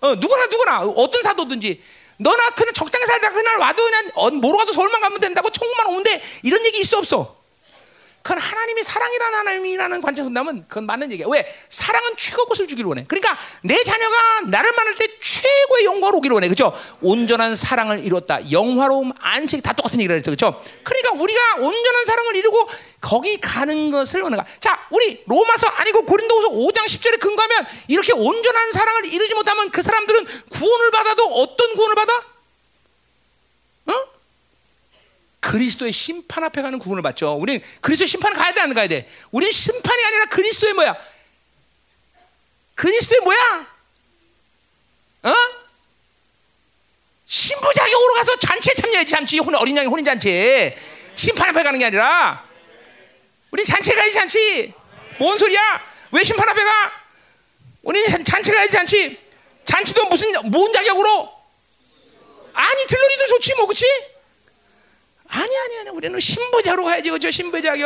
어, 누구나 누구나 어떤 사도든지 너나 그냥 적당히 살다가 그날 와도 그냥 어, 모로 가도 서울만 가면 된다고 천국만 돼. 이런 얘기 있어 없어? 그건 하나님이 사랑이라는 하나님이라는 관점에서 본다면 그건 맞는 얘기야. 왜? 사랑은 최고 것을 주기를 원해. 그러니까 내 자녀가 나를 만날 때 최고의 영광을 오기를 원해. 그죠? 온전한 사랑을 이뤘다. 영화로움, 안식 다 똑같은 얘기를 했죠. 그죠? 그러니까 우리가 온전한 사랑을 이루고 거기 가는 것을 원해가. 자, 우리 로마서 아니고 고린도후서 5장 10절에 근거하면 이렇게 온전한 사랑을 이루지 못하면 그 사람들은 구원을 받아도 어떤 구원을 받아? 어? 그리스도의 심판 앞에 가는 구원을 받죠. 우리는 그리스도의 심판을 가야 돼, 안 가야 돼? 우리는 심판이 아니라 그리스도의 뭐야? 그리스도의 뭐야? 어? 신부 자격으로 가서 잔치에 참여해야지, 잔치. 어린 양의 혼인잔치에. 심판 앞에 가는 게 아니라. 우리 잔치에 가야지, 잔치. 뭔 소리야? 왜 심판 앞에 가? 우리 잔치 가야지, 잔치. 잔치도 무슨, 뭔 자격으로? 아니, 들러리도 좋지, 뭐, 그치? 아니 아니 아니 우리는 신부자로 가야지 그죠? 신부자교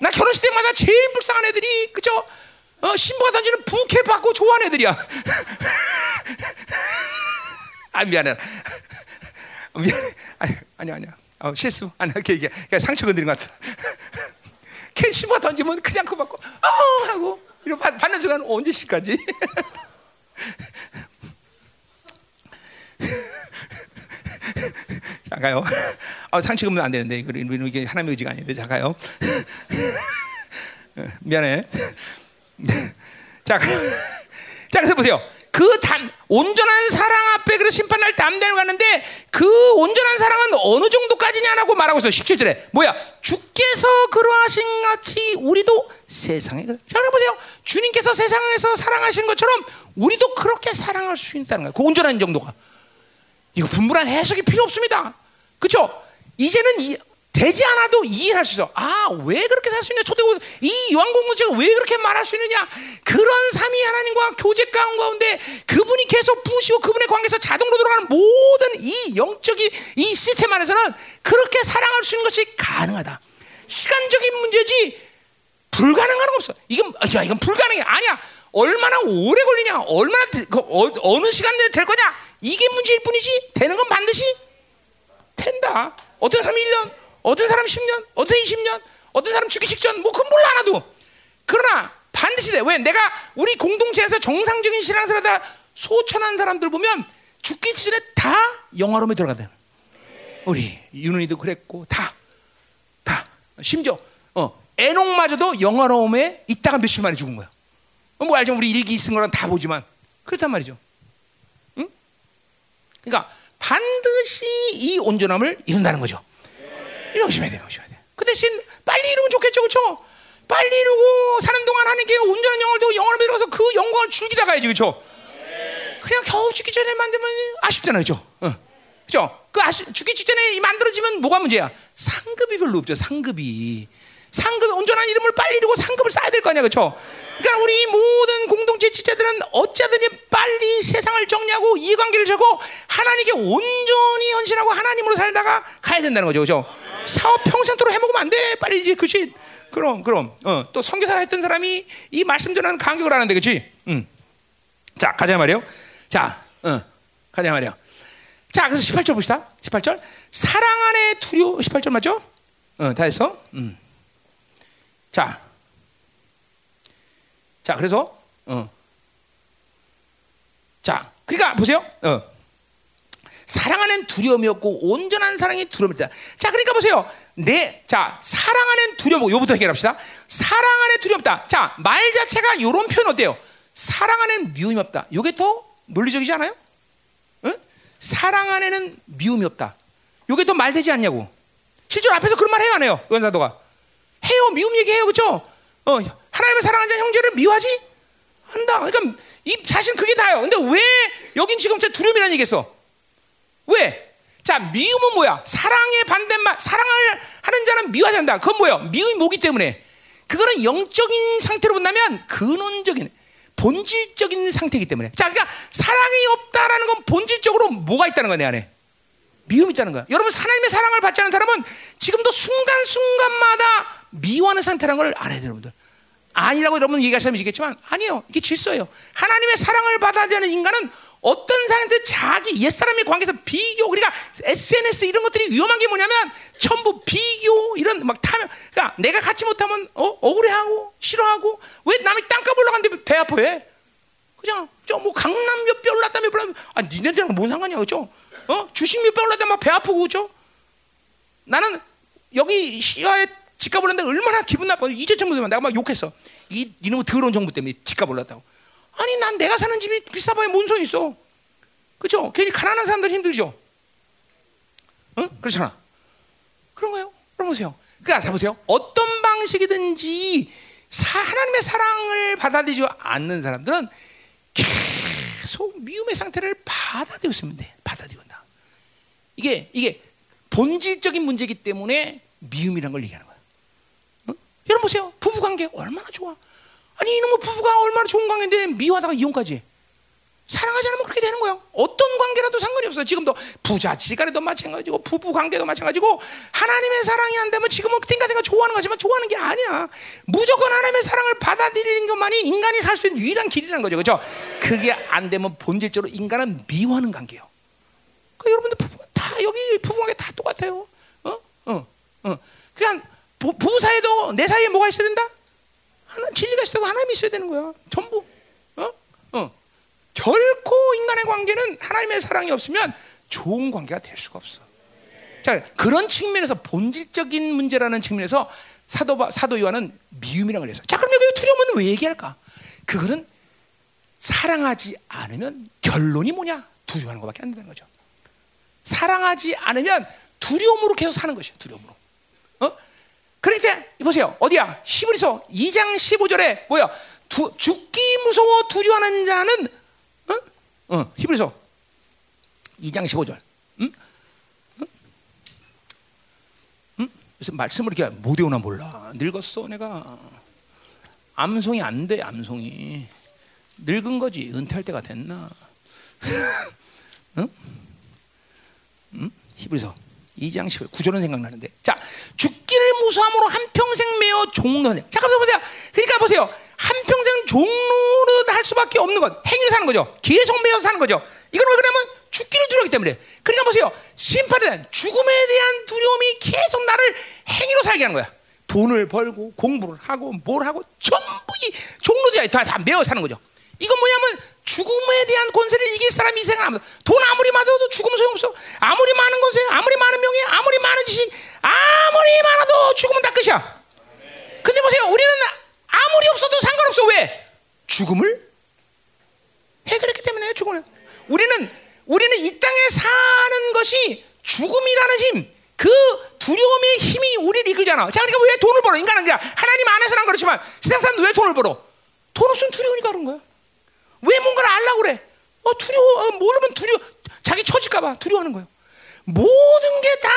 나 결혼식 때마다 제일 불쌍한 애들이 그죠? 어, 신부가 던지는 부케 받고 좋아하는 애들이야. 아 미안해. 미안. 아니 아니 아니야. 어, 실수. 아니 그게 그냥 상처 건드린 것 같아. 걔 신부가 던지면 그냥 그 받고 어 하고. 이거 받는 순간 언제 시까지 자 가요. 아, 상식 없는 안 되는데 이게 하나님의 의지가 아닌데 자 가요. 미안해. 자, 자 그래서 보세요. 그 담, 온전한 사랑 앞에 그 심판할 담대를 가는데 그 온전한 사랑은 어느 정도까지냐라고 말하고 있어. 17절에. 뭐야? 주께서 그러하신 같이 우리도 세상에. 자, 보세요. 주님께서 세상에서 사랑하신 것처럼 우리도 그렇게 사랑할 수 있다는 거야. 그 온전한 정도가. 이거 분분한 해석이 필요 없습니다. 그렇죠? 이제는 이, 되지 않아도 이해할 수 있어. 아, 왜 그렇게 살 수 있냐? 초대고 이 요한 공동체가 왜 그렇게 말할 수 있느냐? 그런 삼위 하나님과 교제 가운데 그분이 계속 부시고 그분의 관계에서 자동으로 들어가는 모든 이 영적인 이 시스템 안에서는 그렇게 사랑할 수 있는 것이 가능하다. 시간적인 문제지 불가능한 건 없어. 이건 야 이건 불가능해. 아니야. 얼마나 오래 걸리냐? 얼마나 그 어, 느 시간 내에 될 거냐? 이게 문제일 뿐이지 되는 건 반드시 된다. 어떤 사람이 1년, 어떤 사람 10년, 어떤 20년, 어떤 사람 죽기 직전 뭐 그건 몰라 나도. 그러나 반드시 돼. 왜? 내가 우리 공동체에서 정상적인 신앙생활다 소천한 사람들 보면 죽기 직전에 다 영화로움에 들어가다. 우리 윤은이도 그랬고 다, 다 심지어 어, 에녹마저도 영화로움에 있다가 며칠 만에 죽은 거야. 어, 뭐 알죠? 우리 일기 쓴 거랑 다 보지만 그렇단 말이죠. 응? 그러니까 반드시 이 온전함을 이룬다는 거죠. 명심해야 돼, 명심해야 돼. 그 대신 빨리 이루면 좋겠죠, 그렇죠? 빨리 이루고 사는 동안 하는 게 온전한 영혼도 영혼을 들어서 그 영광을 즐기다 가야지, 그렇죠? 그냥 겨우 죽기 전에 만들면 아쉽잖아요, 그렇죠? 어. 그렇죠? 그 아시, 죽기 직전에 만들어지면 뭐가 문제야? 상급이 별로 없죠, 상급이. 상급 온전한 이름을 빨리 이루고 상급을 쌓아야 될 거 아니야, 그렇죠? 그러니까 우리 모든 공동체 지자들은 어찌하든지 빨리 세상을 정리하고 이해관계를 적고 하나님께 온전히 헌신하고 하나님으로 살다가 가야 된다는 거죠, 그렇죠? 사업 평생도록 해먹으면 안 돼. 빨리 이제 그치? 그럼 그럼 어, 또 선교사 했던 사람이 이 말씀 전하는 간격을 하는데, 그렇지? 음. 자 가자 말이요. 자, 어, 가자 말이요. 자, 그래서 18절 봅시다. 18절. 사랑 안에 두려워. 18절 맞죠? 어, 다 했어? 음. 자. 자, 그래서, 어. 자, 그러니까 보세요. 어. 사랑하는 두려움이 없고 온전한 사랑이 두려움이다. 자, 그러니까 보세요. 내, 자, 사랑하는 두려움, 요부터 해결합시다. 사랑하는 두렵다. 자, 말 자체가 이런 표현 어때요? 사랑하는 미움이 없다. 요게 더 논리적이지 않아요? 응? 사랑 안에는 미움이 없다. 요게 더 말 되지 않냐고. 실제로 앞에서 그런 말 해요, 안 해요? 의사도가 해요, 미움 얘기해요, 그죠? 어, 하나님을 사랑하는 형제를 미워하지? 한다. 그러니까 이 사실 그게 다예요. 근데 왜 여긴 지금 제 두려움이라는 얘기했어? 왜? 자, 미움은 뭐야? 사랑의 반대말, 사랑을 하는 자는 미워하지 않는다. 그건 뭐예요? 미움이 뭐기 때문에. 그거는 영적인 상태로 본다면 근원적인, 본질적인 상태이기 때문에. 자, 그러니까 사랑이 없다라는 건 본질적으로 뭐가 있다는 거야, 내 안에. 미움이 있다는 거야. 여러분, 하나님의 사랑을 받지 않는 사람은 지금도 순간순간마다 미워하는 상태라는 걸 알아야 돼요, 여러분들. 아니라고 여러분 얘기하시면 아니에요. 이게 질서예요. 하나님의 사랑을 받아야 하는 인간은 어떤 사람한테 자기 옛사람의 관계에서 비교, 그러니까 SNS 이런 것들이 위험한 게 뭐냐면 전부 비교, 이런 막 타면, 그러니까 내가 같이 못하면 어? 억울해하고 싫어하고 왜 남이 땅값 올라갔는데 배 아파해? 그냥 저뭐 강남 몇 배 올랐다 몇배 올랐다 아 니네들랑 뭔 상관이야 그죠? 어 주식 몇 배 올랐다 막 배 아프고 그죠? 나는 여기 시야에 집값 올랐는데 얼마나 기분 나빠 이제 정부 되면 내가 막 욕했어 이 이놈의 더러운 정부 때문에 집값 올랐다고. 아니 난 내가 사는 집이 비싸 봐야 뭔 소용 있어? 그죠? 괜히 가난한 사람들 힘들죠? 어? 그렇잖아. 그런 거예요. 그럼 보세요. 그러니까 자 보세요. 어떤 방식이든지 사, 하나님의 사랑을 받아들이지 않는 사람들은 계속 미움의 상태를 받아들이고 있으면 돼. 받아들이다. 이게 이게 본질적인 문제이기 때문에 미움이라는 걸 얘기하는 거야. 어? 여러분 보세요. 부부 관계 얼마나 좋아. 아니 이놈의 부부가 얼마나 좋은 관계인데 미워하다가 이혼까지. 사랑하지 않으면 그렇게 되는 거야. 어떤 관계라도 상관이 없어. 지금도 부자지간에도 마찬가지고 부부 관계도 마찬가지고 하나님의 사랑이 안 되면 지금은 띵가띵가 좋아하는 거지만 좋아하는 게 아니야. 무조건 하나님의 사랑을 받아들이는 것만이 인간이 살 수 있는 유일한 길이라는 거죠. 그렇죠? 그게 안 되면 본질적으로 인간은 미워하는 관계예요. 그 여러분들 부부 다 여기 부부 관계 다 똑같아요. 어? 어? 어. 그냥 부 부 사이도 내 사이에 뭐가 있어야 된다? 하나 진리가 있어야 되고 하나님이 있어야 되는 거야. 전부. 어? 어. 결코 인간의 관계는 하나님의 사랑이 없으면 좋은 관계가 될 수가 없어. 자, 그런 측면에서 본질적인 문제라는 측면에서 사도 사도 요한은 미움이라고 그랬어. 자, 그럼 여기 두려움은 왜 얘기할까? 그거는 사랑하지 않으면 결론이 뭐냐? 두려워하는 것밖에 안 되는 거죠. 사랑하지 않으면 두려움으로 계속 사는 것이야. 두려움으로. 어? 그러니까 보세요. 어디야? 히브리서 2장 15절에 뭐야? 두, 죽기 무서워 두려워하는 자는 어, 히브리서 2장 15절. 응? 응? 그래서 말씀을 이렇게 못 외우나 몰라. 늙었어 내가. 암송이 안 돼, 암송이. 늙은 거지. 은퇴할 때가 됐나? 응? 응? 히브리서 2장 10절 구절은 생각나는데. 자, 죽기를 무수함으로 한 평생 매어 종로하냐. 잠깐만 보세요. 그러니까 보세요. 한 평생 종로를 할 수밖에 없는 것. 행위로 사는 거죠. 계속 매어 사는 거죠. 이걸 왜 그러냐면 죽기를 두려우기 때문에. 그러니까 보세요. 심판에 대한 죽음에 대한 두려움이 계속 나를 행위로 살게 하는 거야. 돈을 벌고 공부를 하고 뭘 하고 전부 이 종로들이 다, 다 매어 사는 거죠. 이건 뭐냐면 죽음에 대한 권세를 이길 사람이 이 세상 아무도 돈 아무리 맞아도 죽으면 소용없어. 아무리 많은 권세, 아무리 많은 명예, 아무리 많은 지식, 아무리 많아도 죽으면 다 끝이야. 근데 보세요, 우리는 아무리 없어도 상관없어. 왜? 죽음을 해결했기 때문에 죽음을. 우리는 우리는 이 땅에 사는 것이 죽음이라는 힘, 그 두려움의 힘이 우리를 이끌잖아. 자, 그러니까 왜 돈을 벌어? 인간은 그냥 하나님 안에서는 그렇지만 세상 사람들 왜 돈을 벌어? 돈 없으면 두려우니까 그런 거야. 왜 뭔가를 알라고 그래? 어, 두려워. 어, 모르면 두려워. 자기 처질까봐 두려워하는 거예요. 모든 게 다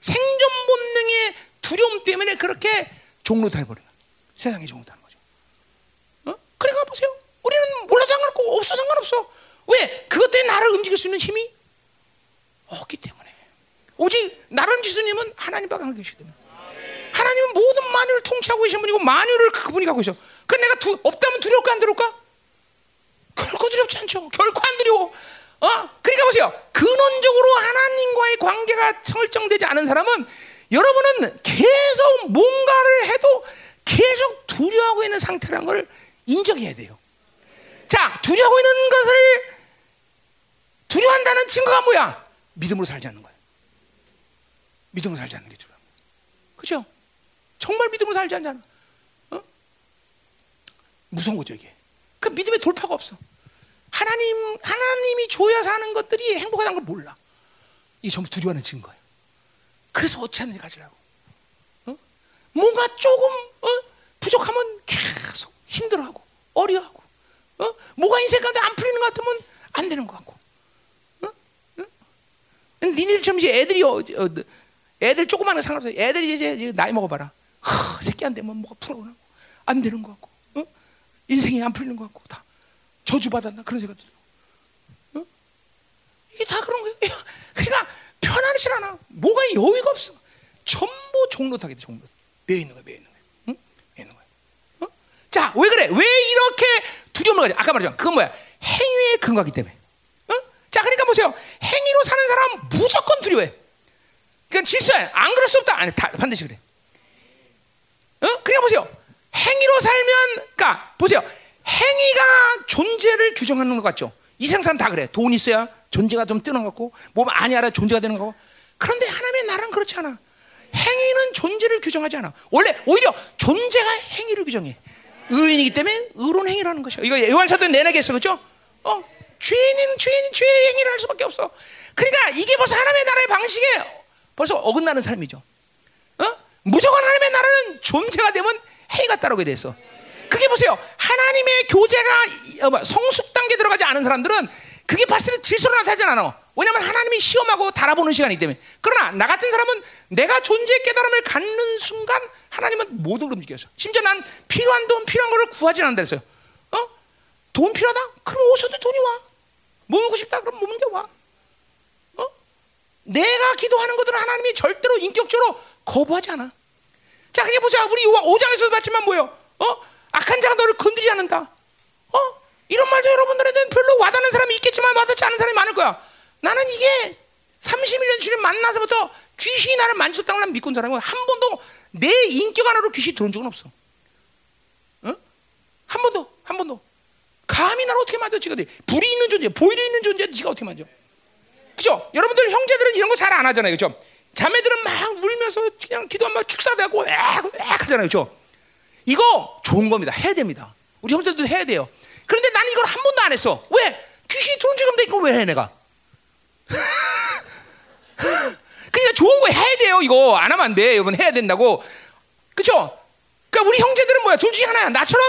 생존 본능의 두려움 때문에 그렇게 종로 달버려. 세상에 종로 다는 거죠. 어? 그러니까 보세요. 우리는 몰라도 상관없고 없어 상관없어. 왜? 그것 때문에 나를 움직일 수 있는 힘이 없기 때문에. 오직 나를 움직일 수 있는 힘은 하나님밖에 안 때문에. 하나님은 모든 만유를 통치하고 계신 분이고 만유를 그분이 갖고 계셔. 그 내가 두, 없다면 두려울까 안 두려울까? 결코 두렵지 않죠. 결코 안 두려워. 어? 그러니까 보세요. 근원적으로 하나님과의 관계가 설정되지 않은 사람은 여러분은 계속 뭔가를 해도 계속 두려워하고 있는 상태라는 걸 인정해야 돼요. 자, 두려워하고 있는 것을 두려워한다는 증거가 뭐야? 믿음으로 살지 않는 거야. 믿음으로 살지 않는 게 두려워. 그죠? 정말 믿음으로 살지 않잖아. 어? 무서운 거죠, 이게. 그 믿음의 돌파가 없어. 하나님, 하나님이 줘야 사는 것들이 행복하다는 걸 몰라. 이게 전부 두려워하는 증거예요. 그래서 어찌 하는지 가지라고. 어? 뭔가 조금 어? 부족하면 계속 힘들어하고 어려워하고 어? 뭐가 인생 가운데 안 풀리는 것 같으면 안 되는 것 같고 어? 어? 니네들처럼 이제 애들이 어, 어, 애들 조그마한 상관없어 애들이 이제 나이 먹어봐라 하, 새끼 안 되면 뭐가 풀어오나 안 되는 것 같고 어? 인생이 안 풀리는 것 같고 다 저주받았나 그런 생각 들어 어? 이게 다 그런 거예요 그러니까 편안치 않아 뭐가 여유가 없어 전부 종로타게 돼 종로 매여 있는 거야 매여 있는 거야 응? 매여 있는 거야 어? 자, 왜 그래? 왜 이렇게 두려움을 가져? 아까 말했잖아. 그건 뭐야? 행위에 근거하기 때문에. 어? 자, 그러니까 보세요. 행위로 사는 사람은 무조건 두려워해. 그러니까 질서야. 안 그럴 수 없다. 아니, 다, 반드시 그래. 어? 그러니까 보세요. 행위로 살면, 그러니까 보세요. 행위가 존재를 규정하는 것 같죠. 이 사람 다 그래. 돈 있어야 존재가 좀 뜨는 것 같고, 몸 안이 알아 존재가 되는 거 같고. 그런데 하나님의 나라는 그렇지 않아. 행위는 존재를 규정하지 않아. 원래 오히려 존재가 행위를 규정해. 의인이기 때문에 의로운 행위를 하는 것이야. 이거 요한사도 내내게 했어, 그죠? 어, 죄인은 죄인 죄의 행위를 할 수밖에 없어. 그러니까 이게 벌써 하나님의 나라의 방식에 벌써 어긋나는 삶이죠. 어? 무조건 하나님의 나라는 존재가 되면 행위가 따르게 돼서. 그게 보세요. 하나님의 교제가 어, 뭐, 성숙 단계 들어가지 않은 사람들은 그게 발생해 질서로 나타나지 않아. 왜냐하면 하나님이 시험하고 달아보는 시간이기 때문에. 그러나 나 같은 사람은 내가 존재의 깨달음을 갖는 순간 하나님은 모든 걸 움직여서. 심지어 난 필요한 돈, 필요한 거를 구하지 않는다 했어요. 어? 돈 필요하다? 그럼 어디서든 돈이 와. 뭐 먹고 싶다? 그럼 먹는 게 와. 어? 내가 기도하는 것들은 하나님이 절대로 인격적으로 거부하지 않아. 자, 그게 보자. 우리 5장에서도 봤지만 뭐예요? 어? 악한 자가 너를 건드리지 않는다. 어? 이런 말도 여러분들한테는 별로 와닿는 사람이 있겠지만 와닿지 않은 사람이 많을 거야. 나는 이게 31년 주님 만나서부터 귀신이 나를 만졌다고 난 믿고 온 사람은 한 번도 내 인격 안으로 귀신이 들어온 적은 없어. 어? 한 번도, 한 번도. 감히 나를 어떻게 만져, 지가 돼. 불이 있는 존재, 보일이 있는 존재, 지가 어떻게 만져. 그죠? 여러분들 형제들은 이런 거 잘 안 하잖아요. 그죠? 자매들은 막 울면서 그냥 기도하면 축사되고 웩웩 하잖아요. 그죠? 이거 좋은 겁니다. 해야 됩니다. 우리 형제들도 해야 돼요. 그런데 나는 이걸 한 번도 안 했어. 왜? 귀신이 없는데 이거 왜 해, 내가? 그러니까 좋은 거 해야 돼요. 이거 안 하면 안 돼. 여러분 해야 된다고. 그렇죠? 그러니까 우리 형제들은 뭐야? 둘 중에 하나야. 나처럼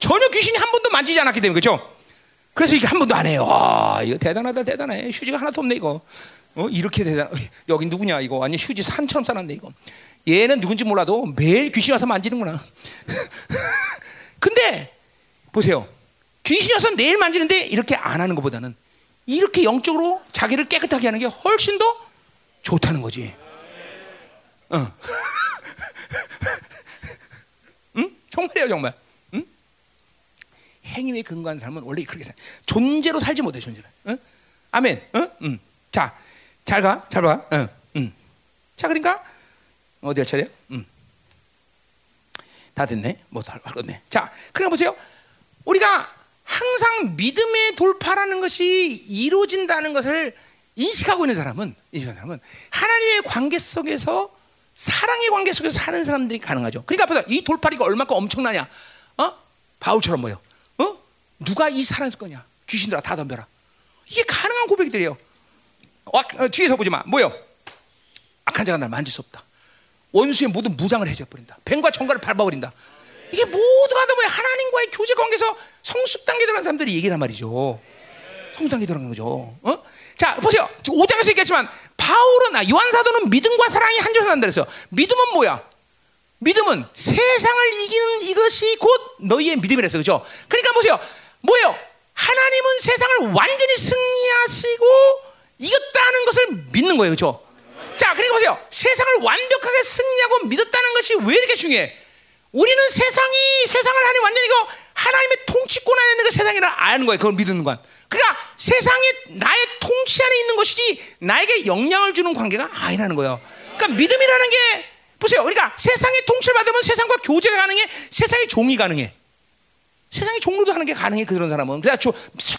전혀 귀신이 한 번도 만지지 않았기 때문에 그렇죠? 그래서 이게 한 번도 안 해요. 와, 이거 대단하다, 대단해. 휴지가 하나도 없네 이거. 어, 이렇게 대단. 여기 누구냐 이거? 아니 휴지 산처럼 싸놨네 이거. 얘는 누군지 몰라도 매일 귀신 와서 만지는구나. 근데 보세요. 귀신이 와서 내일 만지는데 이렇게 안 하는 것보다는 이렇게 영적으로 자기를 깨끗하게 하는 게 훨씬 더 좋다는 거지. 어. 응? 정말이에요, 정말. 응? 행위에 근거한 삶은 원래 그렇게 살. 존재로 살지 못해, 존재로. 응? 아멘. 응? 응. 자, 잘 가, 잘 봐. 응. 응. 자, 그러니까 어디 할 차례야? 응. 다 됐네. 뭐할 건네. 자, 그러니까 보세요. 우리가 항상 믿음의 돌파라는 것이 이루어진다는 것을 인식하고 있는 사람은 인식하는 사람은 하나님의 관계 속에서 사랑의 관계 속에서 사는 사람들이 가능하죠. 그러니까 보다 이 돌파리가 얼마큼 엄청나냐? 어? 바울처럼 뭐요? 어? 누가 이 사랑을 거냐? 귀신들아 다 덤벼라. 이게 가능한 고백들이에요. 어, 뒤에서 보지 마. 뭐요? 악한 자가 날 만질 수 없다. 원수의 모든 무장을 해줘 버린다. 뱀과 정갈을 밟아버린다. 이게 모두가 다 뭐야? 하나님과의 교제 관계에서 성숙 단계 들어간 사람들이 얘기란 말이죠. 성숙 단계 들어간 거죠. 어? 자, 보세요. 5장에서 얘기했지만 바울은 아, 요한 사도는 믿음과 사랑이 한 줄로 한다 그랬어요. 믿음은 뭐야? 믿음은 세상을 이기는 이것이 곧 너희의 믿음이랬어. 그죠? 그러니까 보세요. 뭐예요? 하나님은 세상을 완전히 승리하시고 이겼다는 것을 믿는 거예요. 그죠? 자, 그러니까 보세요. 세상을 완벽하게 승리하고 믿었다는 것이 왜 이렇게 중요해? 우리는 세상이 세상을 하나님 완전히 이거 하나님의 통치권 안에 있는 그 세상이라 아는 거예요. 그걸 믿는 건. 그러니까 세상에 나의 통치 안에 있는 것이지 나에게 영향을 주는 관계가 아니라는 거예요. 그러니까 믿음이라는 게 보세요. 그러니까 세상의 통치를 받으면 세상과 교제가 가능해. 세상의 종이 가능해. 세상의 종로도 하는 게 가능해 그런 사람은. 그래서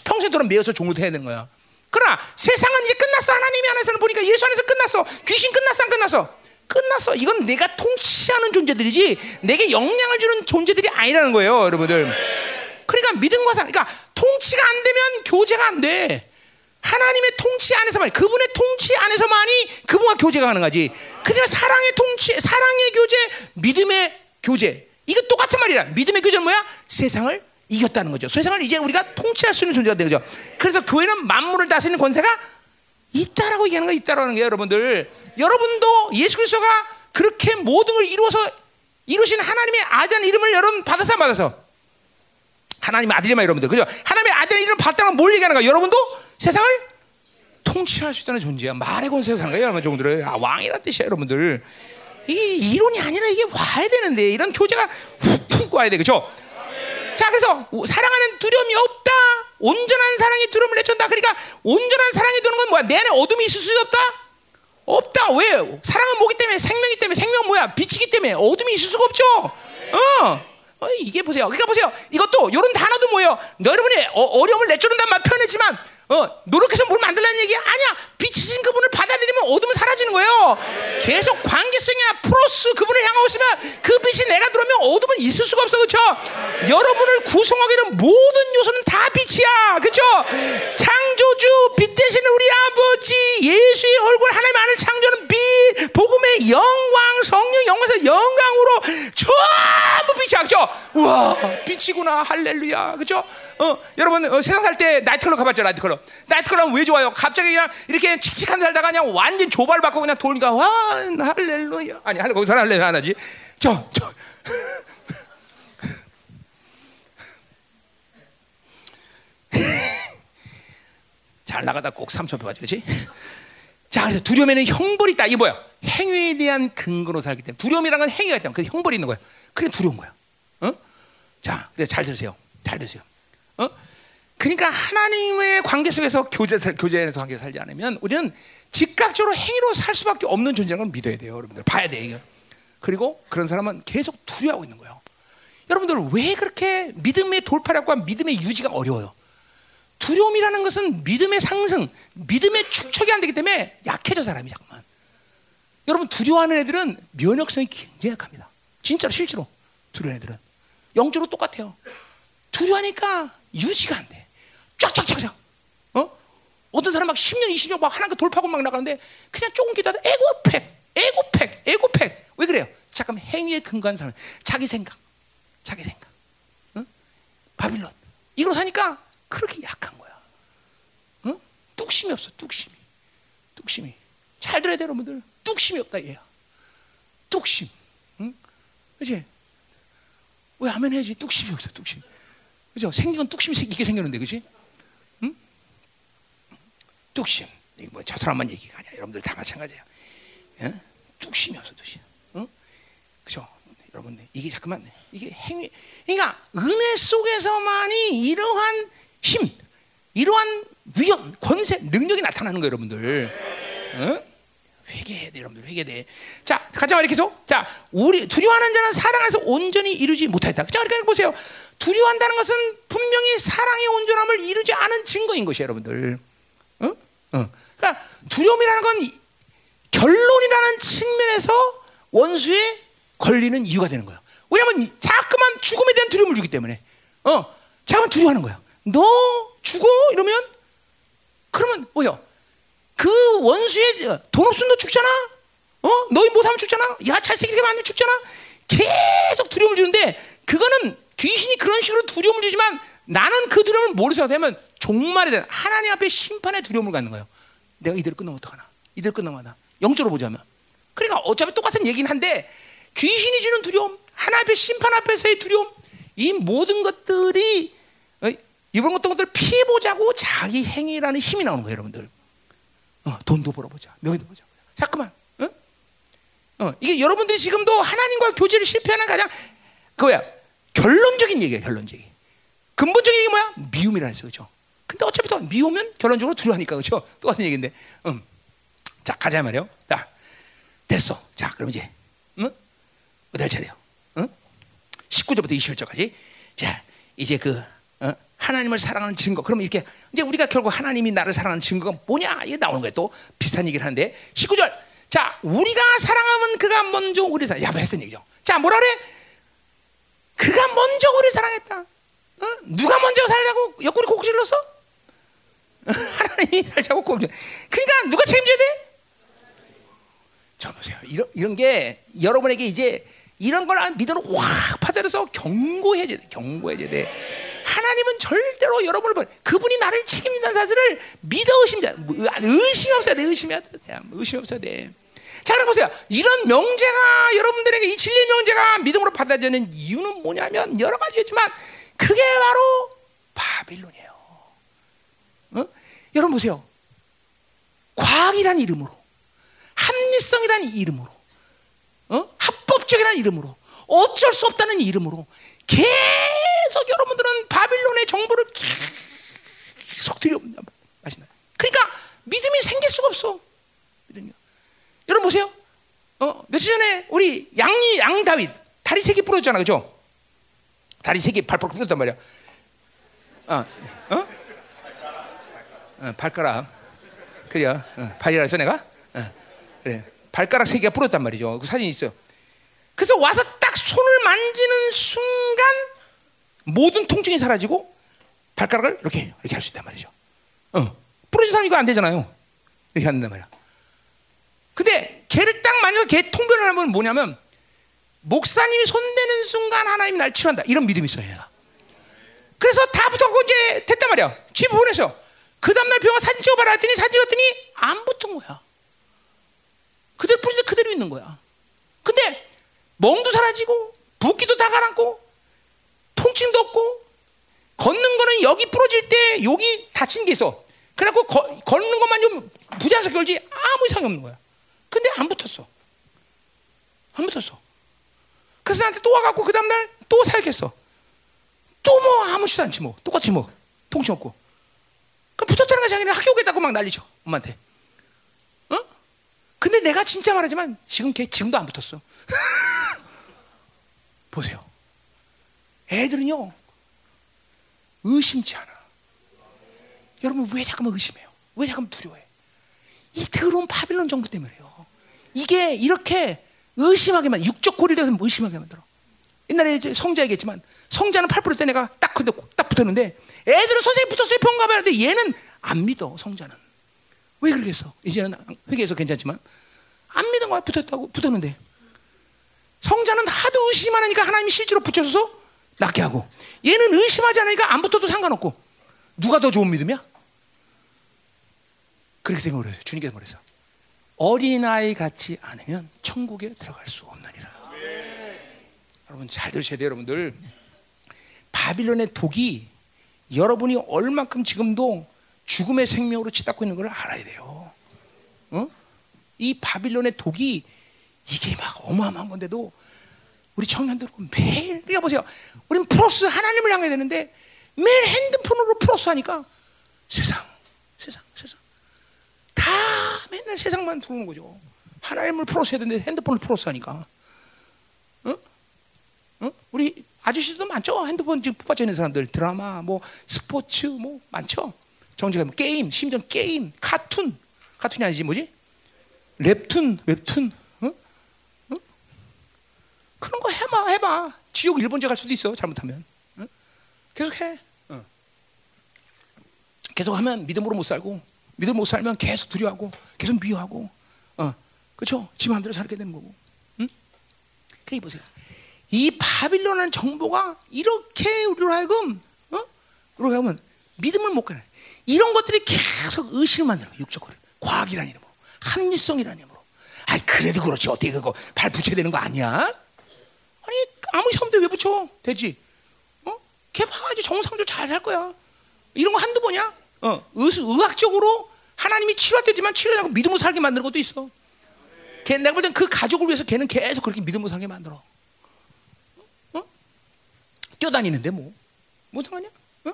평생 동안 매여서 종로도 해야 되는 거야. 그러나 세상은 이제 끝났어. 하나님이 안에서는 보니까 예수 안에서 끝났어. 귀신 끝났어, 안 끝났어? 끝났어. 이건 내가 통치하는 존재들이지 내게 영향을 주는 존재들이 아니라는 거예요, 여러분들. 그러니까 믿음과 사랑, 그러니까 통치가 안 되면 교제가 안 돼. 하나님의 통치 안에서만, 그분의 통치 안에서만이 그분과 교제가 가능하지. 그다음에 사랑의 통치, 사랑의 교제, 믿음의 교제. 이거 똑같은 말이야. 믿음의 교제는 뭐야? 세상을 이겼다는 거죠. 세상을 이제 우리가 통치할 수 있는 존재가 되는 거죠. 그래서 교회는 만물을 다스리는 권세가 있다라고 얘기하는 거 있다라는 게 여러분들. 여러분도 예수 그리스도가 그렇게 모든 걸 이루어서 이루신 하나님의 아들 이름을 여러분 받아서 받아서 하나님의 아들이만 여러분들 그죠? 하나님의 아들 이름 받다가 뭘 얘기하는 거야? 여러분도 세상을 통치할 수 있다는 존재야. 말의 권세에 사는 거야, 여러분 정도를. 아, 왕이란 뜻이야, 여러분들. 이게 이론이 아니라 이게 와야 되는데 이런 교제가 훅훅 와야 돼, 그죠? 자, 그래서 사랑하는 두려움이 없다. 온전한 사랑이 두려움을 내쫓는다. 그러니까 온전한 사랑이 두는 건 뭐야? 내 안에 어둠이 있을 수 없다. 없다. 왜? 사랑은 뭐기 때문에 생명이 때문에 생명 뭐야? 빛이기 때문에 어둠이 있을 수가 없죠. 어. 어 이게 보세요. 그러니까 보세요. 이것도 이런 단어도 뭐예요? 여러분이 어, 려움을 내쫓는단 말 표현했지만 어, 노력해서 뭘 만들라는 얘기 아니야. 빛이신 그분을 받아들이면 어둠은 사라지는 거예요. 계속 관계성이야 플러스 그분을 향하고 있으면 그 빛이 내가 들어오면 어둠은 있을 수가 없어 그렇죠? 여러분을 구성하기는 모든 요소는 다 빛이야 그렇죠? 창조주 빛 대신 우리 아버지 예수의 얼굴 하나님 안을 창조하는 빛 복음의 영광 성령 영광에서 영광으로 전부 빛이야 그렇죠? 우와 빛이구나 할렐루야 그렇죠? 어, 여러분 어, 세상 살 때 나이트클럽 가봤죠 나이트클럽 나이트클럽 왜 좋아요? 갑자기 그냥 이렇게 칙칙한 데 살다가 그냥 완전 조발받고 그냥 돌니까 와 할렐루야 아니 거기서 할렐루야 안 하지 저 저. 잘 나가다 꼭 삼천표 맞지, 그렇지? 자, 그래서 두려움에는 형벌이 있다. 이게 뭐야? 행위에 대한 근거로 살기 때문에 두려움이라는 건 행위가 있다면 그 형벌이 있는 거야. 그게 두려운 거야. 어? 자, 그래서 잘 들으세요. 잘 들으세요. 어? 그러니까 하나님의 관계 속에서 교제 교제에서 관계 살지 않으면 우리는 즉각적으로 행위로 살 수밖에 없는 존재라는 걸 믿어야 돼요, 여러분들. 봐야 돼 이거. 그리고 그런 사람은 계속 두려워하고 있는 거예요. 여러분들 왜 그렇게 믿음의 돌파력과 믿음의 유지가 어려워요? 두려움이라는 것은 믿음의 상승, 믿음의 축척이 안 되기 때문에 약해져 사람이 자꾸만. 여러분 두려워하는 애들은 면역성이 굉장히 약합니다. 진짜로 실제로 두려워하는 애들은 영적으로 똑같아요. 두려워하니까 유지가 안 돼. 쫙쫙쫙쫙. 어? 어떤 사람 막 10년, 20년 막 하나님 돌파고 막 나가는데 그냥 조금 기다려 에고팩, 에고팩, 에고팩. 왜 그래요? 잠깐 행위에 근거한 사람, 자기 생각, 자기 생각. 어? 바빌론. 이걸로 사니까 그렇게 약한 거야. 어? 뚝심이 없어, 뚝심이. 뚝심이. 잘 들어야 돼, 여러분들. 뚝심이 없다, 얘야. 뚝심. 응? 그지? 왜 아멘 해야지? 뚝심이 없어, 뚝심. 그죠? 생긴 건 뚝심이 생기게 생겼는데, 그지? 응? 뚝심. 이거 뭐저 사람만 얘기가 아니야. 여러분들 다 마찬가지야. 예? 뚝심이 없어, 뚝심. 응? 그죠? 여러분들 이게 잠깐만 이게 행위 그러니까 은혜 속에서만이 이러한 힘, 이러한 위험, 권세, 능력이 나타나는 거예요, 여러분들. 응? 회개해야 돼, 여러분들 회개돼. 자, 가자 말이 계속. 자, 우리 두려워하는 자는 사랑 에서 온전히 이루지 못하다. 자, 그러니까 보세요. 두려워한다는 것은 분명히 사랑의 온전함을 이루지 않은 증거인 것이에요, 여러분들. 어? 어. 그러니까 두려움이라는 건 결론이라는 측면에서 원수에 걸리는 이유가 되는 거야. 왜냐하면 자꾸만 죽음에 대한 두려움을 주기 때문에. 어, 자꾸만 두려워하는 거야. 너 죽어 이러면 그러면 뭐야? 그 원수의 어, 돈 없으면 너 죽잖아. 어? 너희 못하면 죽잖아. 야 잘생기게 만면 죽잖아. 계속 두려움을 주는데 그거는 귀신이 그런 식으로 두려움을 주지만 나는 그 두려움을 모르서 되면 종말에 대한 하나님 앞에 심판의 두려움을 갖는 거예요. 내가 이대로 끝나면 어떡하나? 이대로 끝나면 하나? 영적으로 보자면. 그러니까 어차피 똑같은 얘기는 한데 귀신이 주는 두려움, 하나님 앞에 심판 앞에서의 두려움, 이 모든 것들이 어, 이런 것들 피해보자고 자기 행위라는 힘이 나오는 거예요, 여러분들. 어, 돈도 벌어보자, 명예도 보자. 자꾸만. 어? 어, 이게 여러분들이 지금도 하나님과 교제를 실패하는 가장 그거야 결론적인 얘기야, 결론적인. 근본적인 얘기 뭐야? 미움이라 했어, 그렇죠? 근데 어차피 또 미우면 결론적으로 두려우니까 그렇죠? 똑같은 얘기인데. 음. 자, 가자 말이요. 자, 됐어. 자, 그럼 이제 응? 어디 할 차례요? 응? 19절부터 21절까지. 자, 이제 그 어? 하나님을 사랑하는 증거. 그럼 이렇게 이제 우리가 결국 하나님이 나를 사랑하는 증거가 뭐냐? 이게 나오는 거예요. 또 비슷한 얘기를 하는데 19절. 자, 우리가 사랑하면 그가 먼저 우리 사랑. 야, 뭐 했던 얘기죠. 자, 뭐라 그래? 그가 먼저 우리 사랑했다. 어? 누가 먼저 살려고 옆구리 콕 질렀어? 하나님이 살자고 콕. 그러니까 누가 책임져야 돼? 저 보세요. 이런 이런 게 여러분에게 이제 이런 걸 믿음으로 확 파들어서 경고해야 돼. 경고해야 돼. 하나님은 절대로 여러분을 보 그분이 나를 책임진다는 사실을 믿어 의심자 의심 없어야 돼. 의심이 돼. 의심 없어야 돼. 자, 그럼 보세요. 이런 명제가 여러분들에게 이 진리 명제가 믿음으로 받아지는 이유는 뭐냐면 여러 가지겠지만 그게 바로 바빌론이에요. 어? 여러분 보세요. 과학이란 이름으로 합리성이라는 이름으로, 어? 합법적이라는 이름으로, 어쩔 수 없다는 이름으로 계속 여러분들은 바빌론의 정보를 계속 들여온단 말이야. 그러니까 믿음이 생길 수가 없어. 믿음이. 여러분 보세요. 어, 며칠 전에 우리 양이 양 다윗 다리 세 개 부러졌잖아, 그죠? 다리 세 개 발발 부러졌단 말이야. 어, 어? 어 발가락. 그래, 어, 발이라 해서 내가. 어. 그래. 발가락 세 개가 부러졌단 말이죠. 그 사진이 있어요. 그래서 와서 딱 손을 만지는 순간 모든 통증이 사라지고 발가락을 이렇게 이렇게 할 수 있단 말이죠. 어. 부러진 사람 이거 안 되잖아요. 이렇게 한단 말이야. 근데 개를 딱 만져서 개 통변을 하면 뭐냐면 목사님이 손대는 순간 하나님이 날 치료한다. 이런 믿음이 있어요. 얘가. 그래서 다 붙었고 이제 됐단 말이야. 집에 보내서 그 다음날 병원 사진 찍어봐라 했더니 사진 찍었더니 안 붙은 거야. 그대로 뿌리데 그대로 있는 거야. 근데 멍도 사라지고 붓기도 다 가라앉고 통증도 없고 걷는 거는 여기 부러질 때 여기 다친 게 있어. 그래갖고 거, 걷는 것만 좀 부자연스럽게 걸지 아무 이상이 없는 거야. 근데 안 붙었어. 안 붙었어. 그래서 나한테 또 와갖고 그 다음날 또 사역했어. 또 뭐 아무렇지도 않지 뭐. 똑같이 뭐. 통증 없고. 그 붙었다는 거 자기는 학교 오겠다고 막 난리죠. 엄마한테. 근데 내가 진짜 말하지만 지금 걔 지금도 안 붙었어. 보세요. 애들은요 의심치 않아. 여러분 왜 잠깐만 의심해요? 왜 잠깐만 두려워해? 이 더러운 바빌론 정부 때문에요. 이게 이렇게 의심하게만 육적 고리를 해서 의심하게 만들어. 옛날에 이제 성자 얘기했지만 성자는 8%때 내가 딱 딱 붙었는데 애들은 선생님 붙었어요 평가 받는데 얘는 안 믿어 성자는. 왜 그러겠어? 이제는 회개해서 괜찮지만 안 믿은 거야 붙었다고 붙었는데 성자는 하도 의심 하니까 하나님이 실제로 붙여서 낫게 하고 얘는 의심하지 않으니까 안 붙어도 상관없고 누가 더 좋은 믿음이야? 그렇게 생각을 해요. 주님께서 말해서 어린아이 같지 않으면 천국에 들어갈 수 없느니라. 여러분 잘 들으셔야 돼요, 여러분들. 바빌론의 독이 여러분이 얼만큼 지금도 죽음의 생명으로 치닫고 있는 걸 알아야 돼요. 어? 이 바빌론의 독이 이게 막 어마어마한 건데도 우리 청년들 매일 그러니까 보세요. 우리는 플러스 하나님을 향해야 되는데 매일 핸드폰으로 플러스 하니까 세상, 세상, 세상 다 맨날 세상만 들어오는 거죠. 하나님을 플러스 해야 되는데 핸드폰을 플러스 하니까. 어? 어? 우리 아저씨도 많죠. 핸드폰 지금 뽑아져 있는 사람들 드라마, 뭐 스포츠, 뭐 많죠. 정지가 뭐 게임, 심지어 게임, 카툰, 카툰이 아니지 뭐지? 웹툰, 웹툰? 그런 거 해봐, 해봐. 지옥 일본제 갈 수도 있어 잘못하면. 어? 계속해. 어. 계속 하면 믿음으로 못 살고, 믿음 못 살면 계속 두려워하고, 계속 미워하고, 어, 그렇죠? 지 마음대로 살게 되는 거고. 응? 그게 보세요. 이 바빌론한 정보가 이렇게 우리로 하여금, 어? 우리로 하여금 믿음을 못 가네. 이런 것들이 계속 의심을 만들어 육적으로. 과학이라는 이름으로, 합리성이라는 이름으로. 아이 그래도 그렇지 어떻게 그거 발 붙여야 되는 거 아니야? 아무리 섬도 왜 붙여? 되지. 어? 걔 봐야지 정상적으로 잘 살 거야. 이런 거 한두 번이야? 어, 의, 의학적으로 하나님이 치료했지만 치료하고 믿음으로 살게 만드는 것도 있어. 걔 내가 볼 땐 그 가족을 위해서 걔는 계속 그렇게 믿음으로 살게 만들어. 어? 뛰어다니는데 뭐, 뭐 상관이야? 어?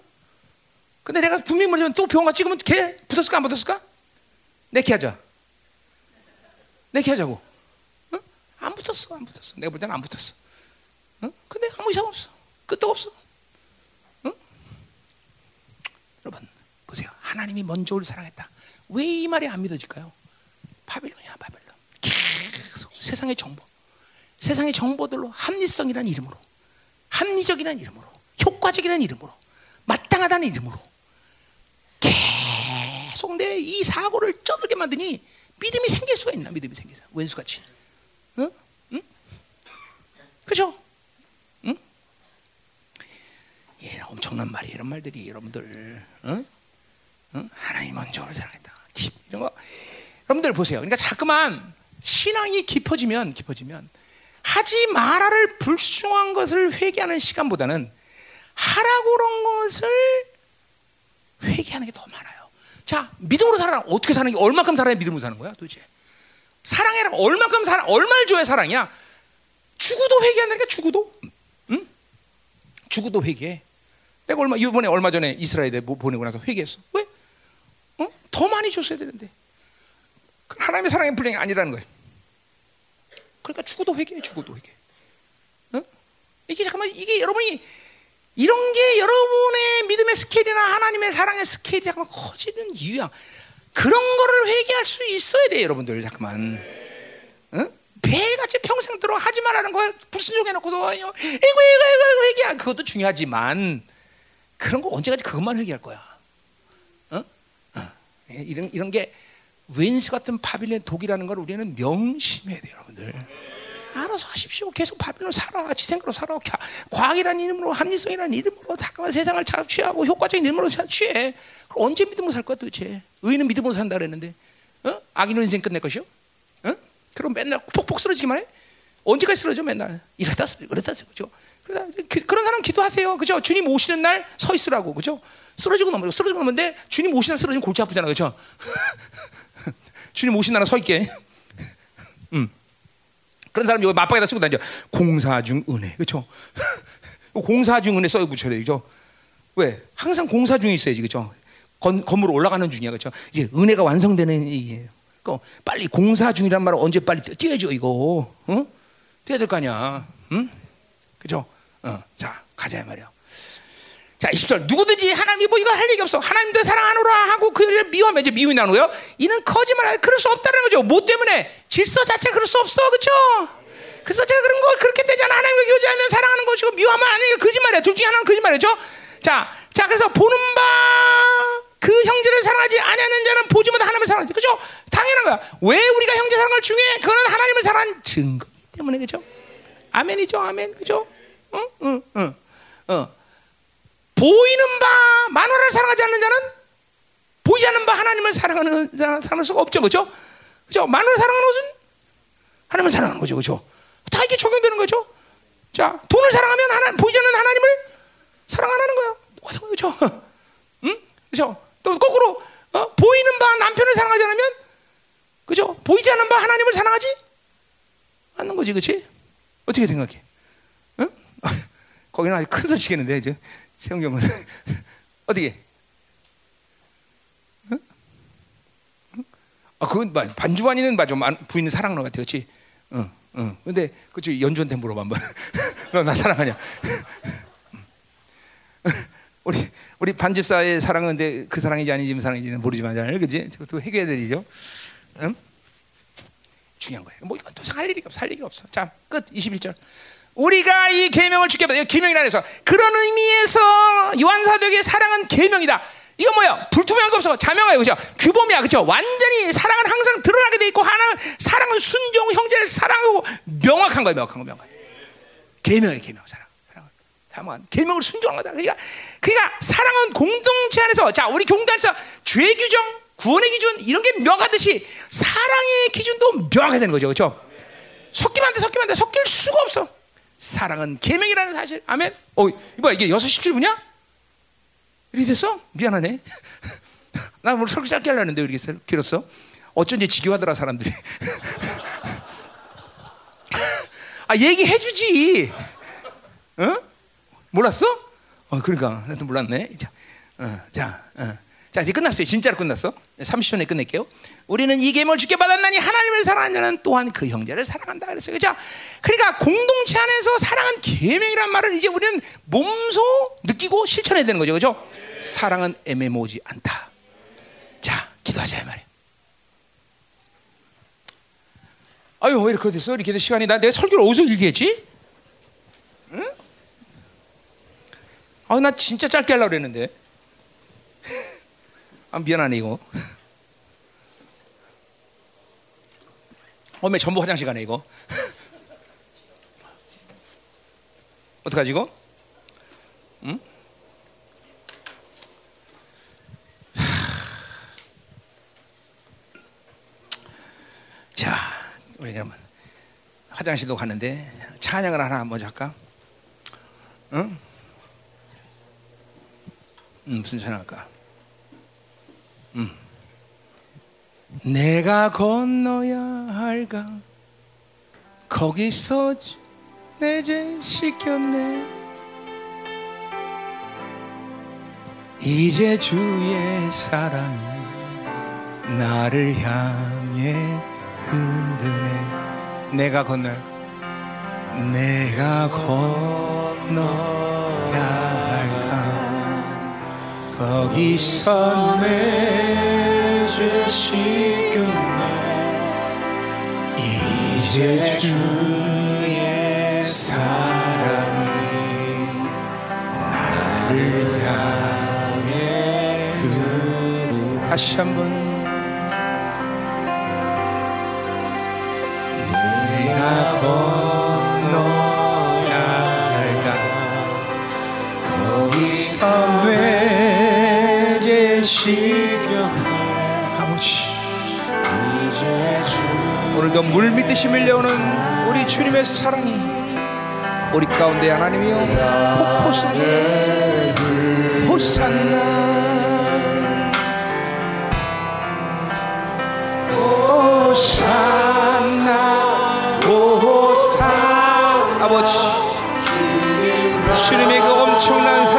근데 내가 분명히 말하지만 또 병원 가 찍으면 걔 붙었을까 안 붙었을까? 내키 하자. 내키 하자고. 어? 안 붙었어, 안 붙었어. 내가 볼 때는 안 붙었어. 어? 근데 아무 이상 없어. 끝도 없어. 어? 여러분 보세요. 하나님이 먼저 우리 사랑했다. 왜 이 말이 안 믿어질까요? 바빌론이야, 바빌론. 계속 세상의 정보, 세상의 정보들로 합리성이라는 이름으로, 합리적이라는 이름으로, 효과적이라는 이름으로, 마땅하다는 이름으로 계속 내 이 사고를 쩌들게 만드니 믿음이 생길 수가 있나? 믿음이 생기서 왼수같이, 응? 응? 그죠? 응? 예, 엄청난 말이 이런 말들이 여러분들, 응? 응? 하나님 먼저 를 사랑했다. 이런 거 여러분들 보세요. 그러니까 자꾸만 신앙이 깊어지면 깊어지면 하지 마라를 불순한 것을 회개하는 시간보다는 하라고 그런 것을 회개하는 게 더 많아요. 자, 믿음으로 살아 어떻게 사는 게 얼마큼 살아야 믿음으로 사는 거야, 도대체? 사랑해라 얼마큼 살아 얼마를 줘야 사랑이야? 죽어도 회개한다니까 죽어도, 응? 죽어도 회개. 내가 얼마 이번에 얼마 전에 이스라엘에 보내고 나서 회개했어. 왜? 어? 더 많이 줬어야 되는데. 하나님의 사랑의 분량이 아니라는 거예요. 그러니까 죽어도 회개해, 죽어도 회개. 어? 이게 잠깐만 이게 여러분이 이런 게 여러분의 믿음의 스케일이나 하나님의 사랑의 스케일이 잠깐만 커지는 이유야. 그런 거를 회개할 수 있어야 돼, 여러분들 잠깐만. 어? 매일같이 평생 들어 하지 말라는 거 불순종해 놓고서 이거 이거 이거 이거 회개야. 그것도 중요하지만 그런 거 언제까지 그것만 회개할 거야. 어? 어. 이런 이런 게 웬스 같은 바빌론 독이라는 걸 우리는 명심해야 돼요, 여러분들. 알아서 하십시오. 계속 바빌론 살아. 지 생각으로 살아. 과학이라는 이름으로, 합리성이라는 이름으로, 잠깐만 세상을 취하고 효과적인 이름으로 취해. 그럼 언제 믿음으로 살 거야, 도대체? 의인은 믿음으로 산다 그랬는데, 어? 악인은 인생 끝낼 것이요? 어? 그럼 맨날 폭폭 쓰러지기만 해? 언제까지 쓰러져, 맨날? 이러다 쓰러져, 이러다 쓰러져. 그, 그런 사람 기도하세요. 그죠? 주님 오시는 날 서 있으라고. 그죠? 쓰러지고 넘어 쓰러지고 넘는데 주님 오시는 날 쓰러지면 골치 아프잖아. 그죠? 주님 오신 날은 서 있게. 음. 그런 사람 여기 맞박에다 쓰고 다녀. 공사 중 은혜. 그렇죠? 공사 중 은혜 써 붙여야 돼. 그죠? 왜? 항상 공사 중에 있어야지. 그죠? 건, 건물 올라가는 중이야. 그죠? 이제 은혜가 완성되는 이게 그 빨리 공사 중이란 말은 언제 빨리 뛰어야죠, 이거. 어? 뛰어야 될 거 아니야. 응? 그죠? 어. 자, 가자 말이야. 자, 20절. 누구든지 하나님이 뭐 이거 할 얘기 없어. 하나님도 사랑하노라 하고 그를 미워하면 이제 미움이 나누고요. 이는 거짓말, 그럴 수 없다는 거죠. 뭐 때문에? 질서 자체 그럴 수 없어. 그죠? 그래서 제가 그런 거 그렇게 되잖아. 하나님과 교제하면 사랑하는 것이고 미워하면 아니니까 거짓말이야. 둘 중에 하나는 거짓말이죠. 자, 자, 그래서 보는 바 그 형제를 사랑하지 아니하는 자는 보지 못한 하나님을 사랑하지. 그죠? 당연한 거야. 왜 우리가 형제 사랑을 중요해? 그거는 하나님을 사랑한 증거이기 때문에 그죠? 아멘이죠. 아멘. 그죠? 어? 어, 어, 어. 보이는 바 만화를 사랑하지 않는 자는 보이지 않는 바 하나님을 사랑하는 사랑할 수가 없죠, 그렇죠? 그죠? 마누라 사랑하는 것은 하나님을 사랑하는 거죠, 그죠? 다 이게 적용되는 거죠. 자, 돈을 사랑하면 하나 보이지 않는 하나님을 사랑 안 하는 거야. 그죠? 응? 그죠? 또 거꾸로 어? 보이는 바 남편을 사랑하지 않으면 그죠? 보이지 않는 바 하나님을 사랑하지 않는 거지, 그렇지? 어떻게 생각해? 응? 거기는 아주 큰 소리 치겠는데, 이제 최영경은 어떻게? 응? 응? 아, 그건 반주환이는 맞아, 부인은 것 같아, 그렇지? 응, 응. 근데 그치 연주한테 물어봐 한번. 나 사랑하냐? 우리 우리 반집사의 사랑은 근데 그 사랑인지 아닌지 사랑인지는 모르지만 그지? 그것도 해결해야 되죠. 응? 중요한 거예요. 뭐 이건 도할 일이 없어. 할 일이 없어. 자, 끝 21절. 우리가 이 계명을 주게 받아. 계명이라 해서 그런 의미에서 요한 사도에게 사랑은 계명이다. 이거 뭐야? 불투명한 거 없어. 자명해요. 그죠? 규범이야. 그죠? 완전히 사랑은 항상 드러나게 돼 있고 하나는 사랑은 순종 형제를 사랑하고 명확한 거야. 명확한 거 명확한. 계명이야, 계명 사랑. 다만 계명을 순종한 거다. 그러니까 그러니까 사랑은 공동체 안에서 자, 우리 공동체에서 죄 규정, 구원의 기준 이런 게 명하듯이 사랑의 기준도 명하게 되는 거죠. 그렇죠? 섞이면 안 돼. 섞이면 안 돼. 섞일 수가 없어. 사랑은 계명이라는 사실. 아멘. 어, 이봐 이게 6시 17분이야? 이렇게 됐어? 미안하네. 나 오늘 설교 짧게 하려는데 왜 이렇게 길었어? 어쩐지 지겨하더라 사람들이. 아 얘기해주지. 어? 몰랐어? 어 그러니까 나도 몰랐네. 자, 어, 자, 어. 자 이제 끝났어요. 진짜로 끝났어. 30초 내 끝낼게요. 우리는 이 계명을 주게 받았나니 하나님을 사랑하는 자는 또한 그 형제를 사랑한다 그랬어요. 그죠? 그러니까 공동체 안에서 사랑은 계명이란 말을 이제 우리는 몸소 느끼고 실천해야 되는 거죠. 그죠? 사랑은 애매모지 않다. 자, 기도하자 이 말이야. 아유 왜 이렇게 됐어? 이렇게 된 시간이 나 내가 설교를 어디서 길게 했지? 응? 아나 진짜 짧게 하려고 그랬는데. 아 미안하네 이거. 어메 전부 화장실 가네 이거. 어떡하지 이거? 응? 자, 그러면 화장실도 가는데 찬양을 하나 먼저 할까? 응? 음, 무슨 찬양 할까? 음. 내가 건너야 할까? 거기서 내죄 시켰네. 이제 주의 사랑이 나를 향해 흐르네. 내가 건너 내가 할까? 거기서 내죄 시켰네. 이제 주의 사랑이 나를 향해 흐르네. 다시 한번. 내가 건너야 할까 거기서 시켰네 아버지. 오늘도 물 믿듯이 밀려오는 우리 주님의 사랑이 우리 가운데 하나님이여 폭포수 호산나. 호산나 호산 아버지 주님의 그 엄청난 사랑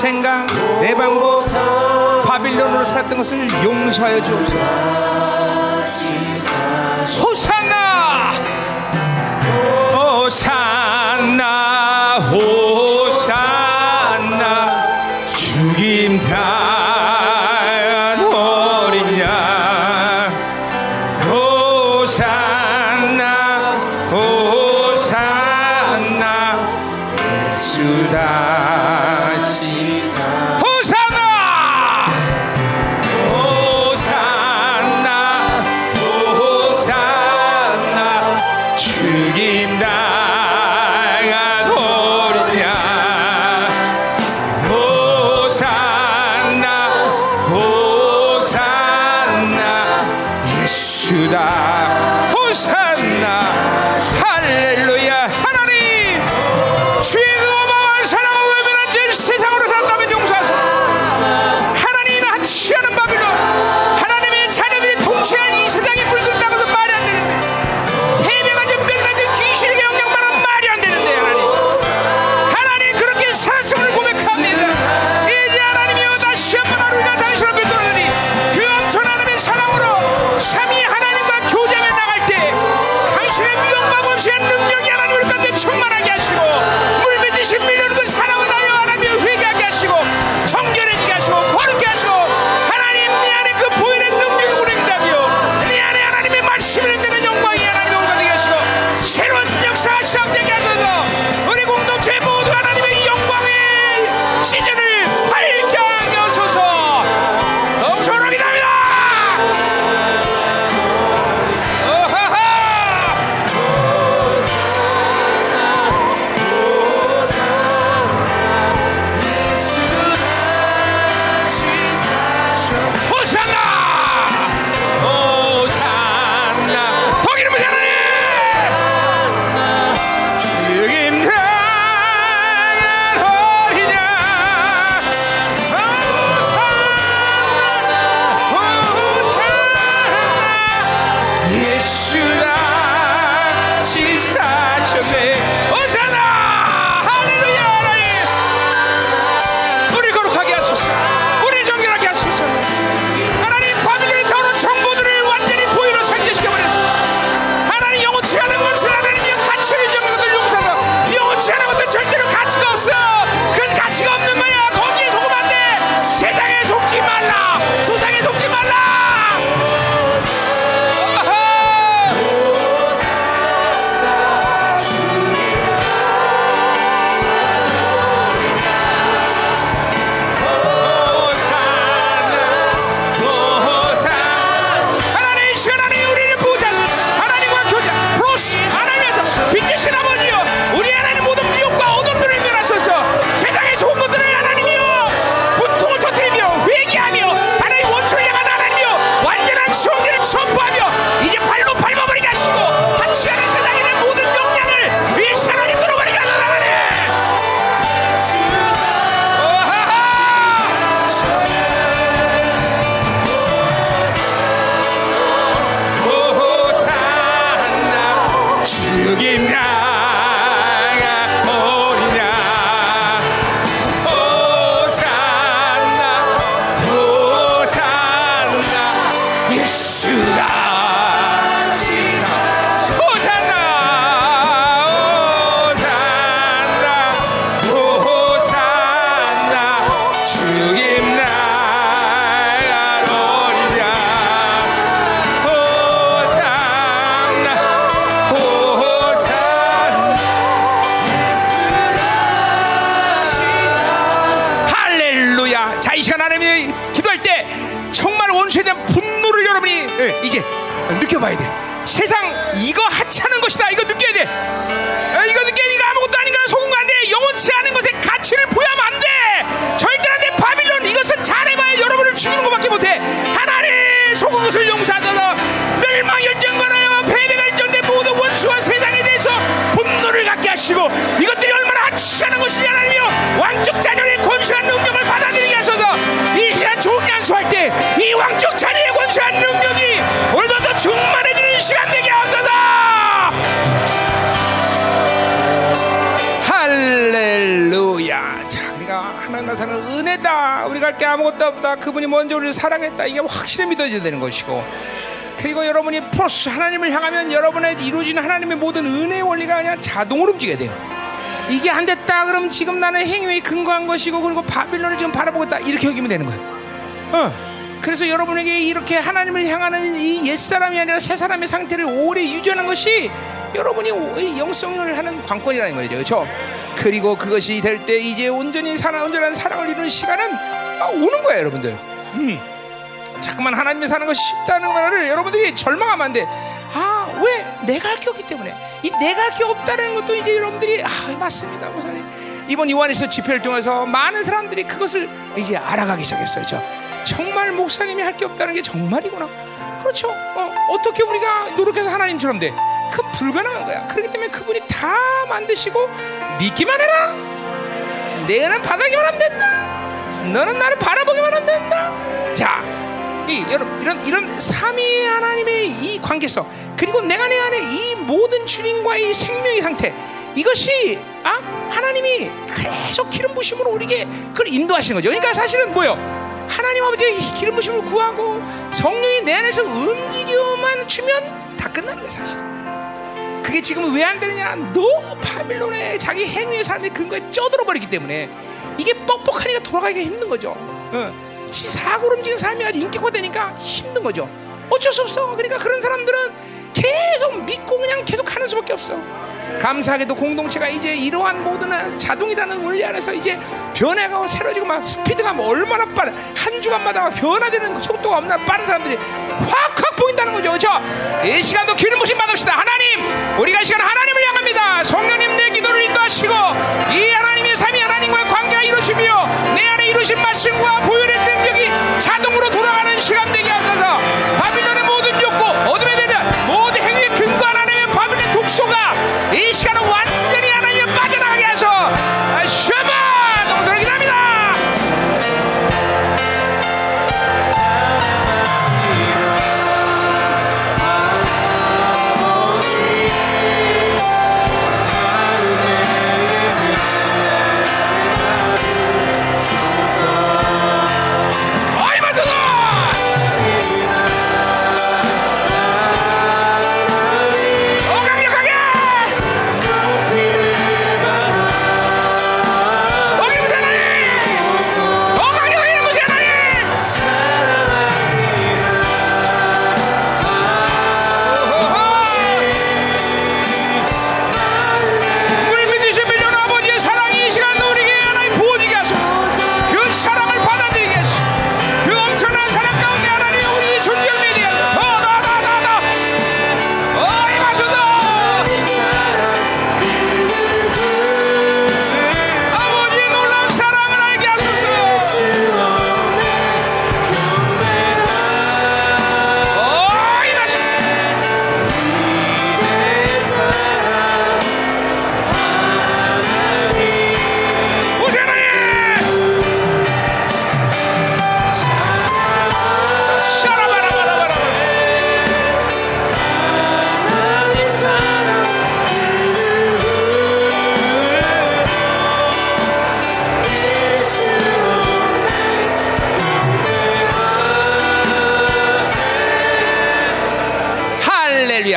생각 내 방법 바빌론으로 살았던 것을 용서하여 주옵소서. 호산 것이고 그리고 여러분이 플러스 하나님을 향하면 여러분의 이루어진 하나님의 모든 은혜의 원리가 그냥 자동으로 움직여야 돼요 이게 안 됐다 그럼 지금 나는 행위에 근거한 것이고 그리고 바빌론을 지금 바라보고 있다 이렇게 여기면 되는 거예요 어. 그래서 여러분에게 이렇게 하나님을 향하는 이 옛사람이 아니라 새사람의 상태를 오래 유지하는 것이 여러분이 영성을 하는 관건이라는 거죠 그렇죠? 그리고 그것이 될 때 이제 온전히 사랑, 온전한 사랑을 이루는 시간은 아, 오는 거예요 여러분들 음. 자꾸만 하나님이 사는 것이 쉽다는 말을 여러분들이 절망하면 안 돼. 아, 왜? 내가 할 게 없기 때문에. 이 내가 할 게 없다는 것도 이제 여러분들이, 아, 맞습니다, 목사님. 이번 요한에서 집회를 통해서 많은 사람들이 그것을 이제 알아가기 시작했어요. 저 정말 목사님이 할 게 없다는 게 정말이구나. 그렇죠. 어, 어떻게 우리가 노력해서 하나님처럼 돼? 그 불가능한 거야. 그렇기 때문에 그분이 다 만드시고 믿기만 해라. 내는 바라기만 하면 된다. 너는 나를 바라보기만 하면 된다. 자, 이 여러분 이런 이런 삼위 하나님의 이 관계성 그리고 내가 내 안에 이 모든 주님과의 생명의 상태 이것이 아 하나님이 계속 기름 부심으로 우리에게 그걸 인도하시는 거죠. 그러니까 사실은 뭐요? 하나님 아버지의 기름 부심을 구하고 성령이 내 안에서 움직여만 주면 다 끝나는 거예요, 사실. 그게 지금 왜 안 되느냐? 너무 바빌론의 자기 행위의 삶의 근거에 쪄들어 버리기 때문에 이게 뻑뻑하니까 돌아가기가 힘든 거죠. 어. 지 사고로 움직이는 삶이 아주 인격화되니까 힘든 거죠. 어쩔 수 없어. 그러니까 그런 사람들은 계속 믿고 그냥 계속 하는 수밖에 없어. 감사하게도 공동체가 이제 이러한 모든 자동이라는 원리 안에서 이제 변해가고 새로지고 막 스피드가 뭐 얼마나 빠른 한 주간마다 변화되는 속도가 없나 빠른 사람들이 확확 보인다는 거죠. 그렇죠? 이 시간도 기름 부심 받읍시다. 하나님, 우리가 이 시간 하나님을 향합니다. 성령님 내 기도를 인도하시고 이 하나님 의 삶이 하나님과의 관계가 이루어지며 내 안에 이루신 말씀과 보혈의 능력이 자동으로 돌아가는 시간 되게 하소서.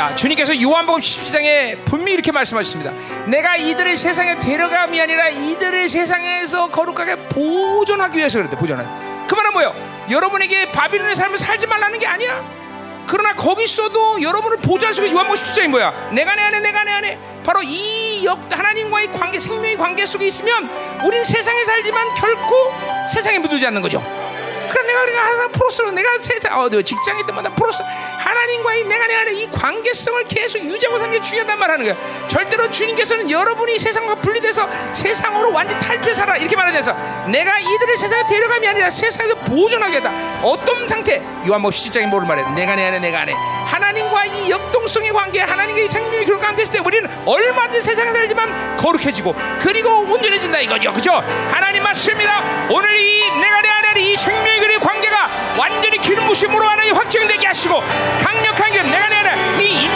할렐루야 주님께서 요한복음 17장에 분명히 이렇게 말씀하셨습니다. 내가 이들을 세상에 데려감이 아니라 이들을 세상에서 거룩하게 보존하기 위해서 그랬대 보존하기 그 말은 뭐예요? 여러분에게 바빌론의 삶을 살지 말라는 게 아니야. 그러나 거기 있어도 여러분을 보존할 수 있는 요한복음 17장이 뭐야? 내가 내 안에 내가 내 안에. 바로 이 역, 하나님과의 관계 생명의 관계 속에 있으면 우린 세상에 살지만 결코 세상에 묻지 않는 거죠 항상 프로스로 내가 세상 어디 직장에 때마다 프로스 하나님과의 내가 내 안에 이 관계성을 계속 유지하고 사는 게 중요하단 말하는 거야. 절대로 주님께서는 여러분이 세상과 분리돼서 세상으로 완전 탈피해 살아 이렇게 말하지 않아서 내가 이들을 세상에 데려감이 아니라 세상에서 보존하겠다. 어떤 상태? 요한복음 10장에 뭐를 말해? 내가 내 안에 내가 안에 하나님과 이 역동성의 관계, 하나님과 이 생명이 그런 가운데 있을 때 우리는 얼마든지 세상에 살지만 거룩해지고 그리고 온전해진다 이거죠, 그죠? 하나님 맞습니다. 오늘 이 내가 내 안에 이 생명의 관계 가 완전히 기름 부심으로 하나님 확증되게 하시고 강력한 기름 내가 내 안에 이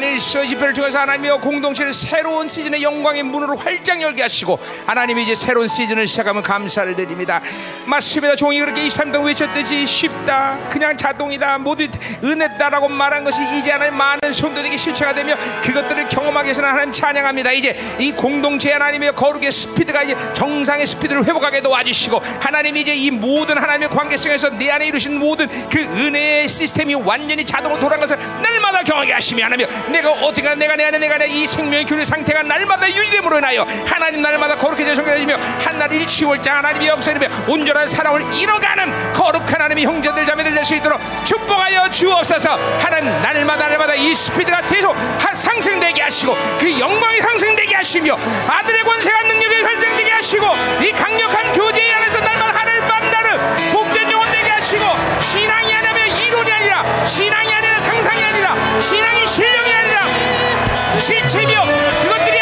감 요한일서 집회를 통해서 하나님의 공동체를 새로운 시즌의 영광의 문으로 활짝 열게 하시고 하나님이 이제 새로운 시즌을 시작하면 감사를 드립니다. 맞습니다. 종이 그렇게 23동 외쳤듯이 쉽다 그냥 자동이다 모두 은혜다라고 말한 것이 이제 하나님 많은 손들에게 실체가 되며 그것들을 경험하기 위해서는 하나님 찬양합니다. 이제 이 공동체 하나님의 거룩의 스피드가 이제 정상의 스피드를 회복하게 도와주시고 하나님이 이제 이 모든 하나님의 관계성에서 내 안에 이루신 모든 그 은혜의 시스템이 완전히 자동으로 것을 날마다 경험하게 하시며 하나님 내가 어떻게 내가 내 안에 내가 내 이 생명의 교류 상태가 날마다 유지됨으로 인하여 하나님 날마다 거룩해져 성결해지며 한날 일치월장 하나님의 역사님의 온전한 사랑을 이뤄가는 거룩한 하나님의 형제들 자매들 될 수 있도록 축복하여 주옵소서. 하나님 날마다 날마다 이 스피드가 계속 하- 상승되게 하시고 그 영광이 상승되게 하시며 아들의 권세가 능력이 설정되게 하시고 이 강력한 교제 안에서 날마다 하나님 만나는 복된 영혼 되게 하시고 신앙이 아니라 이론이 아니라 신앙이 아니라 상상이 아니라 신앙이 실력 실체며 그것들이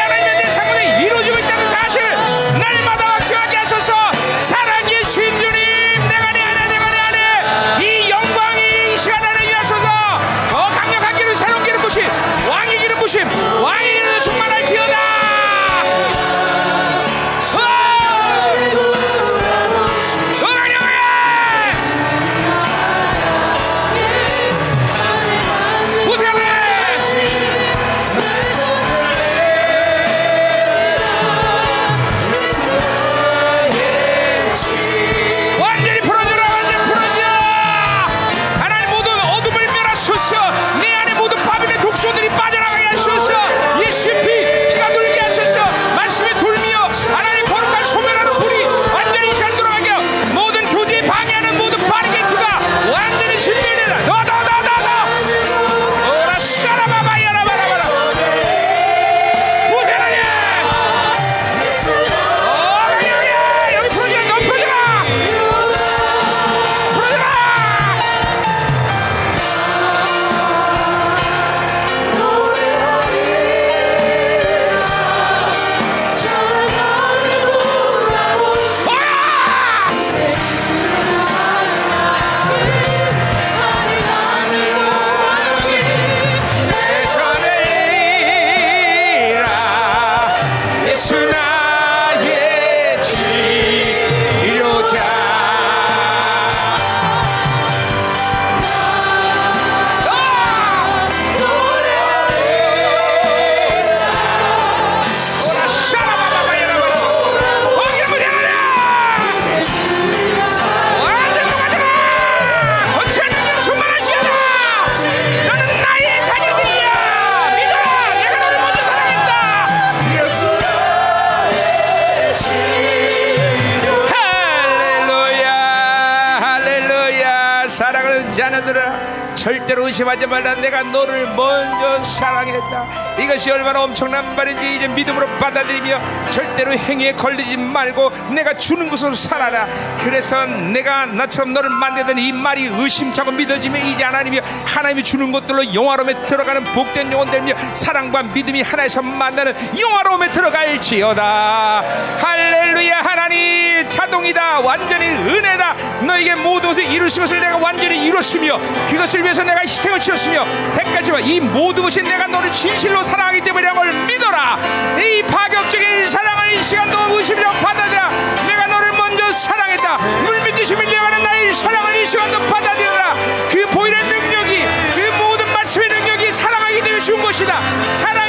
절대로 의심하지 말라. 내가 너를 먼저 사랑했다. 이것이 얼마나 엄청난 말인지 이제 믿음으로 받아들이며 절대로 행위에 걸리지 말고 내가 주는 것으로 살아라. 그래서 내가 나처럼 너를 만들던 이 말이 의심차고 믿어지며 이제 하나님이 하나님이 주는 것들로 영화로움에 들어가는 복된 영혼 되며 사랑과 믿음이 하나에서 만나는 영화로움에 들어갈지어다. 할렐루야 하나님 자동이다. 완전히 은혜다. 너에게 모든 것을 이루신 것을 내가 완전히 이뤘으며 그것을 위해서 내가 희생을 치렀으며 대가지만 이 모든 것이 내가 너를 진실로 사랑하기 때문이라는 걸 믿어라. 이 파격적인 사랑을 이 시간도 의심이라고 받아들여 내가 너를 먼저 사랑했다. 물밑듯이 밀려가는 나의 사랑을 이 시간도 받아들여라. 그 보이는 능력이 그 모든 말씀의 능력이 사랑하기 때문에 준 것이다. 사랑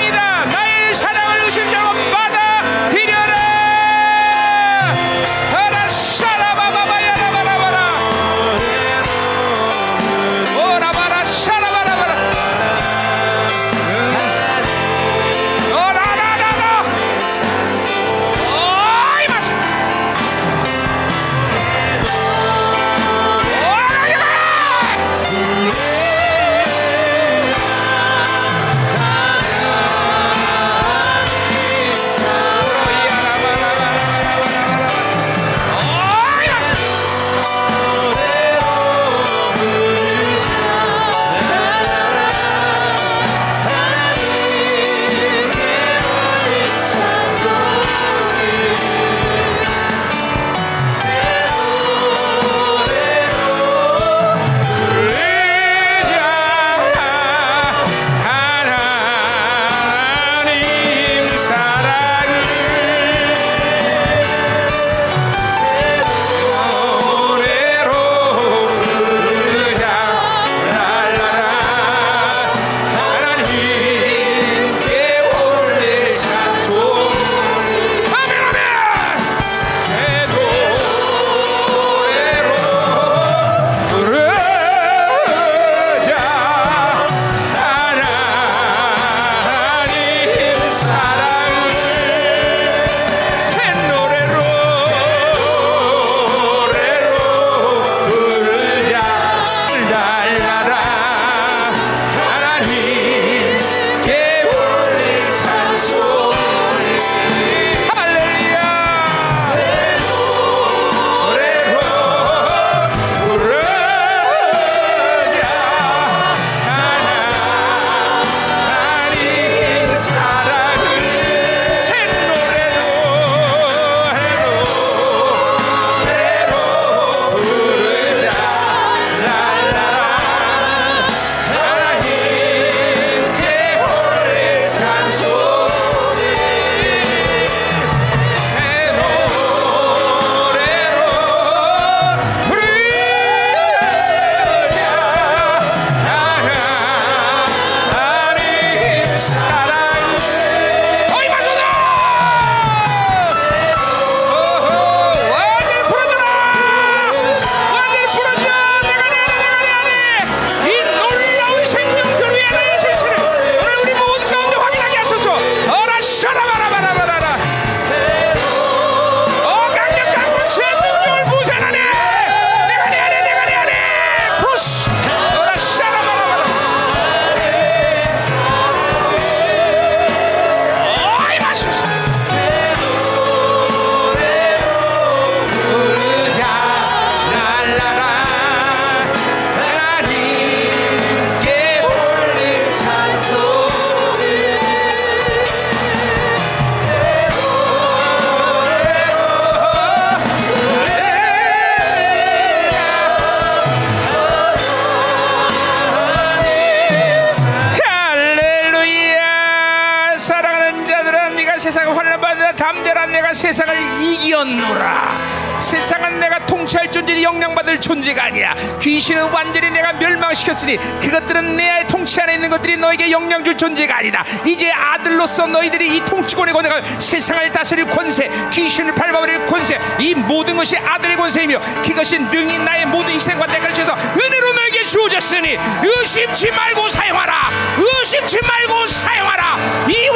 멸망시켰으니 그것들은 내 통치 안에 있는 것들이 너에게 영향 줄 존재가 아니다. 이제 아들로서 너희들이 이 통치권에 권해가 세상을 다스릴 권세 귀신을 밟아버릴 권세 이 모든 것이 아들의 권세이며 그것이 능히 나의 모든 희생과 대가를 쳐서 은혜로 너에게 주어졌으니 의심치 말고 사용하라. 의심치 말고 사용하라. 이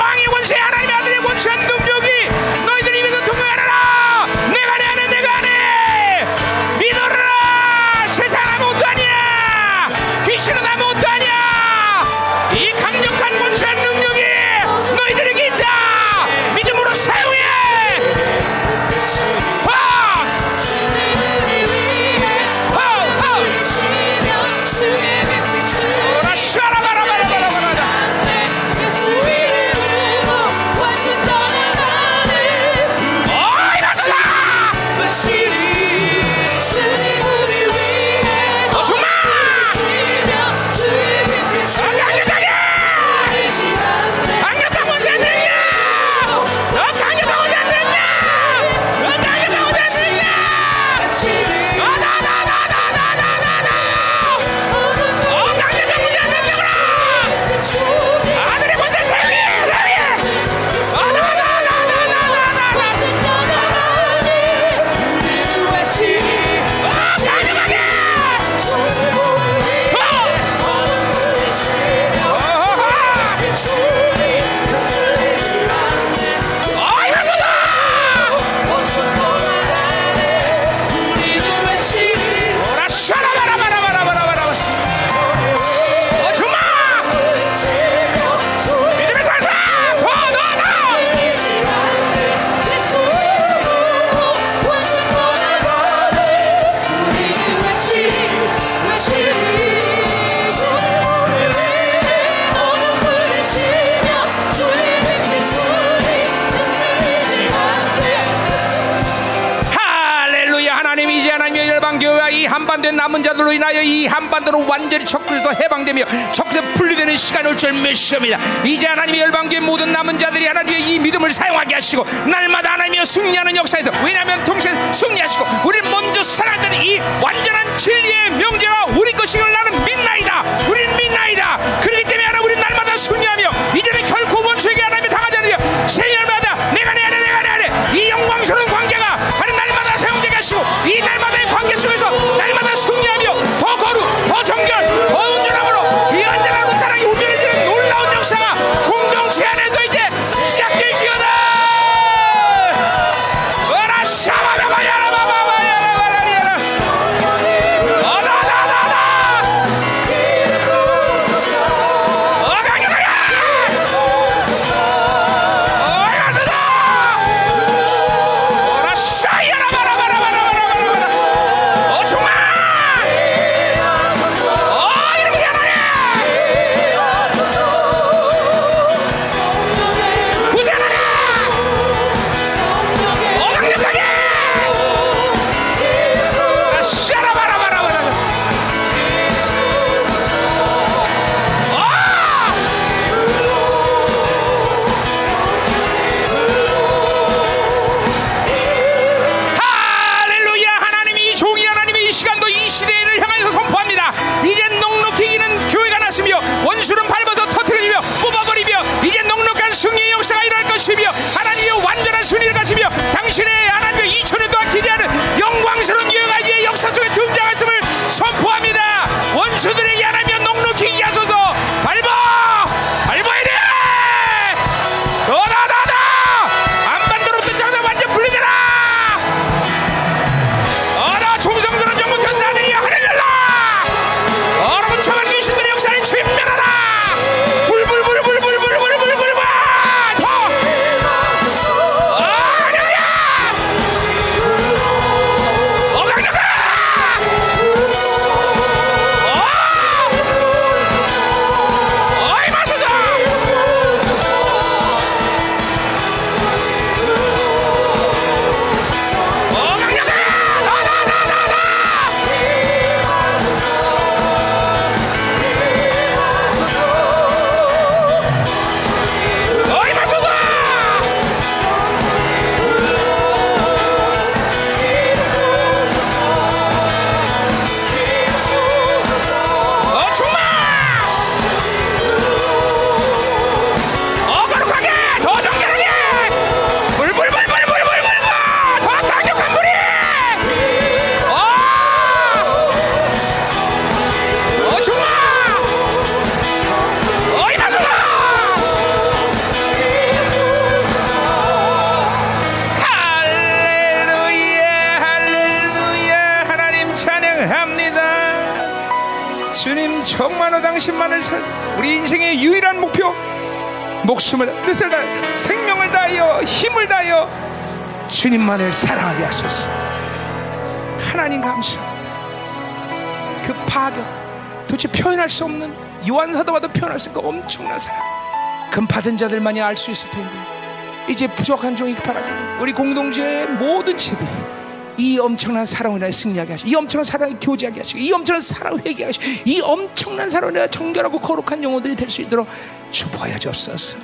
자들로 인하여 이 한반도는 완전히 적그리스도 해방되며 적에서 분리되는 시간이 올줄 믿습니다. 이제 하나님의 열방교회 모든 남은 자들이 하나님의 이 믿음을 사용하게 하시고 날마다 하나님의 승리하는 역사에서 왜냐하면 동시에 승리하시고 우리는 먼저 살아가는 이 완전한 진리의 명제가 우리 것임을 나는 믿나이다. 우리는 믿나이다. 그렇기 때문에 하나 우리는 날마다 승리하며 이제는 결코 원수에게 하나님이 당하지 않으며 세열마다 내가 내 안에 내가 내 안에 이 영광스러운 주님만을 사랑하게 하소서. 하나님 감사합니다 그 파격 도대체 표현할 수 없는 요한 사도마다 표현할 수그 엄청난 사랑. 금 받은 자들만이 알 수 있을 텐데. 이제 부족한 종이 바라고. 우리 공동체의 모든 지들이 이 엄청난 사랑을 인하여 승리하게 하시고 이 엄청난 사랑을 교제하게 하시고 이 엄청난 사랑을 회개하게 하시고 이 엄청난 사랑을 인하여 정결하고 거룩한 영혼들이 될 수 있도록 축복하여 주옵소서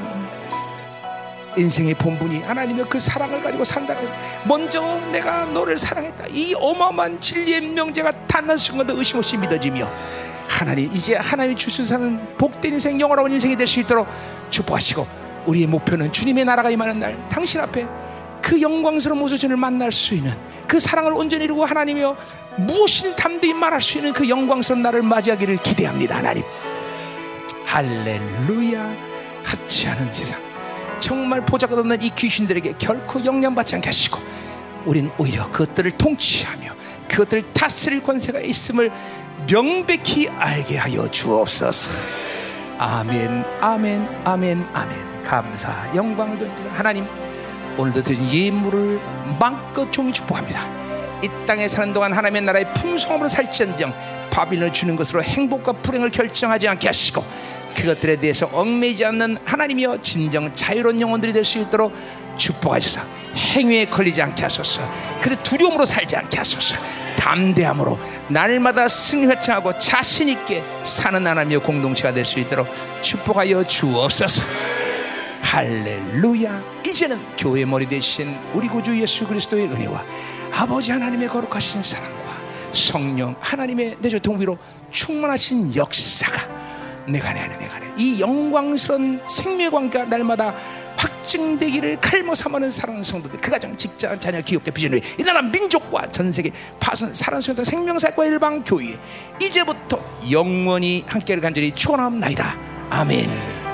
인생의 본분이 하나님의 그 사랑을 가지고 산다는 것을 먼저 내가 너를 사랑했다. 이 어마어마한 진리의 명제가 단 한 순간도 의심 없이 믿어지며 하나님 이제 하나님이 주신 사는 복된 인생 영원한 인생이 될 수 있도록 축복하시고 우리의 목표는 주님의 나라가 임하는 날 당신 앞에 그 영광스러운 모습을 만날 수 있는 그 사랑을 온전히 이루고 하나님이여 무엇이든 담대히 말할 수 있는 그 영광스러운 날을 맞이하기를 기대합니다 하나님. 할렐루야. 보이지 않은 세상 정말 보잘것없는 이 귀신들에게 결코 영향받지 않게 하시고 우리는 오히려 그것들을 통치하며 그것들을 다스릴 권세가 있음을 명백히 알게 하여 주옵소서. 아멘 아멘 아멘 아멘. 감사 영광을 돌리는 하나님 오늘도 드린 예물을 마음껏 종이 축복합니다. 이 땅에 사는 동안 하나님의 나라의 풍성함으로 살지언정 바빌론을 주는 것으로 행복과 불행을 결정하지 않게 하시고 그것들에 대해서 얽매이지 않는 하나님이여 진정 자유로운 영혼들이 될 수 있도록 축복하소서. 행위에 걸리지 않게 하소서. 그래 두려움으로 살지 않게 하소서. 담대함으로 날마다 승리회창하고 자신 있게 사는 하나님의 공동체가 될 수 있도록 축복하여 주옵소서. 할렐루야. 이제는 교회 머리 대신 우리 구주 예수 그리스도의 은혜와 아버지 하나님의 거룩하신 사랑과 성령 하나님의 내조 동비로 충만하신 역사가 내가 내 안에 내가 내이 영광스러운 생명의 관계가 날마다 확증되기를 칼모 삼하는 사랑하는 성도들 그 가정 직장 자녀 기업계 비전을 이 나라 민족과 전 세계 파손 사랑하는 성도들 생명사과 일방 교회 이제부터 영원히 함께를 간절히 축원합니다. 아멘